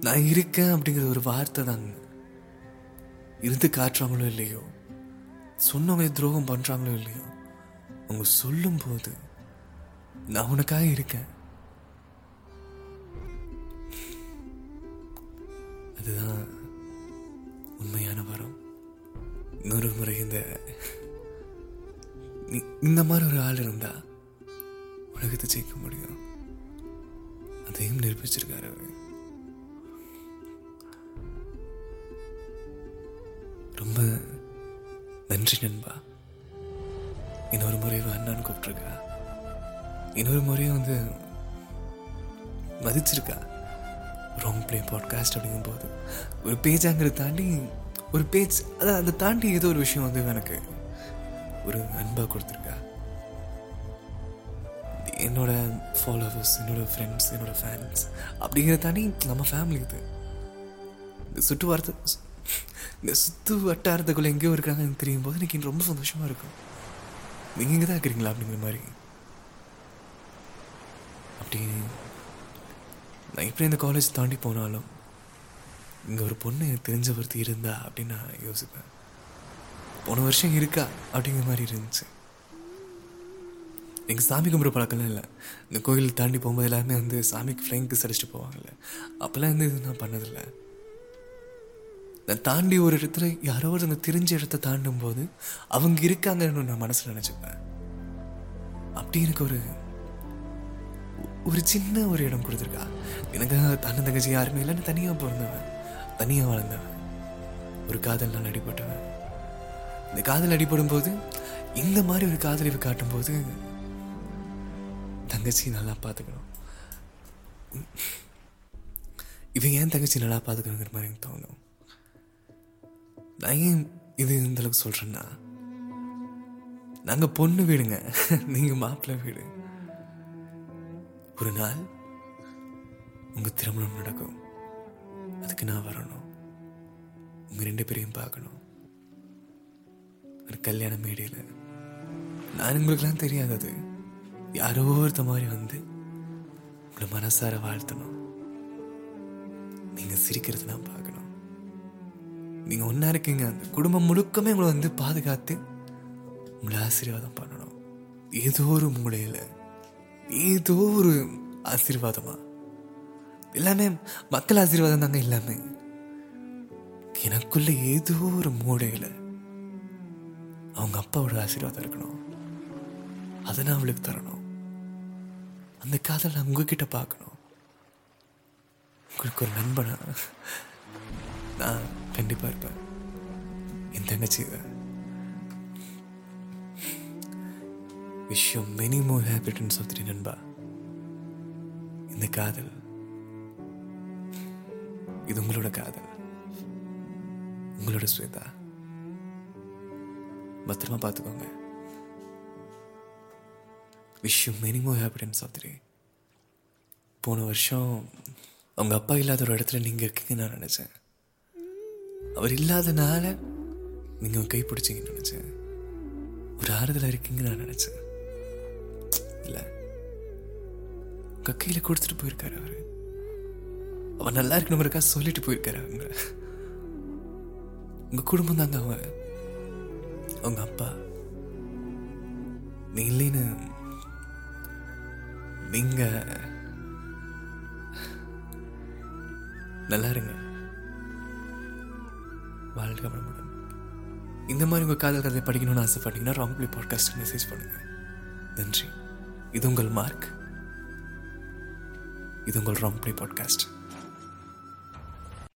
நான் இருக்கேன் அப்படிங்கிற ஒரு வார்த்தை தாங்க இருந்து காட்டுறாங்களோ இல்லையோ? சொன்னவங்க துரோகம் பண்றாங்களோ இல்லையோ? அவங்க சொல்லும்போது நான் உனக்காக இருக்கேன். அதுதான் உண்மையான வரம். இன்னொரு முறை இந்த இந்த மாதிரி ஒரு ஆள் இருந்தா உலகத்தை ஜெயிக்க முடியும். அதையும் நிரூபிச்சிருக்காரு அவர். ரொம்ப நன்றி நண்பா. இன்னொரு முறை அண்ணான்னு கூப்பிட்டுருக்கா. இன்னொரு முறையும் வந்து மதிச்சிருக்கா. ராங் ப்ளே பாட்காஸ்ட் அப்படிங்கும்போது. ஒரு பேஜாங்கிறத தாண்டி ஒரு பேஜ் அதான் அதை தாண்டி ஏதோ ஒரு விஷயம் வந்து எனக்கு ஒரு அன்பாக கொடுத்துருக்கா. என்னோட ஃபாலோவர்ஸ் என்னோட ஃப்ரெண்ட்ஸ் என்னோட ஃபேன்ஸ் அப்படிங்கிறத தாண்டி நம்ம ஃபேமிலி இது. இந்த சுற்று வார்த்தை இந்த சுத்து வட்டாரத்துக்குள்ளே எங்கேயோ இருக்காங்கன்னு தெரியும் போது எனக்கு ரொம்ப சந்தோஷமாக இருக்கும். நீங்கள் இங்கே தான் இருக்கிறீங்களா அப்படிங்கிற மாதிரி. அப்படி நான் இப்படி இந்த காலேஜ் தாண்டி போனாலும் இங்கே ஒரு பொண்ணு எனக்கு தெரிஞ்ச ஒருத்தி இருந்தா அப்படின்னு நான் யோசிப்பேன். போன வருஷம் இருக்கா அப்படிங்கிற மாதிரி இருந்துச்சு. எங்கள் சாமி கும்பிட்ற பழக்கம்லாம் இல்லை. இந்த கோயில் தாண்டி போகும்போது எல்லாருமே வந்து சாமிக்கு ஃப்ளைங் கிஸ் அடிச்சுட்டு போவாங்கல்ல. அப்போல்லாம் வந்து இது நான் பண்ணதில்லை. நான் தாண்டி ஒரு இடத்துல யாரோ ஒருத்தங்க தெரிஞ்ச இடத்த தாண்டும் போது அவங்க இருக்காங்கன்னு நான் மனசில் நினச்சிப்பேன். அப்படி எனக்கு ஒரு ஒரு சின்ன ஒரு இடம் கொடுத்துருக்கா. எனக்கு அண்ணன் தங்கச்சி யாருமே இல்லைன்னு தனியாக பிறந்தவன் தனியாக வளர்ந்தவன் ஒரு காதல் நான் அடிபட்டவன். இந்த காதல் அடிபடும் போது இந்த மாதிரி ஒரு காதலிவு காட்டும் போது தங்கச்சி நல்லா பார்த்துக்கணும். இவன் ஏன் தங்கச்சி நல்லா பார்த்துக்கணுங்கிற மாதிரி எனக்கு தோணும். நான் ஏன் இது இந்த அளவுக்கு நாங்கள் பொண்ணு வீடுங்க நீங்கள் மாப்பிள்ளை வீடு. ஒரு நாள் உங்க திருமணம் நடக்கும். அதுக்கு நான் வரணும். உங்க ரெண்டு பேரையும் பார்க்கணும். ஒரு கல்யாண மேடையில். நான் உங்களுக்குலாம் தெரியாது யாரோ ஒருத்த மாதிரி வந்து உங்களை மனசார வாழ்த்தணும். நீங்க சிரிக்கிறது நான் பார்க்கணும். நீங்க ஒன்னா இருக்கீங்க. அந்த குடும்பம் முழுக்கமே உங்களை வந்து பாதுகாத்து உங்களை ஆசீர்வாதம் பண்ணணும். ஏதோ ஒரு மூலையில் ஏதோ ஒரு ஆசீர்வாதமா? எல்லாமே மக்கள் ஆசீர்வாதம் தாங்க எல்லாமே. எனக்குள்ள ஏதோ ஒரு மூடையில் அவங்க அப்பாவோட ஆசீர்வாதம் இருக்கணும். அதை நான் அவளுக்கு தரணும். அந்த காதல் நான் உங்ககிட்ட பார்க்கணும். உங்களுக்கு ஒரு நண்பனா? நான் கண்டிப்பா இருப்பேன். என் தங்கச்சி விஷ்யம் மெனி மோர் ஹேபிட்டன்ஸ் ஆஃப் நண்பா. இந்த காதல் இது உங்களோட காதல். உங்களோட ஸ்வேதா. பத்திரமா பார்த்துக்கோங்க wish you many more happy returns of three போன வருஷம் அவங்க அப்பா இல்லாத ஒரு இடத்துல நீங்கள் இருக்கீங்கன்னு நான் நினச்சேன். அவர் இல்லாதனால நீங்கள் கை பிடிச்சிங்கன்னு நினச்சேன். ஒரு ஆறுதலாக இருக்கீங்கன்னு நான் நினச்சேன். இல்லை உங்கள் கையில் கொடுத்துட்டு போயிருக்காரு அவர். அவர் நல்லா இருக்கணுங்கிறக்கா சொல்லிட்டு போயிருக்காரு அவங்க. உங்கள் குடும்பம் தாங்க அவங்க. அவங்க அப்பா. நீ இல்லைன்னு நீங்க நல்லா இருங்க. வாழ்க வளமுடன். இந்த மாதிரி உங்கள் காதல் கதை படிக்கணும்னு ஆசைப்பட்டீங்கன்னா ராங் பாட்காஸ்ட் மெசேஜ் பண்ணுங்க. நன்றி. இது உங்கள் மார்க். இது உங்கள் ராங் பாட்காஸ்ட்